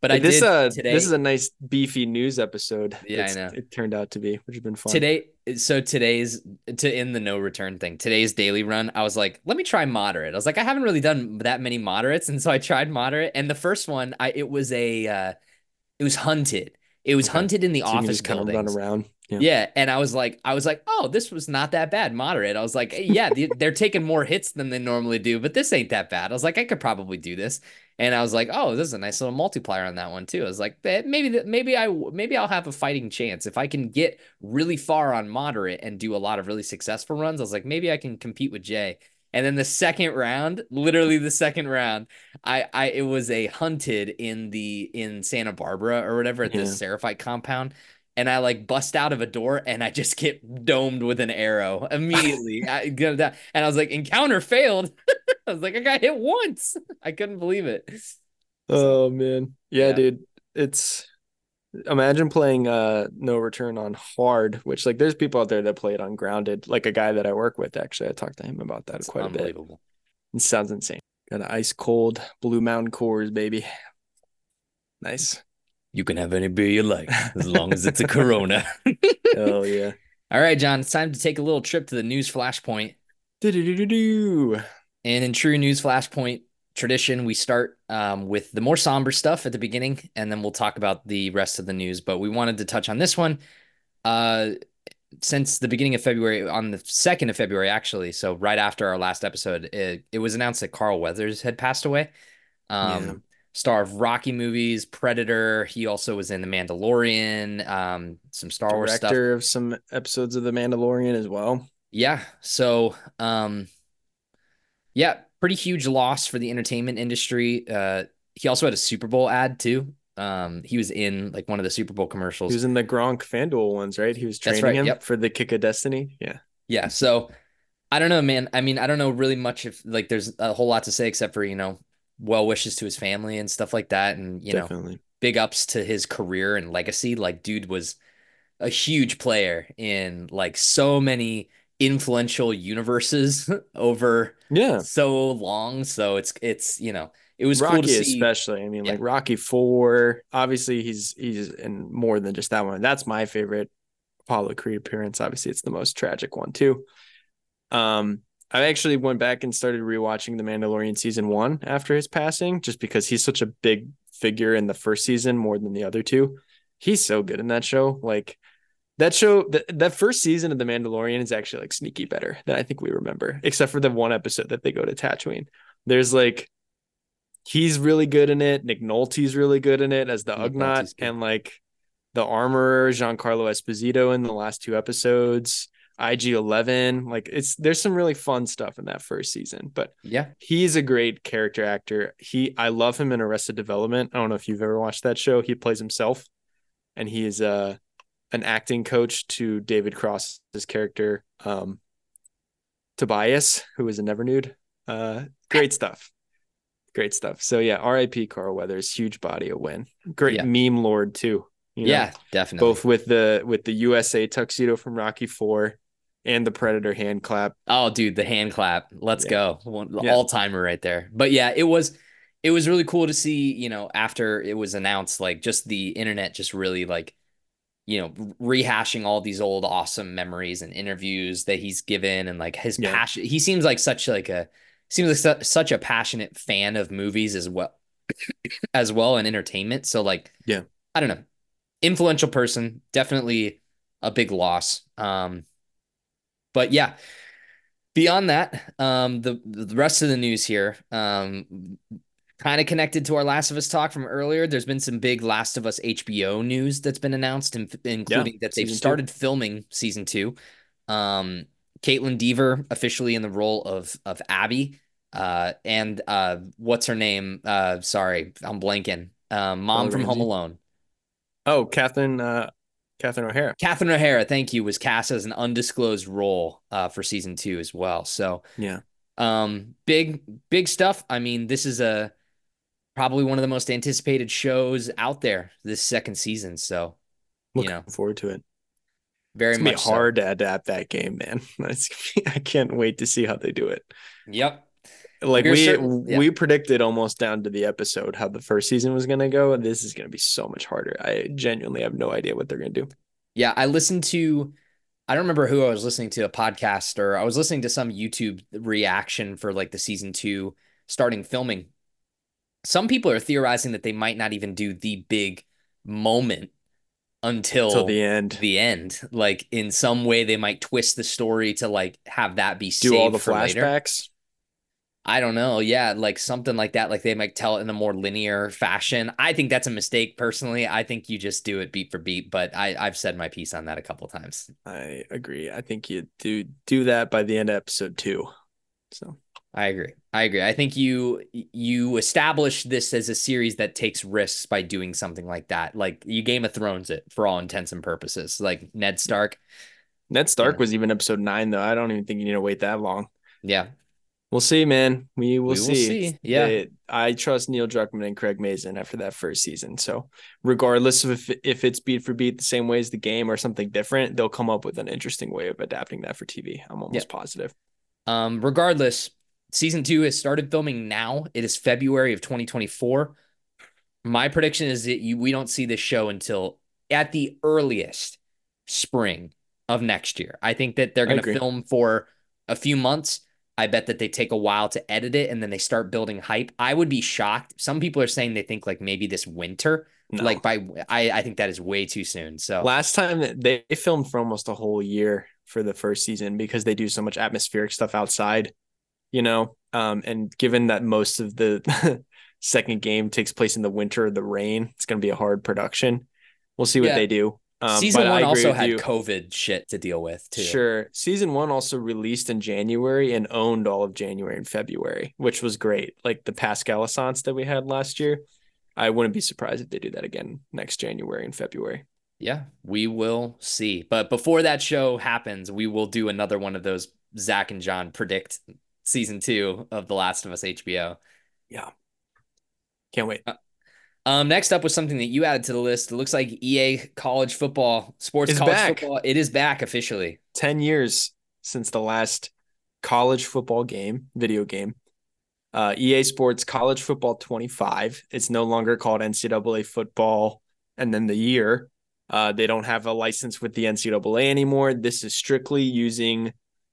But I this uh today, this is a nice beefy news episode. Yeah, I know. It turned out to be, which has been fun. Today, so today's to end the no return thing. Today's daily run, I was like, let me try moderate. I was like, I haven't really done that many moderates, and so I tried moderate. And the first one, I it was a uh, it was hunted. It was hunted in the so office kind of run around. Yeah. yeah. and I was like, I was like, oh, this was not that bad, moderate. I was like, yeah, they're taking more hits than they normally do, but this ain't that bad. I was like, I could probably do this, and I was like, oh, this is a nice little multiplier on that one too. I was like, eh, maybe maybe I maybe I'll have a fighting chance if I can get really far on moderate and do a lot of really successful runs. I was like, maybe I can compete with Jay. And then the second round, literally the second round, I I it was a hunted in the in Santa Barbara or whatever at yeah. the Seraphite compound and I like bust out of a door and I just get domed with an arrow immediately. I, and I was like, encounter failed. I was like, I got hit once. I couldn't believe it. Oh man. Yeah, yeah, dude. It's imagine playing uh no return on hard, which like there's people out there that play it on grounded, like a guy that I work with actually. I talked to him about that That's quite a bit. It sounds insane. Got an ice cold blue mountain Coors, baby. Nice. You can have any beer you like as long as it's a Corona. oh yeah. All right, Jon. It's time to take a little trip to the news flashpoint. Do-do-do-do-do. And in true news flashpoint tradition, we start um, with the more somber stuff at the beginning, and then we'll talk about the rest of the news. But we wanted to touch on this one. Uh, since the beginning of February, on the second of February, actually, so right after our last episode, it, it was announced that Carl Weathers had passed away. Um, yeah star of Rocky movies, Predator. He also was in The Mandalorian, um, some Star Wars stuff. Director of some episodes of The Mandalorian as well. Yeah. So, um, yeah, pretty huge loss for the entertainment industry. Uh, he also had a Super Bowl ad too. Um, he was in like one of the Super Bowl commercials. He was in the Gronk FanDuel ones, right? He was training right, him yep. for the Kick of Destiny. Yeah. Yeah. So I don't know, man. I mean, I don't know really much if like there's a whole lot to say except for, you know, well wishes to his family and stuff like that. And, you Definitely. know, big ups to his career and legacy. Like, dude was a huge player in like so many influential universes over yeah so long. So it's it's you know it was Rocky cool to see. especially. I mean, yeah. like Rocky Four. Obviously, he's he's in more than just that one. That's my favorite Apollo Creed appearance. Obviously, it's the most tragic one too. Um, I actually went back and started rewatching The Mandalorian season one after his passing, just because he's such a big figure in the first season more than the other two. He's so good in that show. Like that show, that, that first season of The Mandalorian is actually like sneaky better than I think we remember, except for the one episode that they go to Tatooine. There's like, he's really good in it. Nick Nolte's really good in it as the Nick Ugnaught, and like the armorer Giancarlo Esposito in the last two episodes. IG Eleven. Like it's there's some really fun stuff in that first season. But yeah, he's a great character actor. He I love him in Arrested Development. I don't know if you've ever watched that show. He plays himself, and he is a uh, an acting coach to David Cross's character, um, Tobias, who is a Never Nude. Uh, great stuff. Great stuff. So yeah, R.I.P. Carl Weathers, huge body of win. Great yeah. meme lord too. You know, yeah, definitely. Both with the with the USA tuxedo from Rocky Four, and the Predator hand clap. Oh, dude, the hand clap. Let's yeah. go. Yeah. All timer right there. But yeah, it was it was really cool to see, you know, after it was announced, like just the internet just really like, you know, rehashing all these old awesome memories and interviews that he's given and like his yeah. passion. He seems like such like a seems like su- such a passionate fan of movies as well as well and entertainment. So like yeah. I don't know, influential person, definitely a big loss. Um, but yeah, beyond that, um, the the rest of the news here, um, kind of connected to our Last of Us talk from earlier. There's been some big Last of Us HBO news that's been announced, including yeah, that they've started two. filming season two. Um, Kaitlyn Dever officially in the role of of Abby. Uh, and uh, what's her name? Uh, sorry, I'm blanking. Um, mom from Home Alone. Oh, Catherine. Catherine O'Hara. Catherine O'Hara, thank you, was cast as an undisclosed role uh, for season two as well. So yeah, um, big big stuff. I mean, this is a probably one of the most anticipated shows out there this second season. So looking you know, forward to it. Very it's much hard so. to adapt that game, man. I can't wait to see how they do it. Yep. Like we certain, yeah. we predicted almost down to the episode how the first season was going to go. This is going to be so much harder. I genuinely have no idea what they're going to do. Yeah, I listened to I don't remember who I was listening to a podcast or I was listening to some YouTube reaction for like the season 2 starting filming. Some people are theorizing that they might not even do the big moment until, until the end. The end. Like in some way they might twist the story to like have that be do all the flashbacks. Later. I don't know. Yeah, like something like that. Like they might tell it in a more linear fashion. I think that's a mistake personally. I think you just do it beat for beat, but I, I've said my piece on that a couple times. I agree. I think you do do that by the end of episode two. So I agree. I agree. I think you you establish this as a series that takes risks by doing something like that. Like you Game of Thrones it for all intents and purposes. Like Ned Stark. Ned Stark yeah. was even episode nine though. I don't even think you need to wait that long. Yeah. We'll see, man. We will, we see. see. Yeah. It, I trust Neil Druckmann and Craig Mazin after that first season. So, regardless of if, if it's beat for beat the same way as the game or something different, they'll come up with an interesting way of adapting that for TV. I'm almost yeah. positive. Um, regardless, season two has started filming now. It is February of 2024. My prediction is that you, we don't see this show until at the earliest spring of next year. I think that they're going to film for a few months I bet that they take a while to edit it and then they start building hype. I would be shocked. Some people are saying they think like maybe this winter. No. Like by I, I think that is way too soon. So last time they filmed for almost a whole year for the first season because they do so much atmospheric stuff outside, you know. Um, and given that most of the second game takes place in the winter the rain, it's gonna be a hard production. We'll see what yeah. they do. Um, Season one also had you. COVID shit to deal with too. Sure. Season one also released in January and owned all of January and February, which was great. Like the Pascal Assance that we had last year. I wouldn't be surprised if they do that again next January and February. Yeah, we will see. But before that show happens, we will do another one of those Zach and Jon predict season two of The Last of Us HBO. Yeah. Can't wait. Uh, um, next up was something that you added to the list. It looks like EA college football, sports college back. football. It is back officially. 10 years since the last college football game, video game. Uh, EA Sports College Football 25. It's no longer called NCAA football and then the year. Uh, they don't have a license with the NCAA anymore. This is strictly using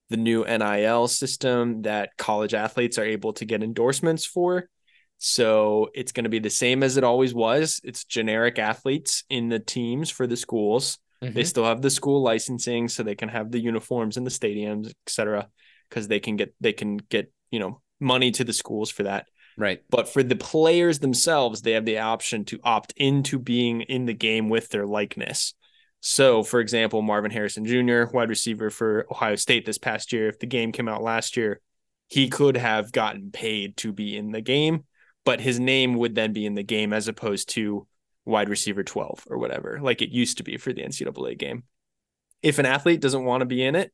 the new NIL system that college athletes are able to get endorsements for. So it's going to be the same as it always was. It's generic athletes in the teams for the schools. Mm-hmm. They still have the school licensing, so they can have the uniforms in the stadiums, etc. Because they can get they can get you know money to the schools for that. Right. But for the players themselves, they have the option to opt into being in the game with their likeness. So, for example, Marvin Harrison Jr., wide receiver for Ohio State this past year, if the game came out last year, he could have gotten paid to be in the game but his name would then be in the game as opposed to wide receiver 12 or whatever, like it used to be for the NCAA game. If an athlete doesn't want to be in it,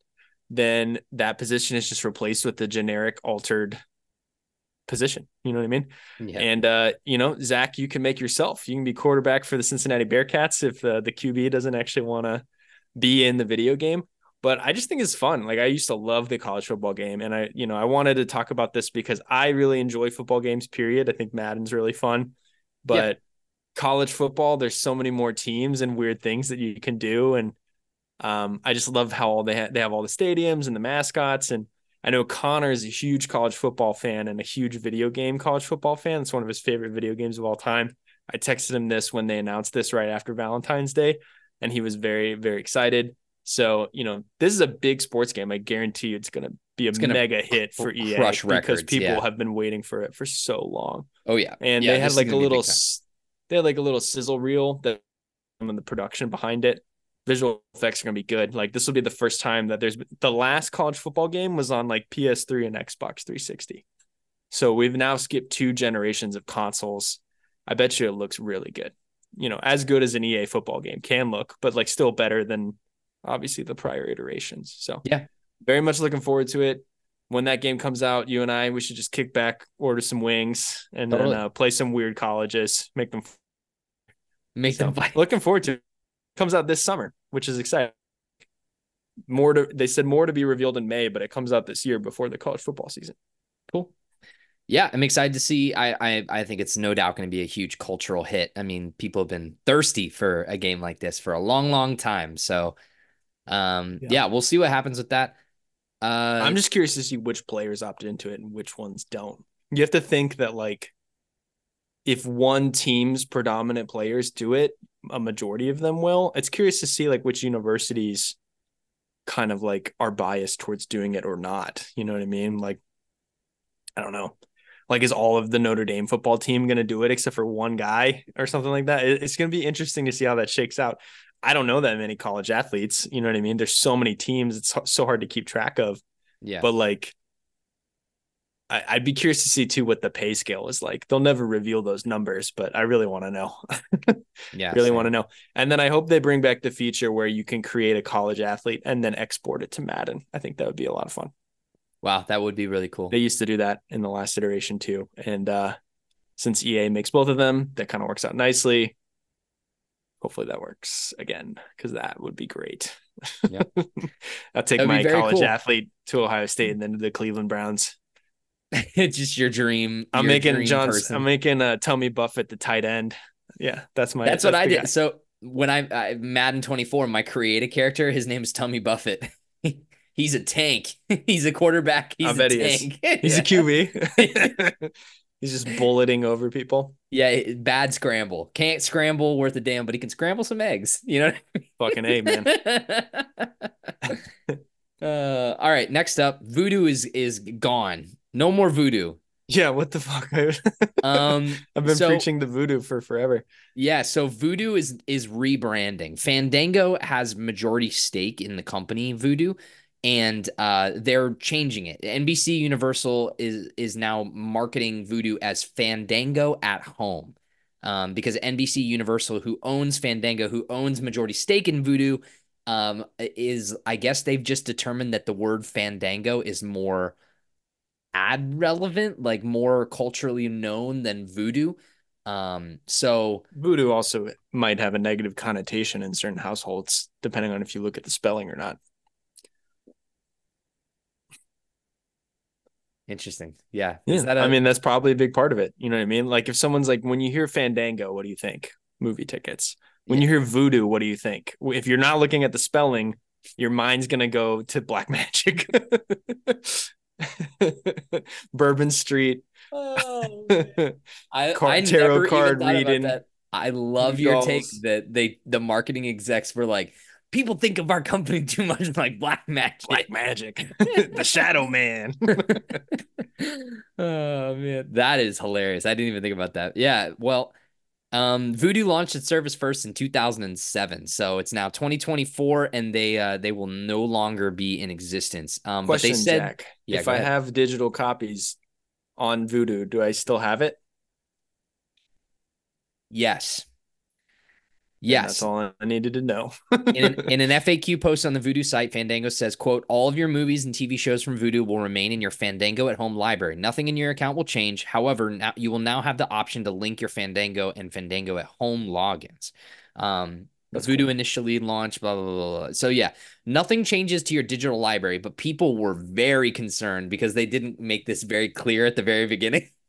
then that position is just replaced with the generic altered position. You know what I mean? Yeah. And uh, you know, Zach, you can make yourself. You can be quarterback for the Cincinnati Bearcats if uh, the QB doesn't actually want to be in the video game but I just think it's fun. Like I used to love the college football game, and I, you know, I wanted to talk about this because I really enjoy football games. Period. I think Madden's really fun, but yeah. college football, there's so many more teams and weird things that you can do, and um, I just love how all they ha- they have all the stadiums and the mascots, and I know Connor is a huge college football fan and a huge video game college football fan. It's one of his favorite video games of all time. I texted him this when they announced this right after Valentine's Day, and he was very, very excited. So, you know, this is a big sports game. I guarantee you it's going to be a mega hit for EA because records, people yeah. have been waiting for it for so long. Oh yeah, And Yeah, they had like a little big time. s- they had like a little sizzle reel that and the production behind it. Visual effects are going to be good. Like this will be the first time that there's the last college football game was on like PS3 and Xbox 360. So we've now skipped two generations of consoles. I bet you it looks really good. You know, as good as an EA football game can look, but like still better than obviously the prior iterations. So Yeah. very much looking forward to it. When that game comes out, you and I, we should just kick back, order some wings, and Totally. then uh, play some weird colleges, make them. make So, them fight. looking forward to. it. Comes out this summer, which is exciting. More to they said more to be revealed in May, but it comes out this year before the college football season. Cool. Yeah, I'm excited to see. I I, I think it's no doubt going to be a huge cultural hit. I mean, people have been thirsty for a game like this for a long, long time. So, um, yeah, Yeah. we'll see what happens with that. Uh, I'm just curious to see which players opted into it and which ones don't. You have to think that like if one team's predominant players do it, a majority of them will. It's curious to see like which universities kind of like are biased towards doing it or not. You know what I mean? Like I don't know. Like is all of the Notre Dame football team going to do it except for one guy or something like that? It's going to be interesting to see how that shakes out. I don't know that many college athletes, you know what I mean? There's so many teams, it's so- hard to keep track of yeah, but like I, I'd be curious to see too what the pay scale is like. They'll never reveal those numbers, but I really want to know. yeah, really want to know. And then I hope they bring back the feature where you can create a college athlete and then export it to Madden. I think that would be a lot of fun. Wow, that would be really cool. They used to do that in the last iteration too. And uh since EA makes both of them, that kind of works out nicely. Hopefully that works again because that would be great. Yeah. I'll take my college cool. athlete to Ohio State and then to the Cleveland Browns. it's just your dream. I'm your making dream Jon's. person. I'm making uh, Tommy Buffett the tight end. Yeah, that's my. That's what I did. guy. So when I, I Madden 24, my create a character, his name is Tummy Buffett. He's a tank. He's a quarterback. He's I a bet he is. He's yeah. a QB. He's just bulleting over people. Yeah, bad scramble. Can't scramble worth a damn, but he can scramble some eggs. You know. Fucking a man. uh, all right. Next up, Vudu is is gone. No more Vudu. Yeah, what the fuck? Um, I've been so- preaching the Vudu for forever. Yeah, so Vudu is is rebranding. Fandango has majority stake in the company Vudu, and uh, they're changing it. NBC Universal is is now marketing Vudu as Fandango at Home, um, because NBC Universal, who owns Fandango, who owns majority stake in Vudu, um, is I guess they've just determined that the word Fandango is more ad relevant, like more culturally known than Vudu. Um, so. Vudu also might have a negative connotation in certain households, depending on if you look at the spelling or not. Interesting. Yeah. Yeah, a- I mean that's probably a big part of it. You know what I mean? Like if someone's like, when you hear Fandango, what do you think? Movie tickets. When you hear Vudu, what do you think? If you're not looking at the spelling, your mind's gonna go to Black Magic, Bourbon Street. Oh, I, Card- I tarot never card reading. that. I love your take that they the marketing execs were like, people think of our company too much like black magic. Black Magic, the Shadow Man. oh man, that is hilarious. I didn't even think about that. Yeah, well, um, Vudu launched its service first in 2007, so it's now 2024, and they uh they will no longer be in existence. Um, Question, but they said, Jack. Yeah, if I ahead. have digital copies on Vudu, do I still have it? yes, Yes. that's all I needed to know. in, an, in an FAQ post on the Vudu site, Fandango says, quote, all of your movies and TV shows from Vudu will remain in your Fandango at home library. Nothing in your account will change. However, now you will now have the option to link your Fandango and Fandango at home logins. Um, That's Vudu cool. initially launched, blah, blah, blah, blah. So yeah, nothing changes to your digital library, but people were very concerned because they didn't make this very clear at the very beginning.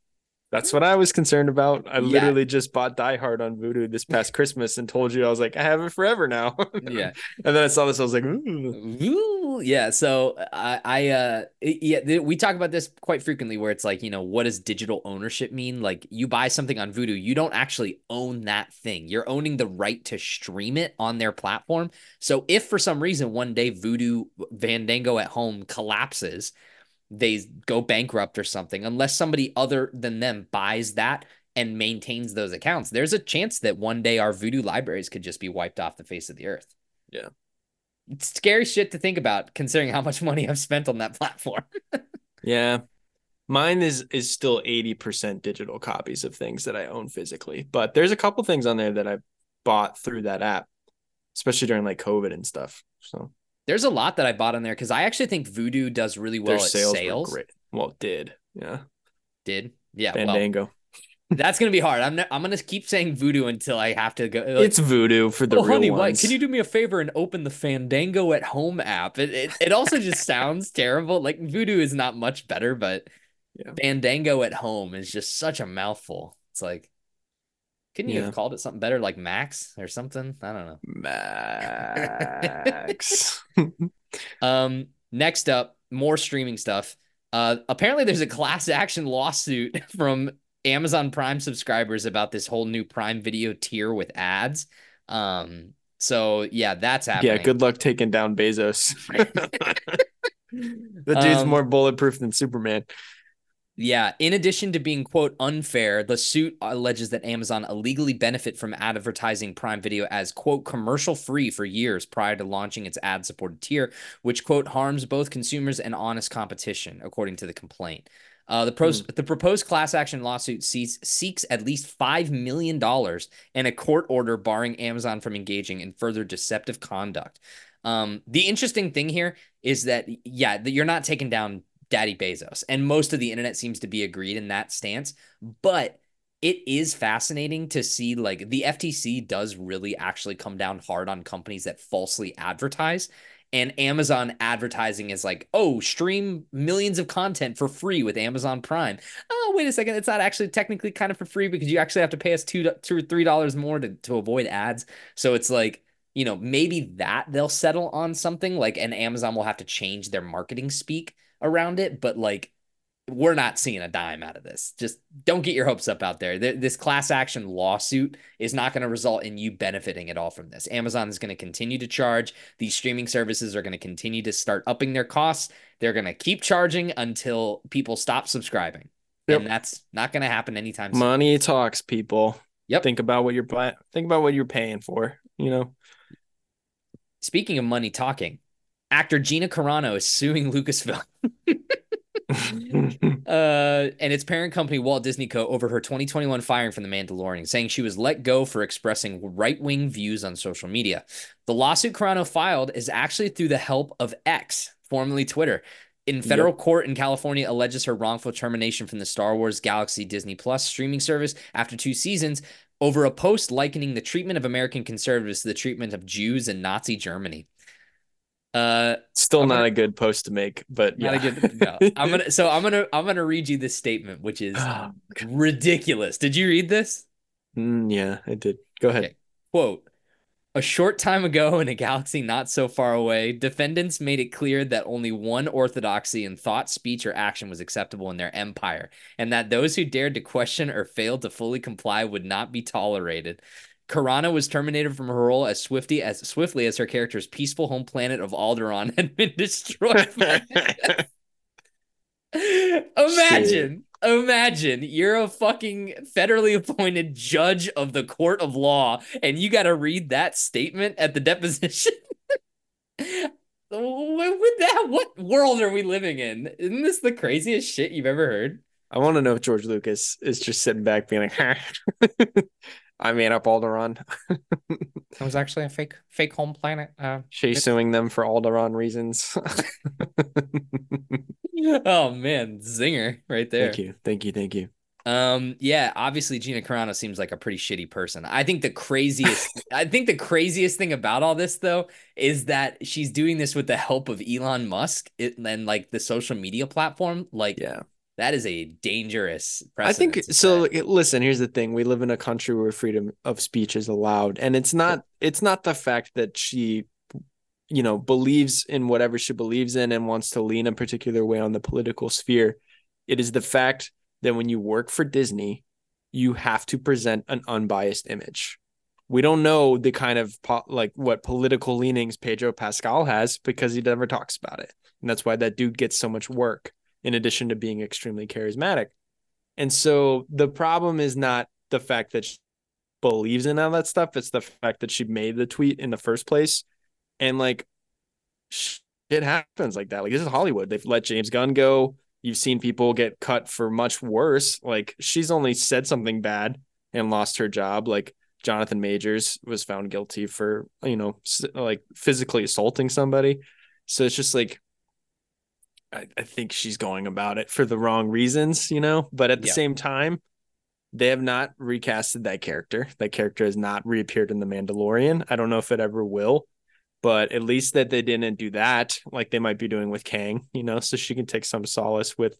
That's what I was concerned about. I yeah. literally just bought Die Hard on Vudu this past Christmas and told you I was like, I have it forever now. yeah. And then I saw this, I was like, Ooh. Ooh, yeah. So I, I, uh, yeah, we talk about this quite frequently where it's like, you know, what does digital ownership mean? Like you buy something on Vudu, you don't actually own that thing. You're owning the right to stream it on their platform. So if for some reason one day Vudu Vandango at home collapses, they go bankrupt or something, unless somebody other than them buys that and maintains those accounts, there's a chance that one day our Vudu libraries could just be wiped off the face of the earth. Yeah. It's scary shit to think about considering how much money I've spent on that platform. yeah. Mine is is still 80% digital copies of things that I own physically. But there's a couple things on there that I bought through that app, especially during like COVID and stuff. So there's a lot that I bought on there because I actually think Vudu does really well Their at sales. sales. great. Well, did yeah, did yeah. Fandango. Well, that's gonna be hard. I'm I'm gonna keep saying Vudu until I have to go. Uh, like, it's Vudu for the oh, real honey, ones. can you do me a favor and open the Fandango at Home app? It it, it also just sounds terrible. Like Vudu is not much better, but yeah. Fandango at Home is just such a mouthful. It's like couldn't you yeah. have called it something better like Max or something? I don't know. Max. um, next up, more streaming stuff. Uh, apparently there's a class action lawsuit from Amazon Prime subscribers about this whole new Prime Video tier with ads. Um, so yeah, that's happening. Yeah, good luck taking down Bezos. the dude's um, more bulletproof than Superman. Yeah. In addition to being, quote, unfair, the suit alleges that Amazon illegally benefit from advertising Prime Video as, quote, commercial free for years prior to launching its ad supported tier, which, quote, harms both consumers and honest competition, according to the complaint. Uh, the, pros- mm. the proposed class action lawsuit seeks, seeks at least $5 million and a court order barring Amazon from engaging in further deceptive conduct. Um, the interesting thing here is that, yeah, that you're not taking down Daddy Bezos. And most of the internet seems to be agreed in that stance. But it is fascinating to see like the FTC does really actually come down hard on companies that falsely advertise. And Amazon advertising is like, oh, stream millions of content for free with Amazon Prime. Oh, wait a second. It's not actually technically kind of for free because you actually have to pay us two, two or three dollars more to, to avoid ads. So it's like, you know, maybe that they'll settle on something like, and Amazon will have to change their marketing speak around it, but like we're not seeing a dime out of this. Just don't get your hopes up out there. This class action lawsuit is not going to result in you benefiting at all from this. Amazon is going to continue to charge. These streaming services are going to continue to start upping their costs. They're going to keep charging until people stop subscribing. Yep. And that's not going to happen anytime soon. Money talks, people. Yep. Think about what you're. Think about what you're paying for, you know. Speaking of money talking, actor Gina Carano is suing Lucasfilm. uh, and its parent company, Walt Disney Co., over her 2021 firing from The Mandalorian, saying she was let go for expressing right wing views on social media. The lawsuit Carano filed is actually through the help of X, formerly Twitter. In federal yep. court in California, alleges her wrongful termination from the Star Wars Galaxy Disney Plus streaming service after two seasons over a post likening the treatment of American conservatives to the treatment of Jews in Nazi Germany. Uh, still I'm not gonna, a good post to make, but not yeah. a good. No. I'm gonna. So I'm gonna. I'm gonna read you this statement, which is oh, ridiculous. Did you read this? Mm, yeah, I did. Go ahead. Okay. Quote. A short time ago, in a galaxy not so far away, defendants made it clear that only one orthodoxy in thought, speech, or action was acceptable in their empire, and that those who dared to question or failed to fully comply would not be tolerated. Carano was terminated from her role as swiftly as swiftly as her character's peaceful home planet of Alderaan had been destroyed. imagine, Shit. imagine you're a fucking federally appointed judge of the court of law, and you got to read that statement at the deposition. With that, what world are we living in? Isn't this the craziest shit you've ever heard? I want to know if George Lucas is just sitting back being like, I made up Alderaan. it was actually a fake fake home planet. Uh, She's suing them for Alderaan reasons. oh man, zinger right there. Thank you, thank you, thank you. Um, yeah, obviously Gina Carano seems like a pretty shitty person. I think the craziest, I think the craziest thing about all this though is that she's doing this with the help of Elon Musk and like the social media platform. Like, yeah, That is a dangerous. I think so. Listen, here's the thing: we live in a country where freedom of speech is allowed, and it's not. It's not the fact that she, you know, believes in whatever she believes in and wants to lean a particular way on the political sphere. It is the fact that when you work for Disney, you have to present an unbiased image. We don't know the kind of po- like what political leanings Pedro Pascal has because he never talks about it, and that's why that dude gets so much work in addition to being extremely charismatic. And so the problem is not the fact that she believes in all that stuff, it's the fact that she made the tweet in the first place. And like it happens like that. Like this is Hollywood. They've let James Gunn go. You've seen people get cut for much worse. Like she's only said something bad and lost her job. Like Jonathan Majors was found guilty for, you know, like physically assaulting somebody. So it's just like I, I think she's going about it for the wrong reasons, you know. But at the yeah. same time, they have not recasted that character. That character has not reappeared in The Mandalorian. I don't know if it ever will, but at least that they didn't do that, like they might be doing with Kang, you know, so she can take some solace with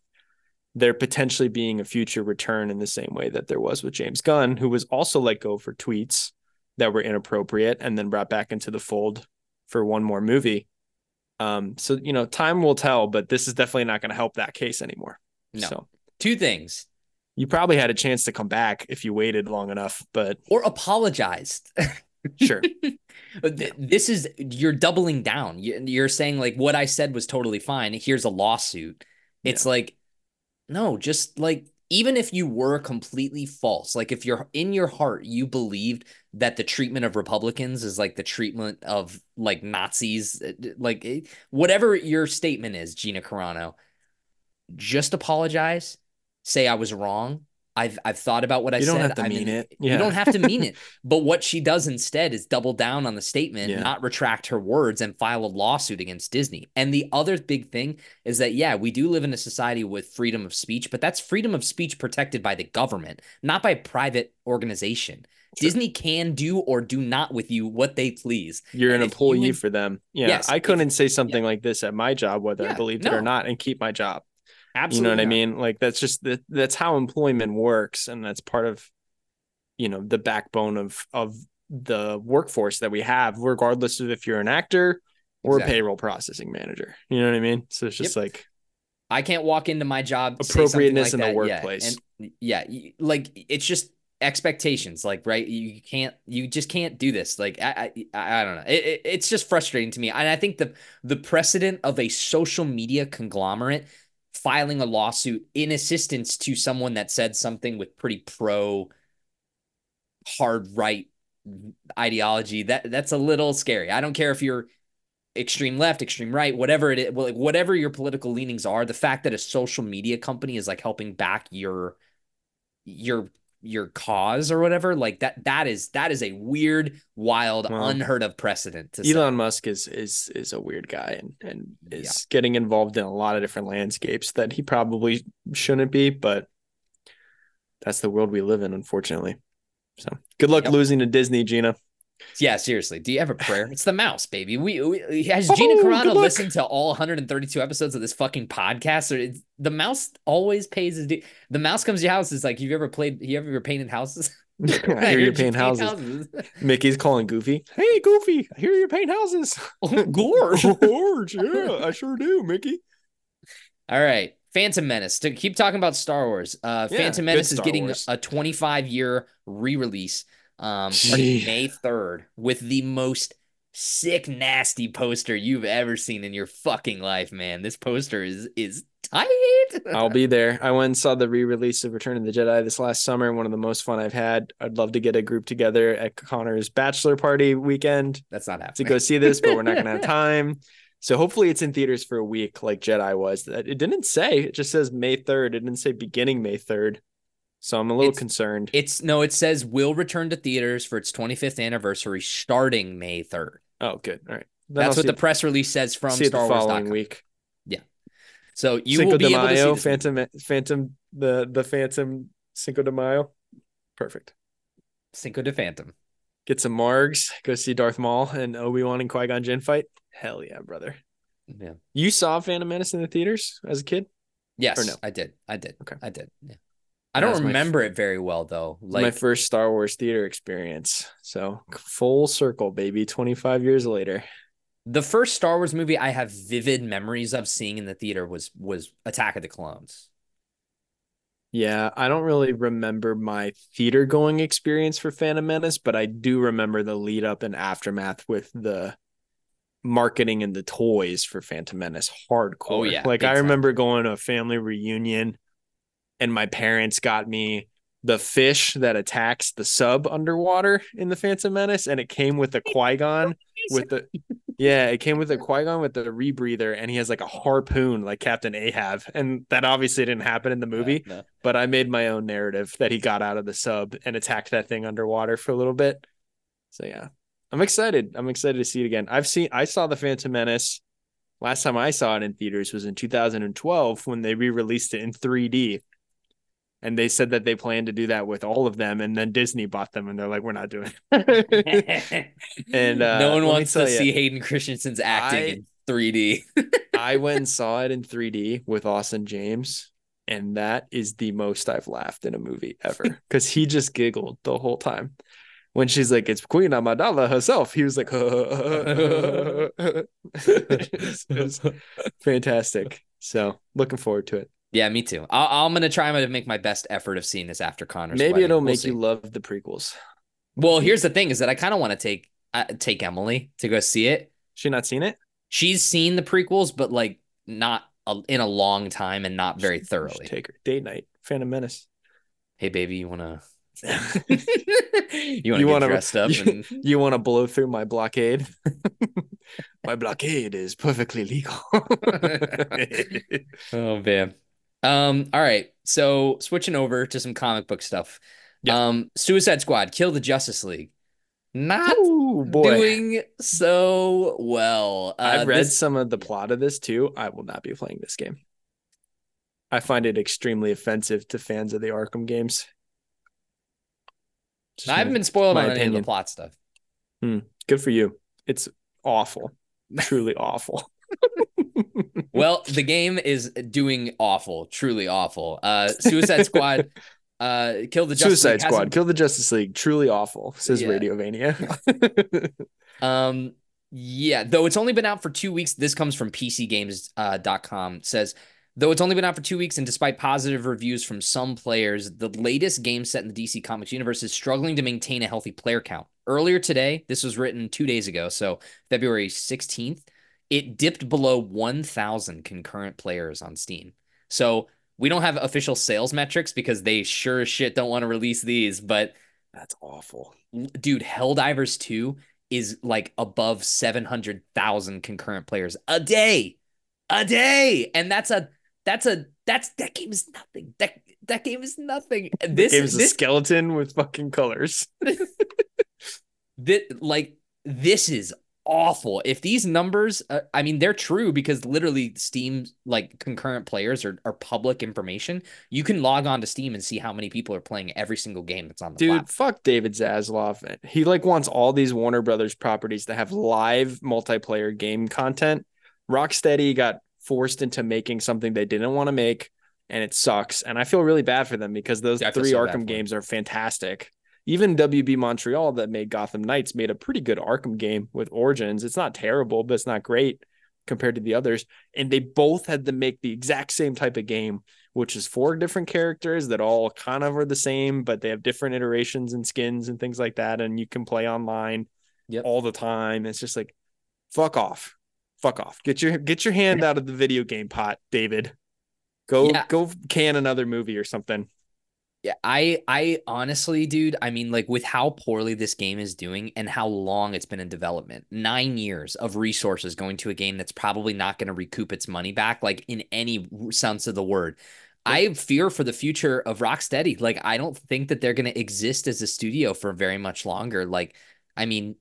there potentially being a future return in the same way that there was with James Gunn, who was also let go for tweets that were inappropriate and then brought back into the fold for one more movie. Um, so you know, time will tell, but this is definitely not going to help that case anymore. No. So, two things. You probably had a chance to come back if you waited long enough, but or apologized. sure. this is you're doubling down. You're saying like what I said was totally fine. Here's a lawsuit. It's yeah. like no, just like even if you were completely false, like if you're in your heart, you believed that the treatment of Republicans is like the treatment of like Nazis, uh, like eh, whatever your statement is, Gina Carano, just apologize, say I was wrong, I've I've thought about what I you said. You don't have to I mean, it. Yeah. You don't have to mean it. But what she does instead is double down on the statement, yeah. not retract her words, and file a lawsuit against Disney. And the other big thing is that yeah, we do live in a society with freedom of speech, but that's freedom of speech protected by the government, not by a private organization. Sure. Disney can do or do not with you what they please. You're and an employee you, for them. Yeah. Yes, I couldn't if, say something yeah. like this at my job, whether I believed no. it or not, and keep my job. Absolutely. You know what not. I mean? Like that's just that that's how employment works and that's part of you know the backbone of of the workforce that we have regardless of if you're an actor or exactly. a payroll processing manager. You know what I mean? So it's just yep. like I can't walk into my job appropriateness like in the workplace. Yeah, and, yeah, like it's just expectations like right you can't you just can't do this like i i, I don't know it, it, it's just frustrating to me and i think the the precedent of a social media conglomerate filing a lawsuit in assistance to someone that said something with pretty pro hard right ideology. That that's a little scary. I don't care if you're extreme left extreme right whatever it is like whatever your political leanings are the fact that a social media company is like helping back your your your cause or whatever like that that is that is a weird wild well, unheard of precedent Elon say. Musk is is is a weird guy and and is yeah. getting involved in a lot of different landscapes that he probably shouldn't be but that's the world we live in unfortunately so good luck yep. losing to Disney Gina yeah, seriously. Do you have a prayer? It's the mouse, baby. We, we has Gina oh, Carano listened to all 132 episodes of this fucking podcast? Or the mouse always pays his due. The mouse comes to your house. It's like, you ever played? You ever painted houses? I hear you paint houses. houses. Mickey's calling Goofy. Hey, Goofy, I hear you paint houses. Oh, Gorge. Gorge. Yeah, I sure do, Mickey. All right. Phantom Menace. To keep talking about Star Wars. Uh, yeah, Phantom Menace is getting Wars. a 25 year re release um, May 3rd with the most sick, nasty poster you've ever seen in your fucking life, man. This poster is is tight. I'll be there. I went and saw the re-release of Return of the Jedi this last summer. One of the most fun I've had. I'd love to get a group together at Connor's bachelor party weekend. That's not happening. To go see this, but we're not gonna have time. So hopefully it's in theaters for a week, like Jedi was. It didn't say. It just says May third. It didn't say beginning May third. So I'm a little it's, concerned. It's no, it says will return to theaters for its 25th anniversary starting May 3rd. Oh, good. All right. Then That's I'll what the press release says from see Star the following week. Yeah. So you Cinco will be able Mayo, to see Phantom movie. Phantom the the Phantom Cinco de Mayo. Perfect. Cinco de Phantom. Get some margs, go see Darth Maul and Obi-Wan and Qui-Gon Jinn fight. Hell yeah, brother. Yeah. You saw Phantom Menace in the theaters as a kid? Yes, no? I did. I did. Okay. I did. Yeah. I don't That's my remember it very well though. Like my first Star Wars theater experience. So full circle, baby. Twenty five years later. the first Star Wars movie I have vivid memories of seeing in the theater was was Attack of the Clones. Yeah, I don't really remember my theater going experience for Phantom Menace, but I do remember the lead up and aftermath with the marketing and the toys for Phantom Menace hardcore. Oh, yeah, Like I time. remember going to a family reunion and my parents got me the fish that attacks the sub underwater in the Phantom Menace and it came with the Qui-Gon with the yeah, it came with a Qui-Gon with the rebreather and he has like a harpoon like Captain Ahab and that obviously didn't happen in the movie No. but I made my own narrative that he got out of the sub and attacked that thing underwater for a little bit. So yeah, I'm excited. I'm excited to see it again. I've seen, I saw the Phantom Menace. Last time I saw it in theaters was in 2012 when they re-released it in 3D. And they said that they plan to do that with all of them, and then Disney bought them, and they're like, "We're not doing." it. And, uh, no one wants to ya, see Hayden Christensen's acting I- in 3D. I went and saw it in 3D with Austin James, and that is the most I've laughed in a movie ever because he just giggled the whole time. When she's like, "It's Queen Amidala herself," he was like, it's, it's fantastic. So looking forward to it. Yeah, me too. I- I'm gonna try to make my best effort of seeing this after Connor's. Maybe wedding. it'll We'll make see. you love the prequels. Well, here's the thing: is that I kind of want to take uh, take Emily to go see it. She not seen it? She's seen the prequels, but like not a, in a long time and not very thoroughly. Take her date night. Phantom Menace. Hey, baby, you wanna you You wanna get dressed up? you- and... You want to blow through my blockade? my blockade is perfectly legal. Oh man. Um, all right. So switching over to some comic book stuff. Yeah. Um, Suicide Squad, Kill the Justice League. Not Ooh, doing so well. Uh, I've read this- some of the plot of this too. I will not be playing this game. I find it extremely offensive to fans of the Arkham games. Just I haven't my- been spoiled on any of the plot stuff. good for you. It's awful. Truly awful. Well, the game is doing awful, truly awful. Uh, Suicide Squad, uh, Kill the Justice Suicide League Squad, hasn't- Kill the Justice League, truly awful, says Yeah. Radiovania. Um, yeah, though it's only been out for two weeks. This comes from PCGames.com. says though it's only been out for two weeks, and despite positive reviews from some players, the latest game set in the DC Comics universe is struggling to maintain a healthy player count. Earlier today, this was written two days ago, so February sixteenth, it dipped below one thousand concurrent players on Steam. So we don't have official sales metrics because they sure as shit don't want to release these, but That's awful. dude, Helldivers 2 is like above 700,000 concurrent players a day. A day. And that's a that's a that's that game is nothing. That that game is nothing. This Game's a this, skeleton with fucking colors. this like this is awful. If these numbers uh, I mean they're true because literally Steam like concurrent players are, are public information. You can log on to Steam and see how many people are playing every single game that's on the Dude, platform. fuck David Zaslav. He like wants all these Warner Brothers properties to have live multiplayer game content. Rocksteady got forced into making something they didn't want to make, and it sucks. And I feel really bad for them because those Yeah, three so Arkham games are fantastic. Even WB Montreal that made Gotham Knights made a pretty good Arkham game with Origins. It's not terrible, but it's not great compared to the others. And they both had to make the exact same type of game, which is four different characters that all kind of are the same, but they have different iterations and skins and things like that. And you can play online Yep. all the time. It's just like, fuck off. Fuck off. Get your get your hand out of the video game pot, David. Go Yeah. go can another movie or something. Yeah, I I honestly, dude, I mean, like with how poorly this game is doing and how long it's been in development, nine years of resources going to a game that's probably not going to recoup its money back, like in any sense of the word. I fear for the future of Rocksteady. Like, I don't think that they're going to exist as a studio for very much longer. Like, I mean,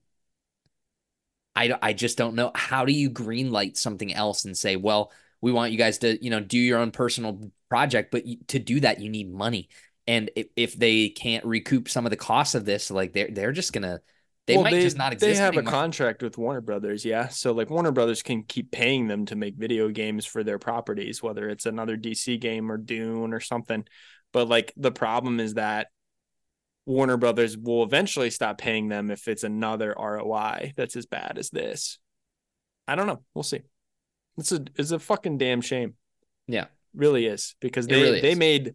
I I just don't know. How do you greenlight something else and say, well, we want you guys to, you know, do your own personal project, but to do that, you need money. And if, if they can't recoup some of the costs of this, like they're they're just gonna They well, might they, just not exist. They have anymore. a contract with Warner Brothers, yeah. So like Warner Brothers can keep paying them to make video games for their properties, whether it's another DC game or Dune or something. But like the problem is that Warner Brothers will eventually stop paying them if it's another ROI that's as bad as this. I don't know. We'll see. It's a it's a fucking damn shame. Yeah. Really is because they really they is. made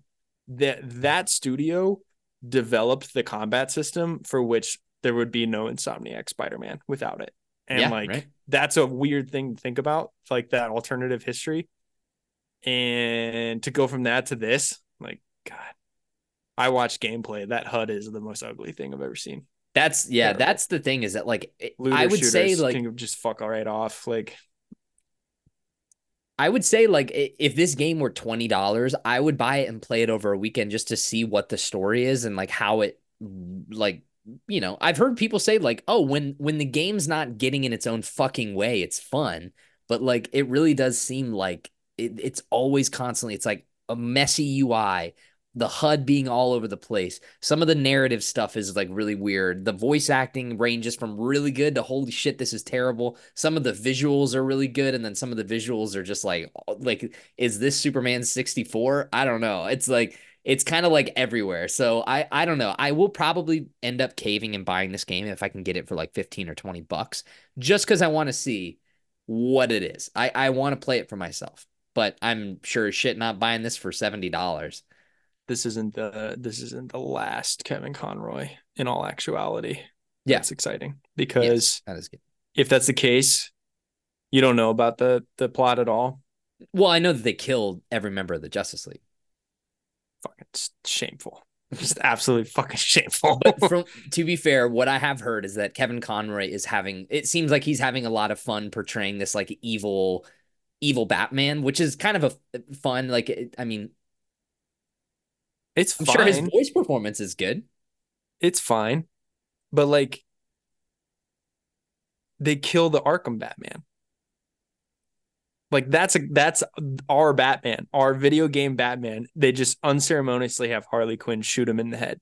that that studio developed the combat system for which there would be no Insomniac Spider-Man without it. And yeah, like right? that's a weird thing to think about, like that alternative history. And to go from that to this, like God, I watched gameplay. That HUD is the most ugly thing I've ever seen. That's yeah. Terrible. That's the thing is that like Looter I would say like can just fuck all right off. Like I would say like if this game were twenty dollars, I would buy it and play it over a weekend just to see what the story is and like how it like you know I've heard people say like oh when when the game's not getting in its own fucking way, it's fun, but like it really does seem like it, it's always constantly it's like a messy UI the HUD being all over the place. Some of the narrative stuff is like really weird. The voice acting ranges from really good to holy shit, this is terrible. Some of the visuals are really good, and then some of the visuals are just like like is this Superman 64? I don't know. It's like it's kind of like everywhere. So I I don't know. I will probably end up caving and buying this game if I can get it for like 15 or 20 bucks, just because I want to see what it is. I, I want to play it for myself. But I'm sure shit not buying this for $70 this isn't the this isn't the last Kevin Conroy in all actuality. Yeah, it's exciting because that is good. If that's the case, you don't know about the the plot at all. Well, I know that they killed every member of the Justice League. Fucking shameful. Just absolutely fucking shameful. but from to be fair, what I have heard is that Kevin Conroy is having it seems like he's having a lot of fun portraying this like evil evil Batman, which is kind of a fun like I mean, it's I'm fine. sure his voice performance is good. It's fine. But like they kill the Arkham Batman. Like that's a that's our Batman, our video game Batman. They just unceremoniously have Harley Quinn shoot him in the head.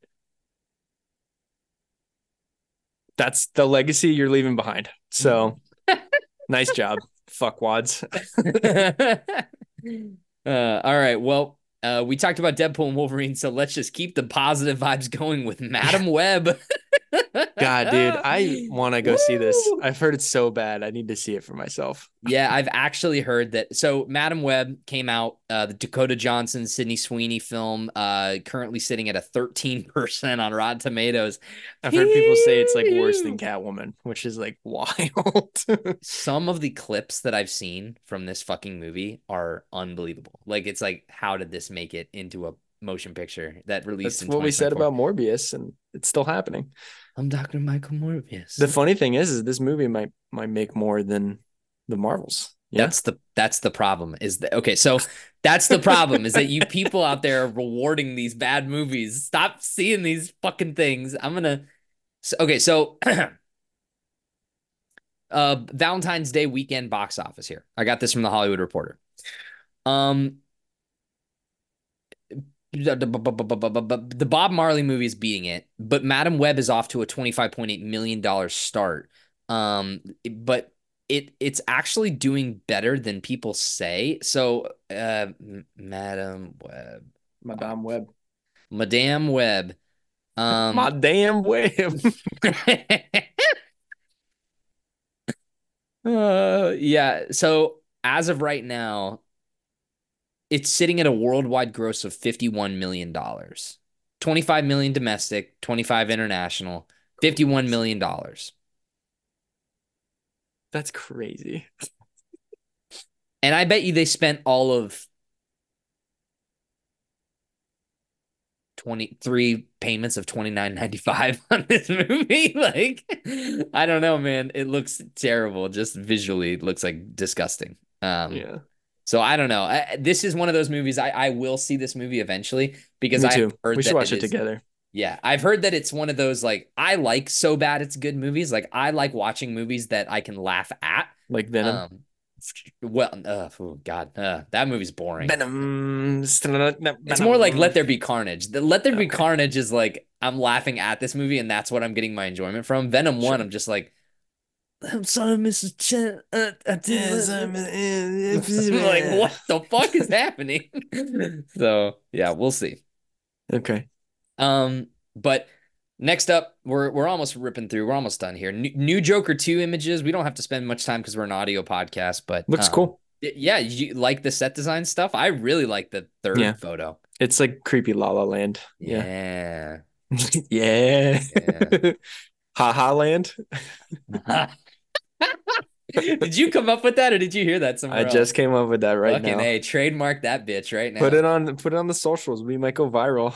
That's the legacy you're leaving behind. So nice job, fuckwads. uh, all right. Well, uh, we talked about Deadpool and Wolverine, so let's just keep the positive vibes going with Madame Web. God, dude, I want to go Woo! see this. I've heard it's so bad. I need to see it for myself. yeah, I've actually heard that. So, Madam Web came out, uh, the Dakota Johnson, Sydney Sweeney film, uh, currently sitting at a 13% on Rotten Tomatoes. I've heard people say it's like worse than Catwoman, which is like wild. Some of the clips that I've seen from this fucking movie are unbelievable. Like, it's like, how did this make it into a motion picture that released. That's what we said about Morbius, and it's still happening. I'm Dr. Michael Morbius. The funny thing is, is this movie might might make more than the Marvels. Yeah? That's the that's the problem. Is that okay? So that's the problem is that you people out there are rewarding these bad movies. Stop seeing these fucking things. I'm gonna. So, okay, so uh Valentine's Day weekend box office here. I got this from the Hollywood Reporter. Um, the Bob Marley movie is beating it, but Madame Web is off to a $25.8 million start. Um, but it it's actually doing better than people say. So, uh, Madame Web, Madame Web, Madame Web, um, Madame Web. uh, yeah. So as of right now, it's sitting at a worldwide gross of 51 million dollars. 25 million domestic 25 international 51 million dollars. That's crazy. And i bet you they spent all of 23 payments of 29.95 on this movie. Like i don't know man. It looks terrible. Just visually it looks like disgusting. Um yeah so I don't know. I, this is one of those movies I, I will see this movie eventually because I heard we should watch it, it is, together. Yeah, I've heard that it's one of those like I like so bad it's good movies. Like I like watching movies that I can laugh at. Like Venom. Um, well, uh, oh God, uh, that movie's boring. Venom. It's more like Let There Be Carnage. The Let There Be Carnage is like I'm laughing at this movie, and that's what I'm getting my enjoyment from. Venom One, I'm just like, I'm sorry, Mrs. Chen. Uh, I did like, what the fuck is happening? so yeah, we'll see. Okay. Um, but next up, we're we're almost ripping through. We're almost done here. New, new Joker two images. We don't have to spend much time because we're an audio podcast, but looks um, cool. Yeah, you like the set design stuff. I really like the third yeah. photo. It's like creepy La La Land. Yeah. Yeah. yeah. ha ha land. did you come up with that or did you hear that somewhere? I else? just came up with that right Fucking now. Hey, trademark that bitch right now. Put it on put it on the socials. We might go viral.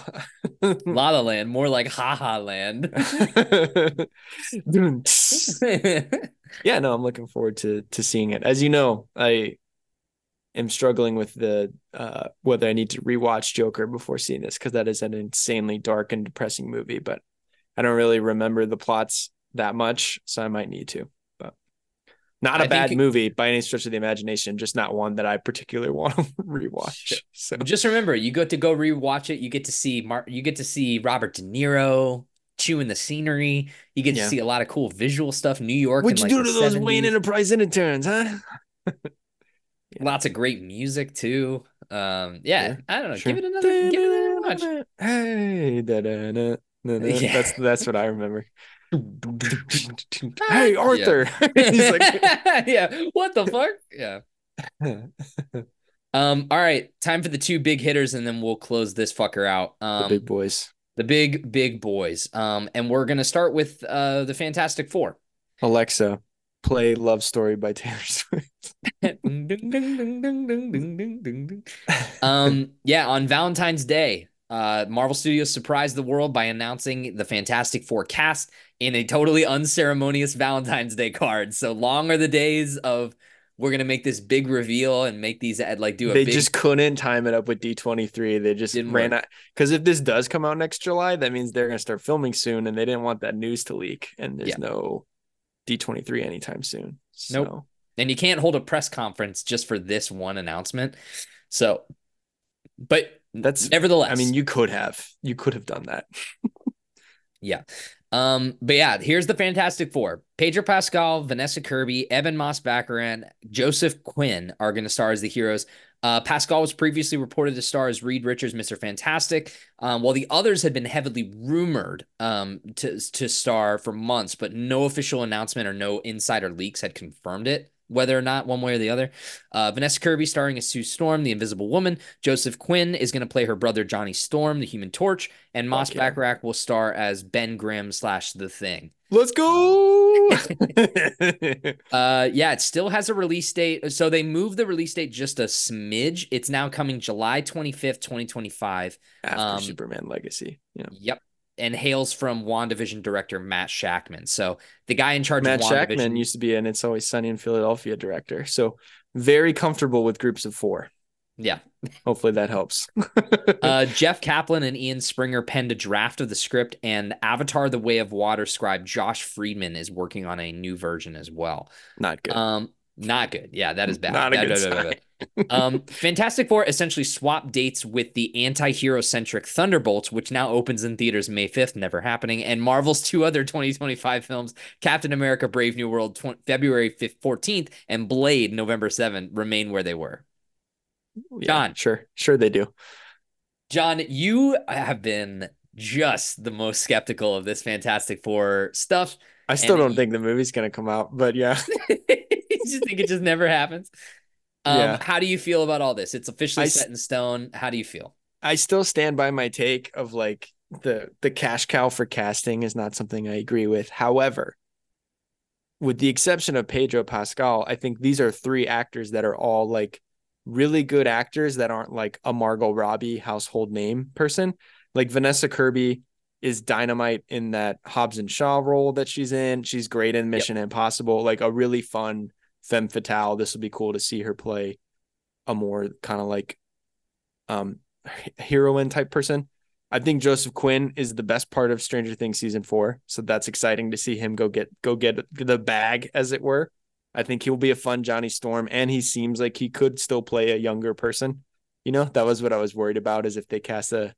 La La Land, more like Ha Ha Land. yeah, no, I'm looking forward to to seeing it. As you know, I am struggling with the uh, whether I need to rewatch Joker before seeing this because that is an insanely dark and depressing movie, but I don't really remember the plots that much, so I might need to. Not a I bad movie by any stretch of the imagination, just not one that I particularly want to rewatch. So just remember, you go to go rewatch it, you get to see Mar- you get to see Robert De Niro chewing the scenery. You get yeah. to see a lot of cool visual stuff. New York. What'd you like do to those 70s. Wayne Enterprise interns, huh? Yeah. Lots of great music too. Um, yeah, yeah I don't know. Sure. Give it another. give it another watch. Hey, da, da, da, yeah. that's that's what I remember. hey, Arthur. Yeah. He's like, yeah. What the fuck? Yeah. um. All right. Time for the two big hitters, and then we'll close this fucker out. Um, the big boys. The big big boys. Um. And we're gonna start with uh the Fantastic Four. Alexa, play Love Story by Taylor Swift. um, yeah, on Valentine's Day, uh, Marvel Studios surprised the world by announcing the Fantastic Four cast in a totally unceremonious Valentine's Day card. So long are the days of we're gonna make this big reveal and make these at like do a. They big... just couldn't time it up with D twenty three. They just didn't ran work. out because if this does come out next July, that means they're gonna start filming soon, and they didn't want that news to leak. And there's yeah. no D23 anytime soon. So. Nope. And you can't hold a press conference just for this one announcement. So, but that's nevertheless. I mean, you could have, you could have done that. yeah. Um, but yeah, here's the Fantastic Four: Pedro Pascal, Vanessa Kirby, Ebon Moss-Bachrach, Joseph Quinn are going to star as the heroes. Uh, Pascal was previously reported to star as Reed Richards, Mr. Fantastic, um, while the others had been heavily rumored um, to, to star for months, but no official announcement or no insider leaks had confirmed it whether or not one way or the other. Uh, Vanessa Kirby starring as Sue Storm, the Invisible Woman. Joseph Quinn is going to play her brother Johnny Storm, the Human Torch, and Moss okay. Will star as Ben Grimm slash The Thing. Let's go. uh, yeah, it still has a release date. So they moved the release date just a smidge. It's now coming July 25th, 2025. After um, Superman Legacy. Yeah. Yep and hails from WandaVision director Matt Shakman. So the guy in charge Matt of WandaVision Shakman used to be an It's Always Sunny in Philadelphia director. So very comfortable with groups of four. Yeah. Hopefully that helps. uh, Jeff Kaplan and Ian Springer penned a draft of the script, and Avatar: The Way of Water scribe Josh Friedman is working on a new version as well. Not good. Um, not good. Yeah, that is bad. Not a good sign. um, Fantastic Four essentially swapped dates with the anti-hero centric Thunderbolts, which now opens in theaters May 5th, never happening, and Marvel's two other 2025 films, Captain America: Brave New World, tw- February 5th, 14th, and Blade, November 7th, remain where they were. Jon, yeah, sure, sure they do. Jon, you have been just the most skeptical of this Fantastic Four stuff. I still don't think the movie's gonna come out, but yeah. you just think it just never happens. Um, yeah. How do you feel about all this? It's officially I, set in stone. How do you feel? I still stand by my take of like the the cash cow for casting is not something I agree with. However, with the exception of Pedro Pascal, I think these are three actors that are all like really good actors that aren't like a Margot Robbie household name person. Like Vanessa Kirby is dynamite in that Hobbs and Shaw role that she's in. She's great in Mission yep. Impossible, like a really fun femme fatale. This would be cool to see her play a more kind of like um heroine type person. I think Joseph Quinn is the best part of Stranger Things season four, so that's exciting to see him go get go get the bag, as it were. I think he'll be a fun Johnny Storm, and he seems like he could still play a younger person. You know, that was what I was worried about is if they cast a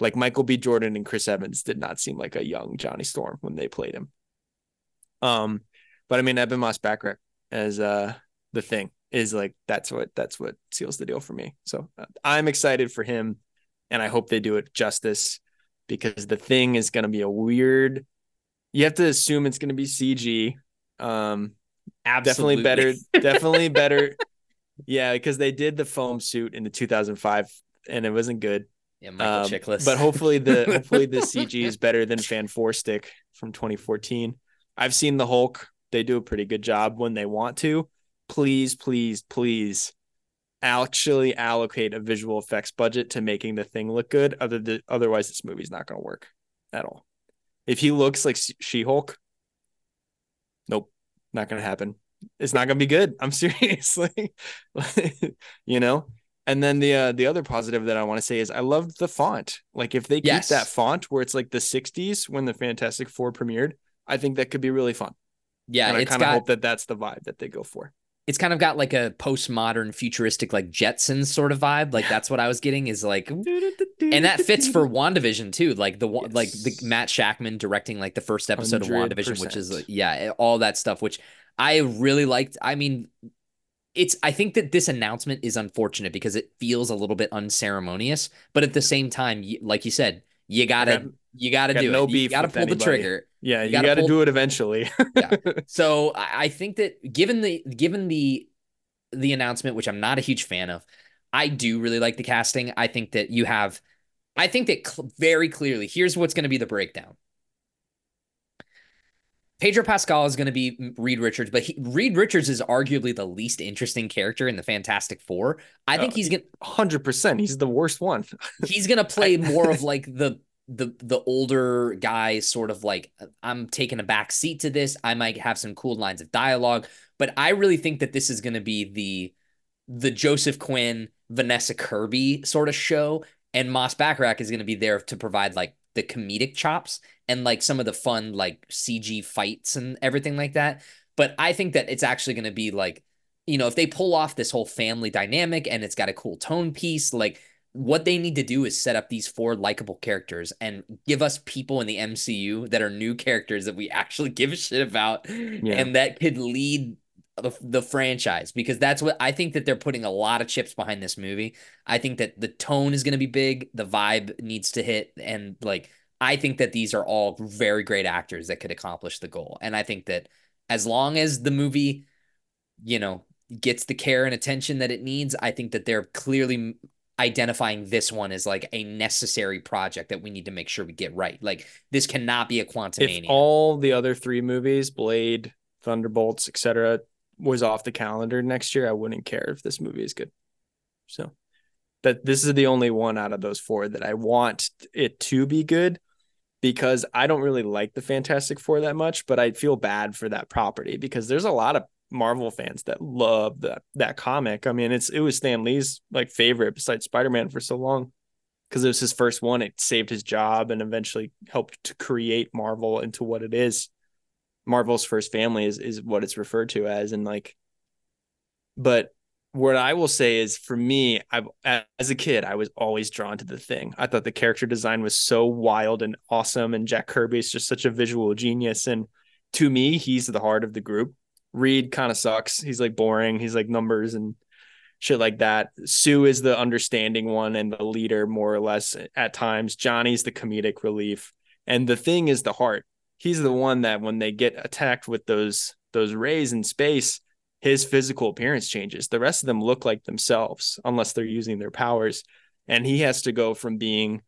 like Michael B. Jordan and Chris Evans did not seem like a young Johnny Storm when they played him. Um, but I mean, Ebon Moss-Bachrach as uh the thing is like that's what that's what seals the deal for me. So uh, I'm excited for him, and I hope they do it justice because the thing is going to be a weird. You have to assume it's going to be CG. Um, Absolutely. definitely better. definitely better. Yeah, because they did the foam suit in the 2005, and it wasn't good. Yeah, Michael um, Chiklis. but hopefully the hopefully the CG is better than Fan Four Stick from 2014. I've seen the Hulk. They do a pretty good job when they want to. Please, please, please actually allocate a visual effects budget to making the thing look good. Other than, otherwise, this movie's not going to work at all. If he looks like She Hulk, nope, not going to happen. It's not going to be good. I'm serious. you know. And then the uh, the other positive that I want to say is I love the font. Like if they yes. keep that font where it's like the 60s when the Fantastic Four premiered, I think that could be really fun. Yeah, and I kind of hope that that's the vibe that they go for it's kind of got like a postmodern futuristic like Jetsons sort of vibe. Like that's what I was getting is like and that fits for WandaVision too. Like the yes. like the Matt Shakman directing like the first episode 100%. of WandaVision, which is yeah, all that stuff, which I really liked. I mean, it's I think that this announcement is unfortunate because it feels a little bit unceremonious, but at the same time, like you said, you gotta you gotta do no it. You gotta pull anybody. the trigger. Yeah, you, you gotta, gotta do it eventually. yeah. So I think that given the given the the announcement, which I'm not a huge fan of, I do really like the casting. I think that you have, I think that cl- very clearly, here's what's going to be the breakdown. Pedro Pascal is going to be Reed Richards, but he, Reed Richards is arguably the least interesting character in the Fantastic Four. I think uh, he's going 100%. He's the worst one. he's going to play more of like the the the older guy sort of like I'm taking a back seat to this. I might have some cool lines of dialogue, but I really think that this is going to be the the Joseph Quinn, Vanessa Kirby sort of show and Moss-Bachrach is going to be there to provide like the comedic chops and like some of the fun like CG fights and everything like that. But I think that it's actually going to be like, you know, if they pull off this whole family dynamic and it's got a cool tone piece, like what they need to do is set up these four likable characters and give us people in the MCU that are new characters that we actually give a shit about yeah. and that could lead the, the franchise because that's what I think that they're putting a lot of chips behind this movie. I think that the tone is going to be big, the vibe needs to hit and like I think that these are all very great actors that could accomplish the goal. And I think that as long as the movie, you know, gets the care and attention that it needs, I think that they're clearly identifying this one as like a necessary project that we need to make sure we get right. Like this cannot be a quantum. If all the other three movies, Blade, Thunderbolts, etc., was off the calendar next year, I wouldn't care if this movie is good. So that this is the only one out of those four that I want it to be good because I don't really like the Fantastic Four that much, but I feel bad for that property because there's a lot of Marvel fans that love that that comic. I mean, it's it was Stan Lee's like favorite besides Spider-Man for so long because it was his first one. It saved his job and eventually helped to create Marvel into what it is. Marvel's first family is is what it's referred to as and like but what I will say is for me, I as a kid, I was always drawn to the thing. I thought the character design was so wild and awesome, and Jack Kirby is just such a visual genius. And to me, he's the heart of the group. Reed kind of sucks. He's like boring. He's like numbers and shit like that. Sue is the understanding one and the leader, more or less at times. Johnny's the comedic relief, and the thing is the heart. He's the one that when they get attacked with those those rays in space his physical appearance changes. The rest of them look like themselves unless they're using their powers. And he has to go from being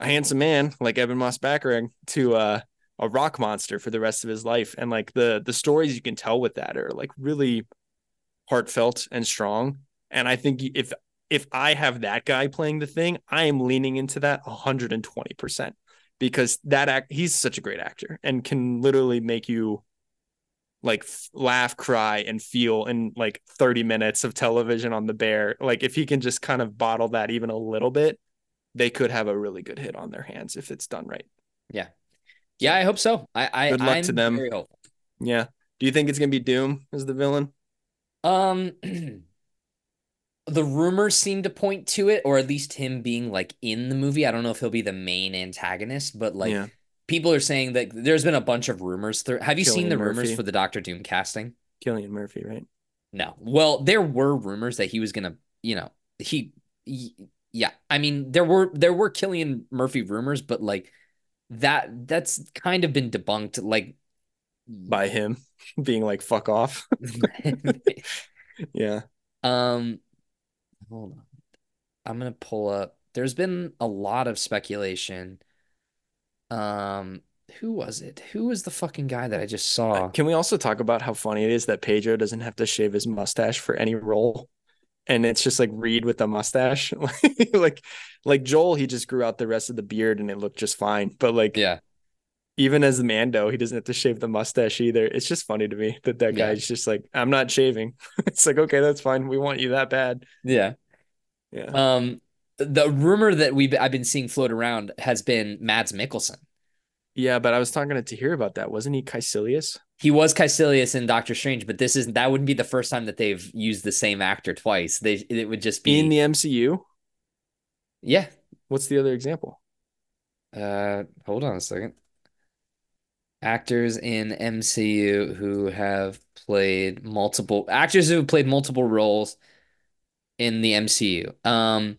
a handsome man like Ebon Moss-Bachrach to uh, a rock monster for the rest of his life. And like the the stories you can tell with that are like really heartfelt and strong. And I think if if I have that guy playing the thing, I am leaning into that 120% because that act he's such a great actor and can literally make you like f- laugh, cry, and feel in like 30 minutes of television on the bear. Like if he can just kind of bottle that even a little bit, they could have a really good hit on their hands if it's done right. Yeah. Yeah, I hope so. I, I good luck I'm to them. Yeah. Do you think it's gonna be Doom as the villain? Um, the rumors seem to point to it, or at least him being like in the movie. I don't know if he'll be the main antagonist, but like Yeah. people are saying that there's been a bunch of rumors. Through, have you seen Cillian the rumors for the Doctor Doom casting? Cillian Murphy, right? No. Well, there were rumors that he was gonna, you know, he, he- yeah. I mean, there were there were Cillian Murphy rumors, but like that that's kind of been debunked. Like, By him being like fuck off. yeah. um, hold on, I'm gonna pull up. There's been a lot of speculation. Um, who was it? Who was the fucking guy that I just saw? Can we also talk about how funny it is that Pedro doesn't have to shave his mustache for any role? And it's just like Reed with the mustache. like like Joel, he just grew out the rest of the beard and it looked just fine. But like Yeah, even as Mando, he doesn't have to shave the mustache either. It's just funny to me that that Yeah. guy's just like, I'm not shaving. it's like, okay, that's fine. We want you that bad. yeah. Yeah. Um, the rumor that we've I've been seeing float around has been Mads Mikkelsen. Yeah, but I was talking to Tahir about that. Wasn't he Kaecilius? He was Kaecilius in Doctor Strange, but this is that wouldn't be the first time that they've used the same actor twice. They it would just be In the MCU? yeah. What's the other example? Uh, hold on a second. Actors in MCU who have played multiple actors who have played multiple roles in the MCU. Um,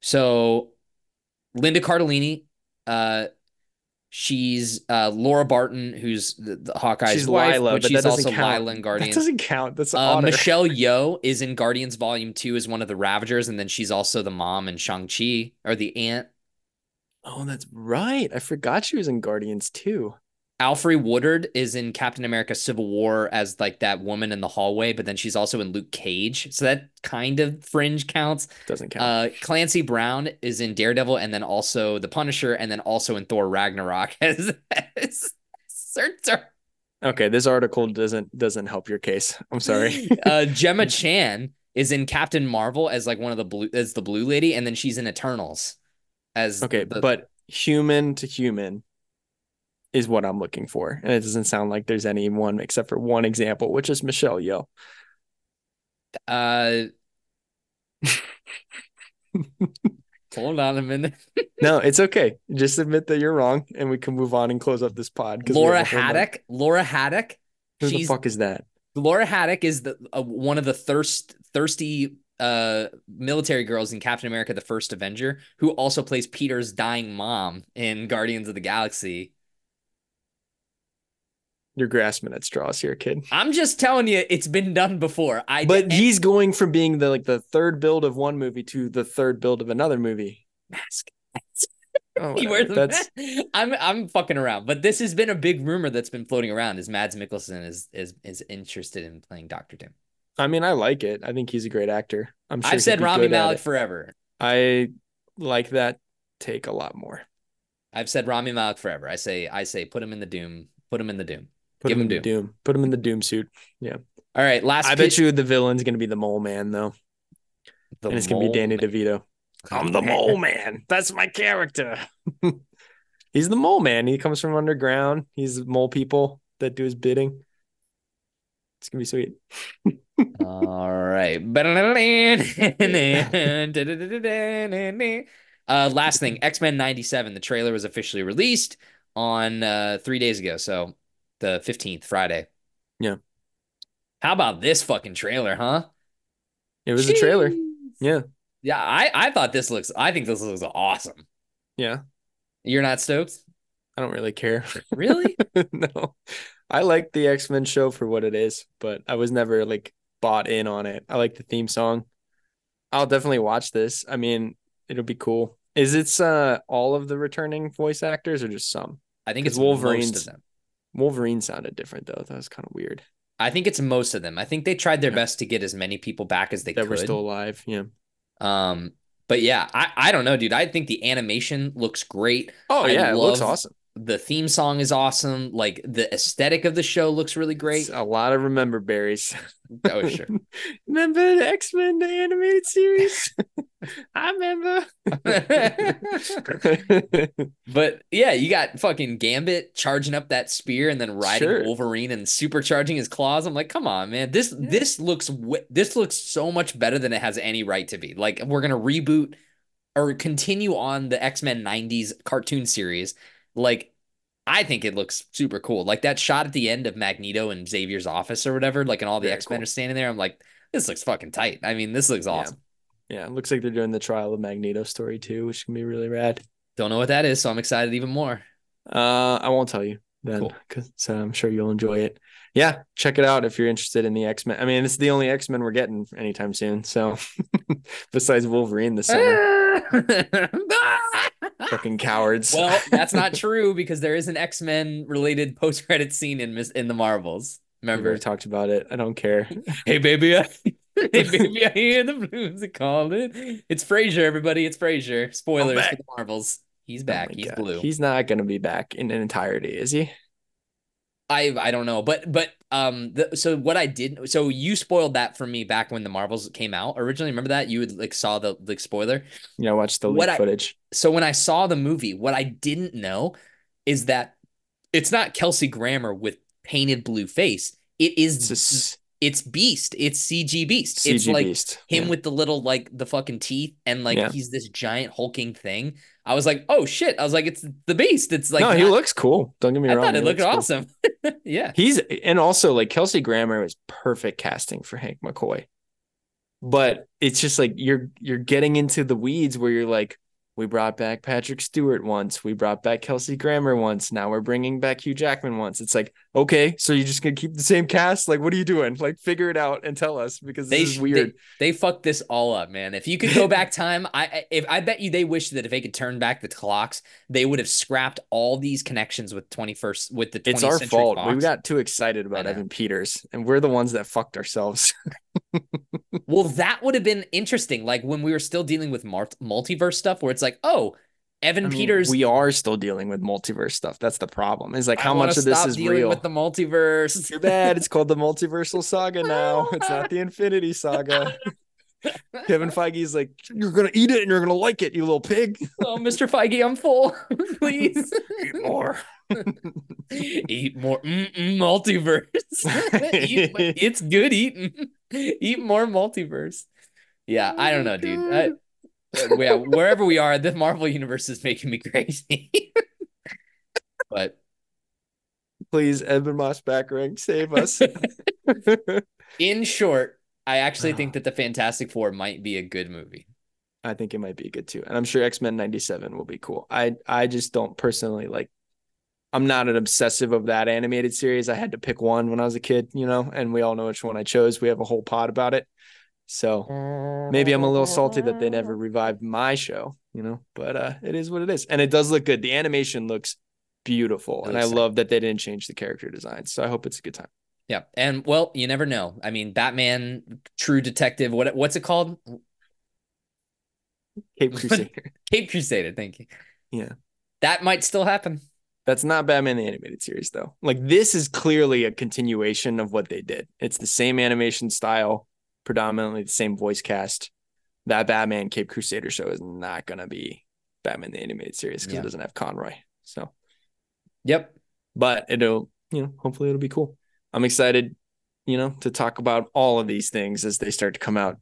so Linda Cardellini, uh, she's uh Laura Barton, who's the, the Hawkeye's she's wife, Lila, but but she's also count. Lila in That doesn't count. That's Uh, Michelle Yeoh is in Guardians Volume 2 as one of the Ravagers, and then she's also the mom in Shang-Chi, or the aunt. Oh, that's right. I forgot she was in Guardians too. Alfre Woodard is in Captain America Civil War as like that woman in the hallway, but then she's also in Luke Cage. So that kind of fringe counts. Doesn't count. Uh, Clancy Brown is in Daredevil and then also The Punisher and then also in Thor Ragnarok as, as Surtur. okay, this article doesn't doesn't help your case. I'm sorry. uh, Gemma Chan is in Captain Marvel as like one of the blue as the blue lady, and then she's in Eternals as okay, the- but human to human is what I'm looking for. And it doesn't sound like there's any one except for one example, which is Michelle Yeoh. uh hold on a minute. No, it's okay. Just admit that you're wrong and we can move on and close up this pod. Laura Haddock. Laura Haddock. Who the fuck is that? Laura Haddock is the uh, one of the thirst thirsty uh military girls in Captain America: The First Avenger, who also plays Peter's dying mom in Guardians of the Galaxy. You're grasping at straws here, kid. I'm just telling you, it's been done before. I But and- he's going from being the like the third build of one movie to the third build of another movie. mask. Oh, He wears That's. I'm I'm fucking around, but this has been a big rumor that's been floating around. Is Mads Mikkelsen is is is interested in playing Doctor Doom? I mean, I like it. I think he's a great actor. I'm sure I've said he'd be Rami good Malek forever. I like that take a lot more. I've said Rami Malek forever. I say I say put him in the Doom. Put him in the Doom. Put Give him him the Doom. Put him in the Doom suit. Yeah. All right, last. I bet you the villain's gonna be the Mole Man though, the and it's gonna be Danny man. DeVito. I'm the Mole Man. That's my character. he's the Mole Man. He comes from underground. He's mole people that do his bidding. It's gonna be sweet. All right. Uh, last thing, X Men '97. The trailer was officially released on uh, three days ago, so the 15th, Friday. Yeah. How about this fucking trailer, huh? It was a trailer. Yeah. Yeah, I I thought this looks. I think this looks awesome. Yeah. You're not stoked, I don't really care. really? no. I like the X-Men show for what it is, but I was never like bought in on it. I like the theme song. I'll definitely watch this. I mean, it'll be cool. Is it uh all of the returning voice actors or just some? I think it's most Wolverine's- them. Wolverine sounded different though. That was kind of weird. I think it's most of them. I think they tried their Yeah. best to get as many people back as they that could. were still alive. Yeah. Um, but yeah, I, I don't know, dude. I think the animation looks great. Oh I yeah, it looks awesome. The theme song is awesome. Like the aesthetic of the show looks really great. It's a lot of remember berries. Oh, sure. remember the X-Men the animated series? I remember. but yeah, you got fucking Gambit charging up that spear and then riding sure. Wolverine and supercharging his claws. I'm like, come on, man. This yeah. this looks this looks so much better than it has any right to be. Like we're gonna reboot or continue on the X-Men 90s cartoon series. Like I think it looks super cool. Like that shot at the end of Magneto and Xavier's office or whatever, like and all the X-Men cool. are standing there. I'm like, this looks fucking tight. I mean, this looks awesome. Yeah. yeah, it looks like they're doing the trial of Magneto story too, which can be really rad. Don't know what that is, so I'm excited even more. Uh, I won't tell you then, because cool. I'm sure you'll enjoy it. Yeah, check it out if you're interested in the X Men. I mean, it's the only X Men we're getting anytime soon. So, besides Wolverine this summer, fucking cowards. Well, that's not true because there is an X Men related post credit scene in in the Marvels. Remember, we talked about it. I don't care. hey, baby. I, hey, baby, I hear the blues are calling. It's Frasier, everybody. It's Frasier. Spoilers for the Marvels. He's oh back. Oh He's God. blue. He's not going to be back in an entirety, is he? I I don't know, but but um, the, so what I did, so you spoiled that for me back when the Marvels came out originally. Remember that you would like saw the like spoiler. Yeah, watch the leak footage. so when I saw the movie, what I didn't know is that it's not Kelsey Grammer with painted blue face. It is it's, it's Beast. It's CG Beast. CG it's like Beast. him yeah. with the little like the fucking teeth and like yeah. he's this giant hulking thing. I was like, oh shit. I was like, it's the beast. It's like No, not... he looks cool. Don't get me I wrong. I thought it looked awesome. Cool. yeah. He's and also like Kelsey Grammer is perfect casting for Hank McCoy. But it's just like you're you're getting into the weeds where you're like, we brought back Patrick Stewart once. We brought back Kelsey Grammer once. Now we're bringing back Hugh Jackman once. It's like, okay, so you're just gonna keep the same cast? Like, what are you doing? Like, figure it out and tell us because this they, is weird. They, they fucked this all up, man. If you could go back time, I if I bet you they wish that if they could turn back the clocks, they would have scrapped all these connections with 21st with the. It's our fault. Fox. We got too excited about Evan Peters, and we're the ones that fucked ourselves. well, that would have been interesting. Like when we were still dealing with multiverse stuff, where it's like, oh, Evan I mean, Peters. We are still dealing with multiverse stuff. That's the problem. Is like how much of this is real with the multiverse. Too bad. It's called the multiversal saga now. It's not the Infinity Saga. Kevin Feige's like, you're gonna eat it and you're gonna like it, you little pig. Oh, Mr. Feige, I'm full. Please eat more. eat more Mm-mm, multiverse. eat, it's good eating. Eat more multiverse. Yeah, oh I don't know, dude. I, oh uh, yeah, wherever we are, the Marvel universe is making me crazy. but please, Ebon Moss-Bachrach, save us. In short, I actually think that the Fantastic Four might be a good movie. I think it might be good too, and I'm sure X Men '97 will be cool. I I just don't personally like. I'm not an obsessive of that animated series. I had to pick one when I was a kid, you know, and we all know which one I chose. We have a whole pod about it. So maybe I'm a little salty that they never revived my show, you know, but uh, it is what it is. And it does look good. The animation looks beautiful. and I love that they didn't change the character design. So I hope it's a good time. Yeah. And well, you never know. I mean, Batman, True Detective, what what's it called? Cape Crusader. Cape Crusader, thank you. Yeah. That might still happen. That's not Batman the animated series though. Like this is clearly a continuation of what they did. It's the same animation style predominantly the same voice cast. That Batman Cape Crusader show is not going to be Batman the animated series because yeah. it doesn't have Conroy. So, yep. But it'll, you know, hopefully it'll be cool. I'm excited, you know, to talk about all of these things as they start to come out.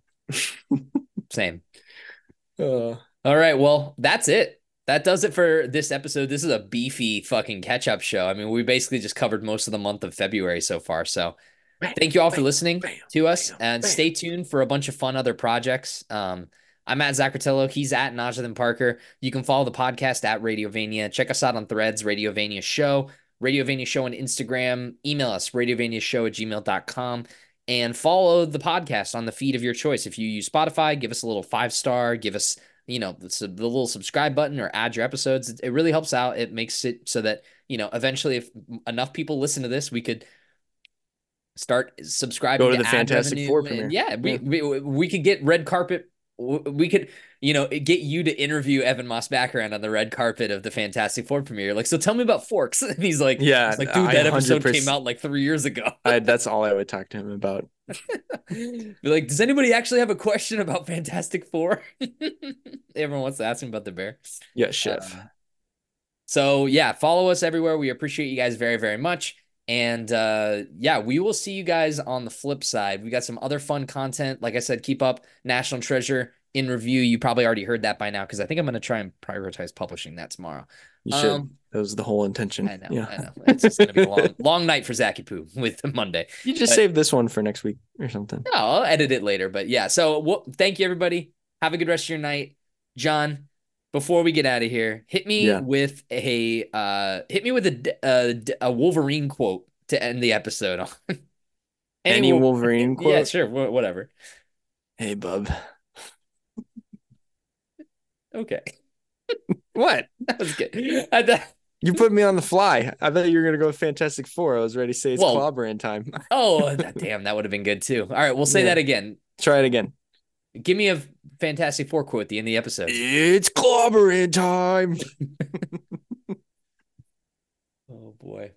Same. Uh, all right. Well, that's it. That does it for this episode. This is a beefy fucking catch up show. I mean, we basically just covered most of the month of February so far. So, Thank you all for listening bam, to us bam, and bam. stay tuned for a bunch of fun other projects. Um, I'm at Zachratello. He's at Najathan Parker. You can follow the podcast at Radiovania. Check us out on threads, Radiovania Show, Radiovania Show on Instagram. Email us, radiovaniashow at gmail.com. And follow the podcast on the feed of your choice. If you use Spotify, give us a little five star, give us, you know, the, the little subscribe button or add your episodes. It, really helps out. It makes it so that, you know, eventually, if enough people listen to this, we could – start subscribing go to, to the Fantastic Four premiere. Yeah, we, yeah. we we could get red carpet. We could, you know, get you to interview Ebon Moss-Bachrach on the red carpet of the Fantastic Four premiere. Like, so tell me about Forks. And he's like, yeah, he's like, dude, that episode came out like three years ago. I, that's all I would talk to him about. Like, does anybody actually have a question about Fantastic Four? Everyone wants to ask me about the bear. Yeah, chef. Uh, so yeah, follow us everywhere. We appreciate you guys very, very much. And uh, yeah, we will see you guys on the flip side. We got some other fun content. Like I said, keep up National Treasure in review. You probably already heard that by now because I think I'm going to try and prioritize publishing that tomorrow. You should. Um, that was the whole intention. I know. Yeah. I know. It's just going to be a long, long night for Zacky Poo with Monday. You just but, save this one for next week or something. No, I'll edit it later. But yeah, so well, thank you everybody. Have a good rest of your night, Jon. Before we get out of here, hit me yeah. with a uh, hit me with a, a, a Wolverine quote to end the episode on. Any, Any Wolverine quote? Yeah, sure, whatever. Hey, bub. okay. what? That was good. you put me on the fly. I thought you were gonna go with Fantastic Four. I was ready to say it's clobbering time. oh, damn, that would have been good too. All right, we'll say yeah. that again. Try it again. Give me a Fantastic Four quote at the end of the episode. It's clobbering time. oh boy.